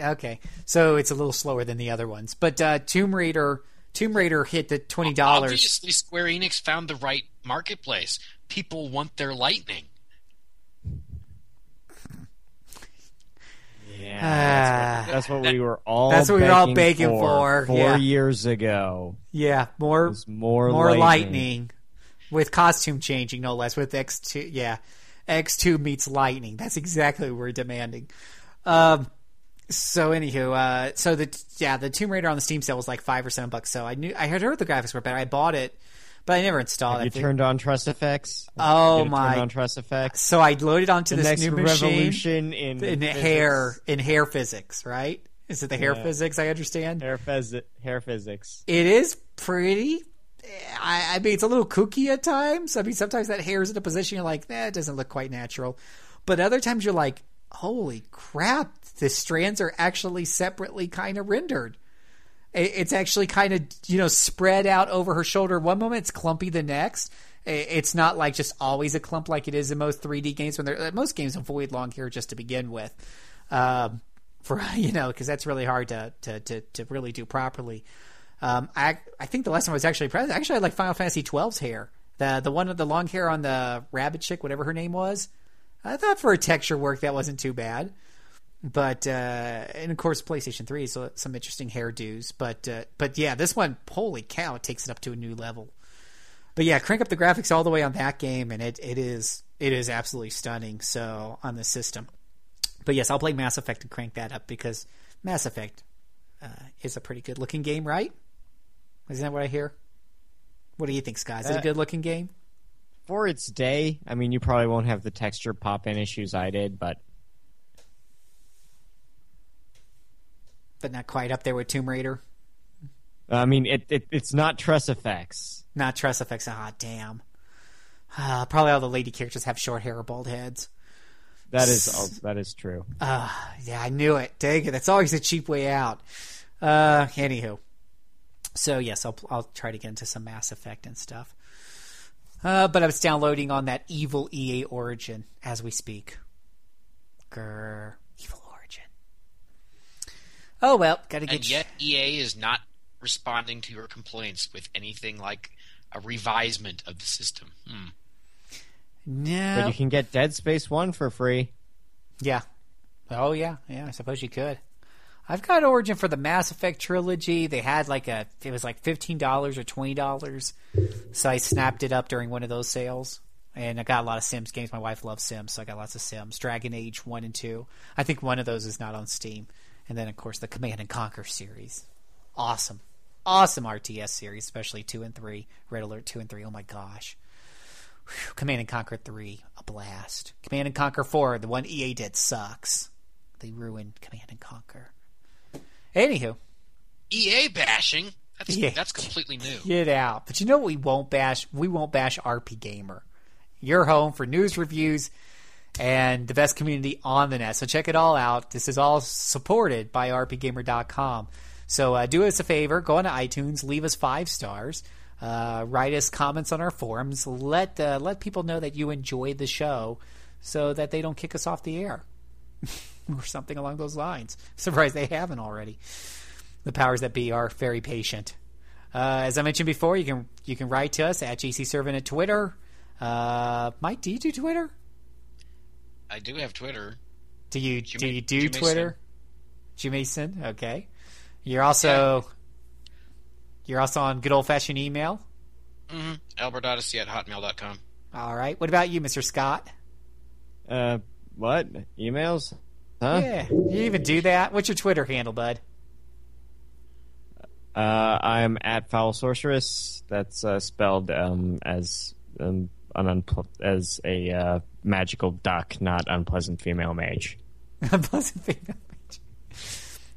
S2: Okay, so it's a little slower than the other ones. But uh, Tomb Raider, Tomb Raider hit the twenty dollars.
S8: Obviously, Square Enix found the right marketplace. People want their Lightning.
S1: Yeah,
S2: Ah.
S1: that's what we were all.
S2: That's what we were all
S1: begging
S2: begging for,
S1: four
S2: yeah.
S1: years ago.
S2: Yeah, more
S1: more
S2: more
S1: lightning.
S2: lightning. with costume changing, no less. With X two, yeah, X two meets lightning. That's exactly what we're demanding. Um, so anywho, uh, so the yeah the Tomb Raider on the Steam sale was like five or seven bucks. So I knew I had heard the graphics were better. I bought it, but I never installed
S1: Have
S2: it.
S1: you turned on TressFX?
S2: Oh my-
S1: Turned on TressFX.
S2: so I loaded onto
S1: The
S2: this
S1: next
S2: new machine
S1: revolution in
S2: in hair in hair physics, right? Is it the hair
S1: Yeah.
S2: physics? I understand.
S1: hair, phys- hair physics.
S2: It is pretty I, I mean, it's a little kooky at times. I mean, sometimes that hair is in a position you're like, that doesn't look quite natural. But other times you're like, holy crap, the strands are actually separately kind of rendered. It's actually kind of, you know, spread out over her shoulder. One moment it's clumpy, the next. It's not like just always a clump like it is in most 3D games when they're, most games avoid long hair just to begin with. Um, for, you know, because that's really hard to, to, to, to really do properly. Um, I I think the last I was actually present, actually I like Final Fantasy 12's hair. The the one with the long hair on the rabbit chick, whatever her name was. I thought for a texture work that wasn't too bad. But uh, and of course PlayStation 3 is some interesting hairdos. But uh, but yeah, this one, holy cow, it takes it up to a new level. But yeah, crank up the graphics all the way on that game, and it, it is it is absolutely stunning. So on the system, but yes, I'll play Mass Effect and crank that up because Mass Effect uh, is a pretty good looking game, right? Isn't that what I hear? What do you think, Scott? Is it a
S1: Uh,
S2: good looking game?
S1: For its day, I mean, you probably won't have the texture pop in issues I did, but
S2: But not quite up there with Tomb Raider.
S1: I mean, it, it it's not Tress effects.
S2: Not Tress Effects. Ah, damn. Uh, probably all the lady characters have short hair or bald heads.
S1: That is that is true.
S2: Yeah, I knew it. Dang it. That's always a cheap way out. Uh, anywho. So, yes, I'll, I'll try to get into some Mass Effect and stuff. Uh, but I was downloading on that evil EA Origin as we speak. Grr. Evil Origin. Oh, well, gotta get.
S8: And yet EA is not responding to your complaints with anything like a revisement of the system. Hmm.
S2: no.
S1: But you can get Dead Space One for free.
S2: Yeah. Oh yeah, yeah. I suppose you could. I've got Origin for the Mass Effect trilogy. They had like a, it was like fifteen dollars or twenty dollars, so I snapped it up during one of those sales. And I got a lot of Sims games. My wife loves Sims, so I got lots of Sims. Dragon Age one and two. I think one of those is not on Steam. And then of course the Command and Conquer series. Awesome, awesome RTS series, especially two and three. Red Alert two and three. Oh my gosh. Whew, Command and Conquer 3, a blast. Command and Conquer 4, the one EA did sucks. They ruined Command and Conquer. Anywho,
S8: EA bashing? That's
S2: Yeah.
S8: that's completely new.
S2: get out. But you know what we won't bash? We won't bash RP Gamer. Your home for news reviews and the best community on the net. So check it all out. This is all supported by rpgamer.com. So uh, do us a favor, go on to iTunes, leave us five stars, uh, write us comments on our forums, let uh, let people know that you enjoyed the show, so that they don't kick us off the air or something along those lines. Surprised they haven't already. The powers that be are very patient. Uh, as I mentioned before, you can you can write to us at JC Servant at Twitter. Uh, Mike, do you do Twitter?
S8: I do have Twitter.
S2: Do you
S8: Jimmy-
S2: do you do
S8: Jimason.
S2: Twitter? Jimason, okay. You're also you're also on good old fashioned email.
S8: Mm-hmm. Albert Odyssey at hotmail.com.
S2: All right. What about you, Mister Scott?
S1: Uh, what emails? Huh?
S2: Yeah, you even do that. What's your Twitter handle, bud?
S1: Uh, I'm at Fowl Sorceress. That's uh, spelled um, as um, an unple- as a uh, magical duck, not unpleasant female mage.
S2: Unpleasant female mage.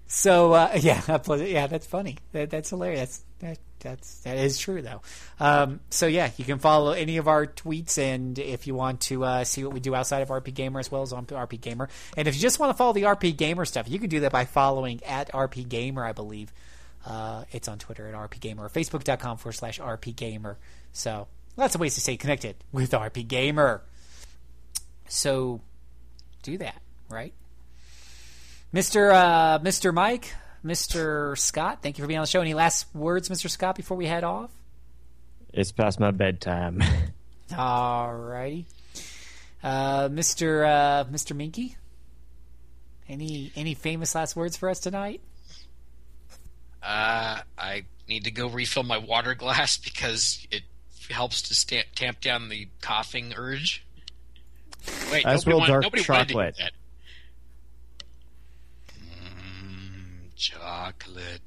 S2: So uh, yeah, unpleasant, yeah, that's funny. That, that's hilarious. That that's that is true though. Um, so yeah, you can follow any of our tweets, and if you want to uh, see what we do outside of RP Gamer as well as on RP Gamer, and if you just want to follow the RP Gamer stuff, you can do that by following at RP Gamer, I believe. Uh, it's on Twitter at RP Gamer or Facebook.com forward slash RP Gamer. So lots of ways to stay connected with RP Gamer. So do that, right? Mr. Uh, Mr. Mike, Mr. Scott, thank you for being on the show. Any last words, Mr. Scott, before we head off?
S1: It's past my bedtime.
S2: Alrighty. Uh, Mr. Uh, Mr. Minky, any any famous last words for us tonight?
S8: Uh, I need to go refill my water glass because it helps to sta tamp down the coughing urge. Wait,
S1: As
S8: nobody,
S1: will dark
S8: nobody wanted to hear
S1: chocolate.
S8: that. Mm, chocolate.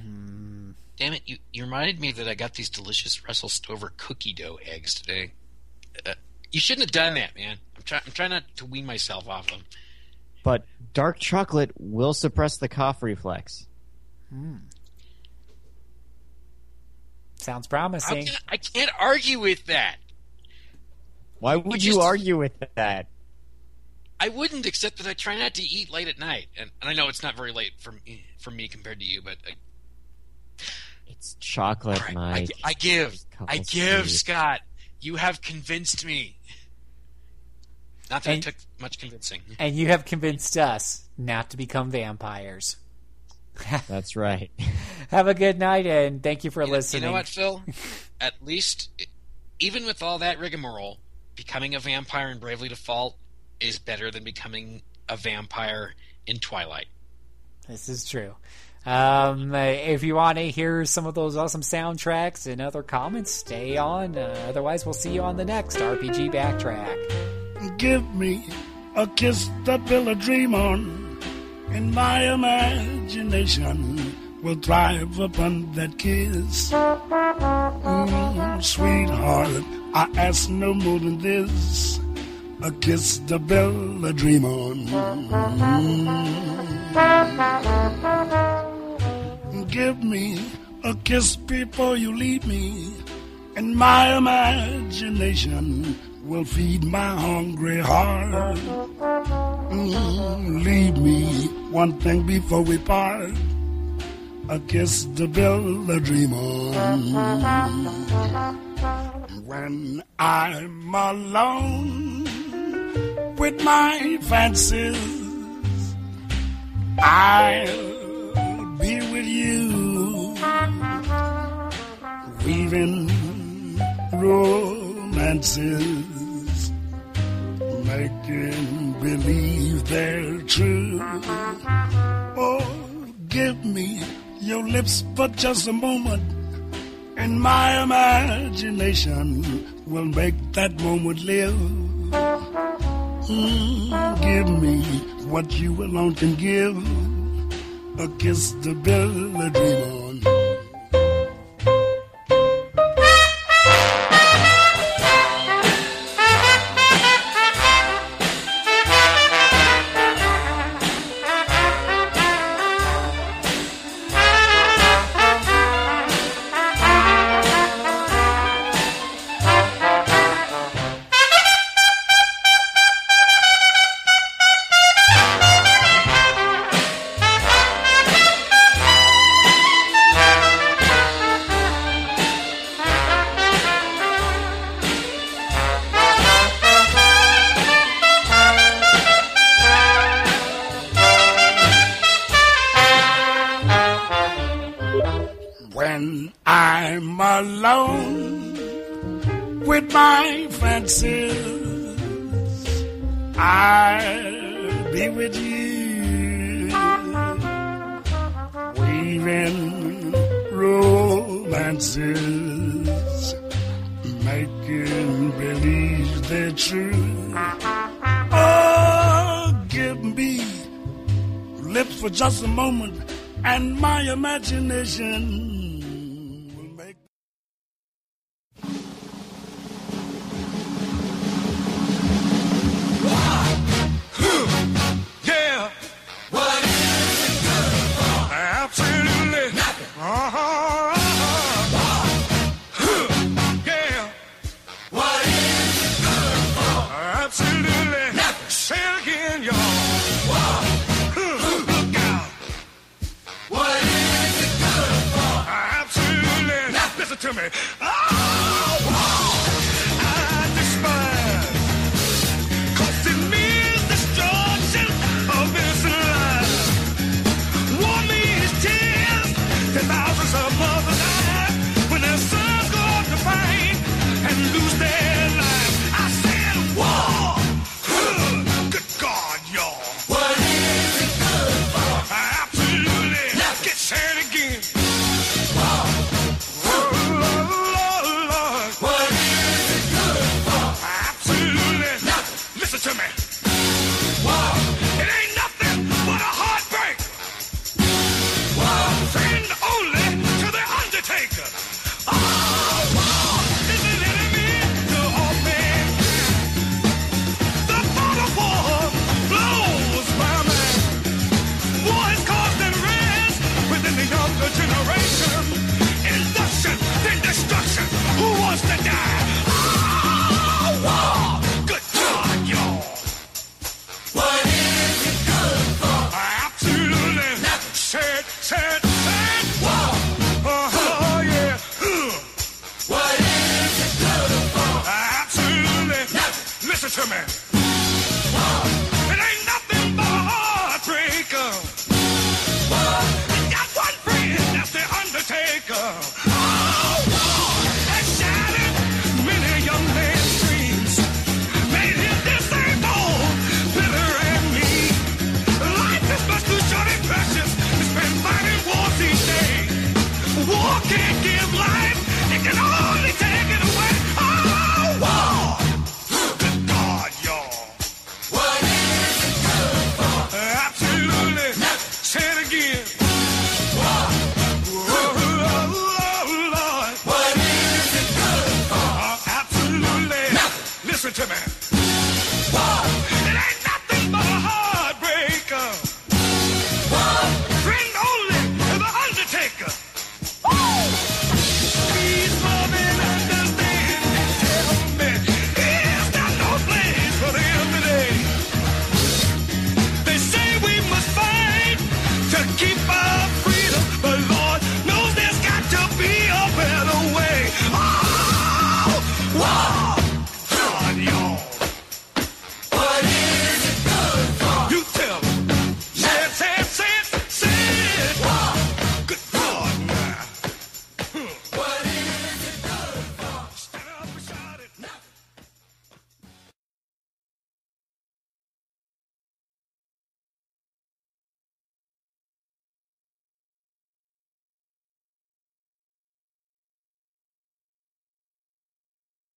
S2: Hmm.
S8: Damn it! You, you reminded me that I got these delicious Russell Stover cookie dough eggs today. Uh, you shouldn't have done that, man. I'm trying. I'm trying not to wean myself off them.
S1: but dark chocolate will suppress the cough reflex.
S2: Sounds promising.
S8: can, I can't argue with that.
S1: Why would
S8: You
S1: you
S8: just-
S1: argue with that?
S8: I wouldn't, except that I try not to eat late at night, and, and I know it's not very late for me, for me compared to you, but uh,
S1: It's chocolate,
S8: all right, I,
S1: Mike.
S8: I give,
S1: Just a
S8: I
S1: couple
S8: give,
S1: scoops.
S8: Scott. You have convinced me. Not that
S2: And-
S8: it took much convincing.
S2: And you have convinced us not to become vampires.
S1: That's right.
S2: Have a good night, and thank you for
S8: You know-
S2: listening.
S8: You know what, Phil? At least, even with all that rigmarole, becoming a vampire in Bravely Default is better than becoming a vampire in Twilight.
S2: This is true. Um, if you want to hear some of those awesome soundtracks and other comments, stay on. Uh, otherwise, we'll see you on the next RPG Backtrack.
S9: Give me a kiss to build a dream on, and my imagination will thrive upon that kiss. Mm, sweetheart, I ask no more than this. A kiss to build a dream on. Mm. Give me a kiss before you leave me, and my imagination will feed my hungry heart. Mm, leave me one thing before we part. A kiss to build a dream on. When I'm alone with my fancies, I'll be with you, weaving romances, making believe they're true. Oh, give me your lips for just a moment, and my imagination will make that moment live. Mm, give me what you alone can give, a kiss to build a dream on. I'll be with you, weaving romances, making believe they're true. Oh, give me lips for just a moment, and my imagination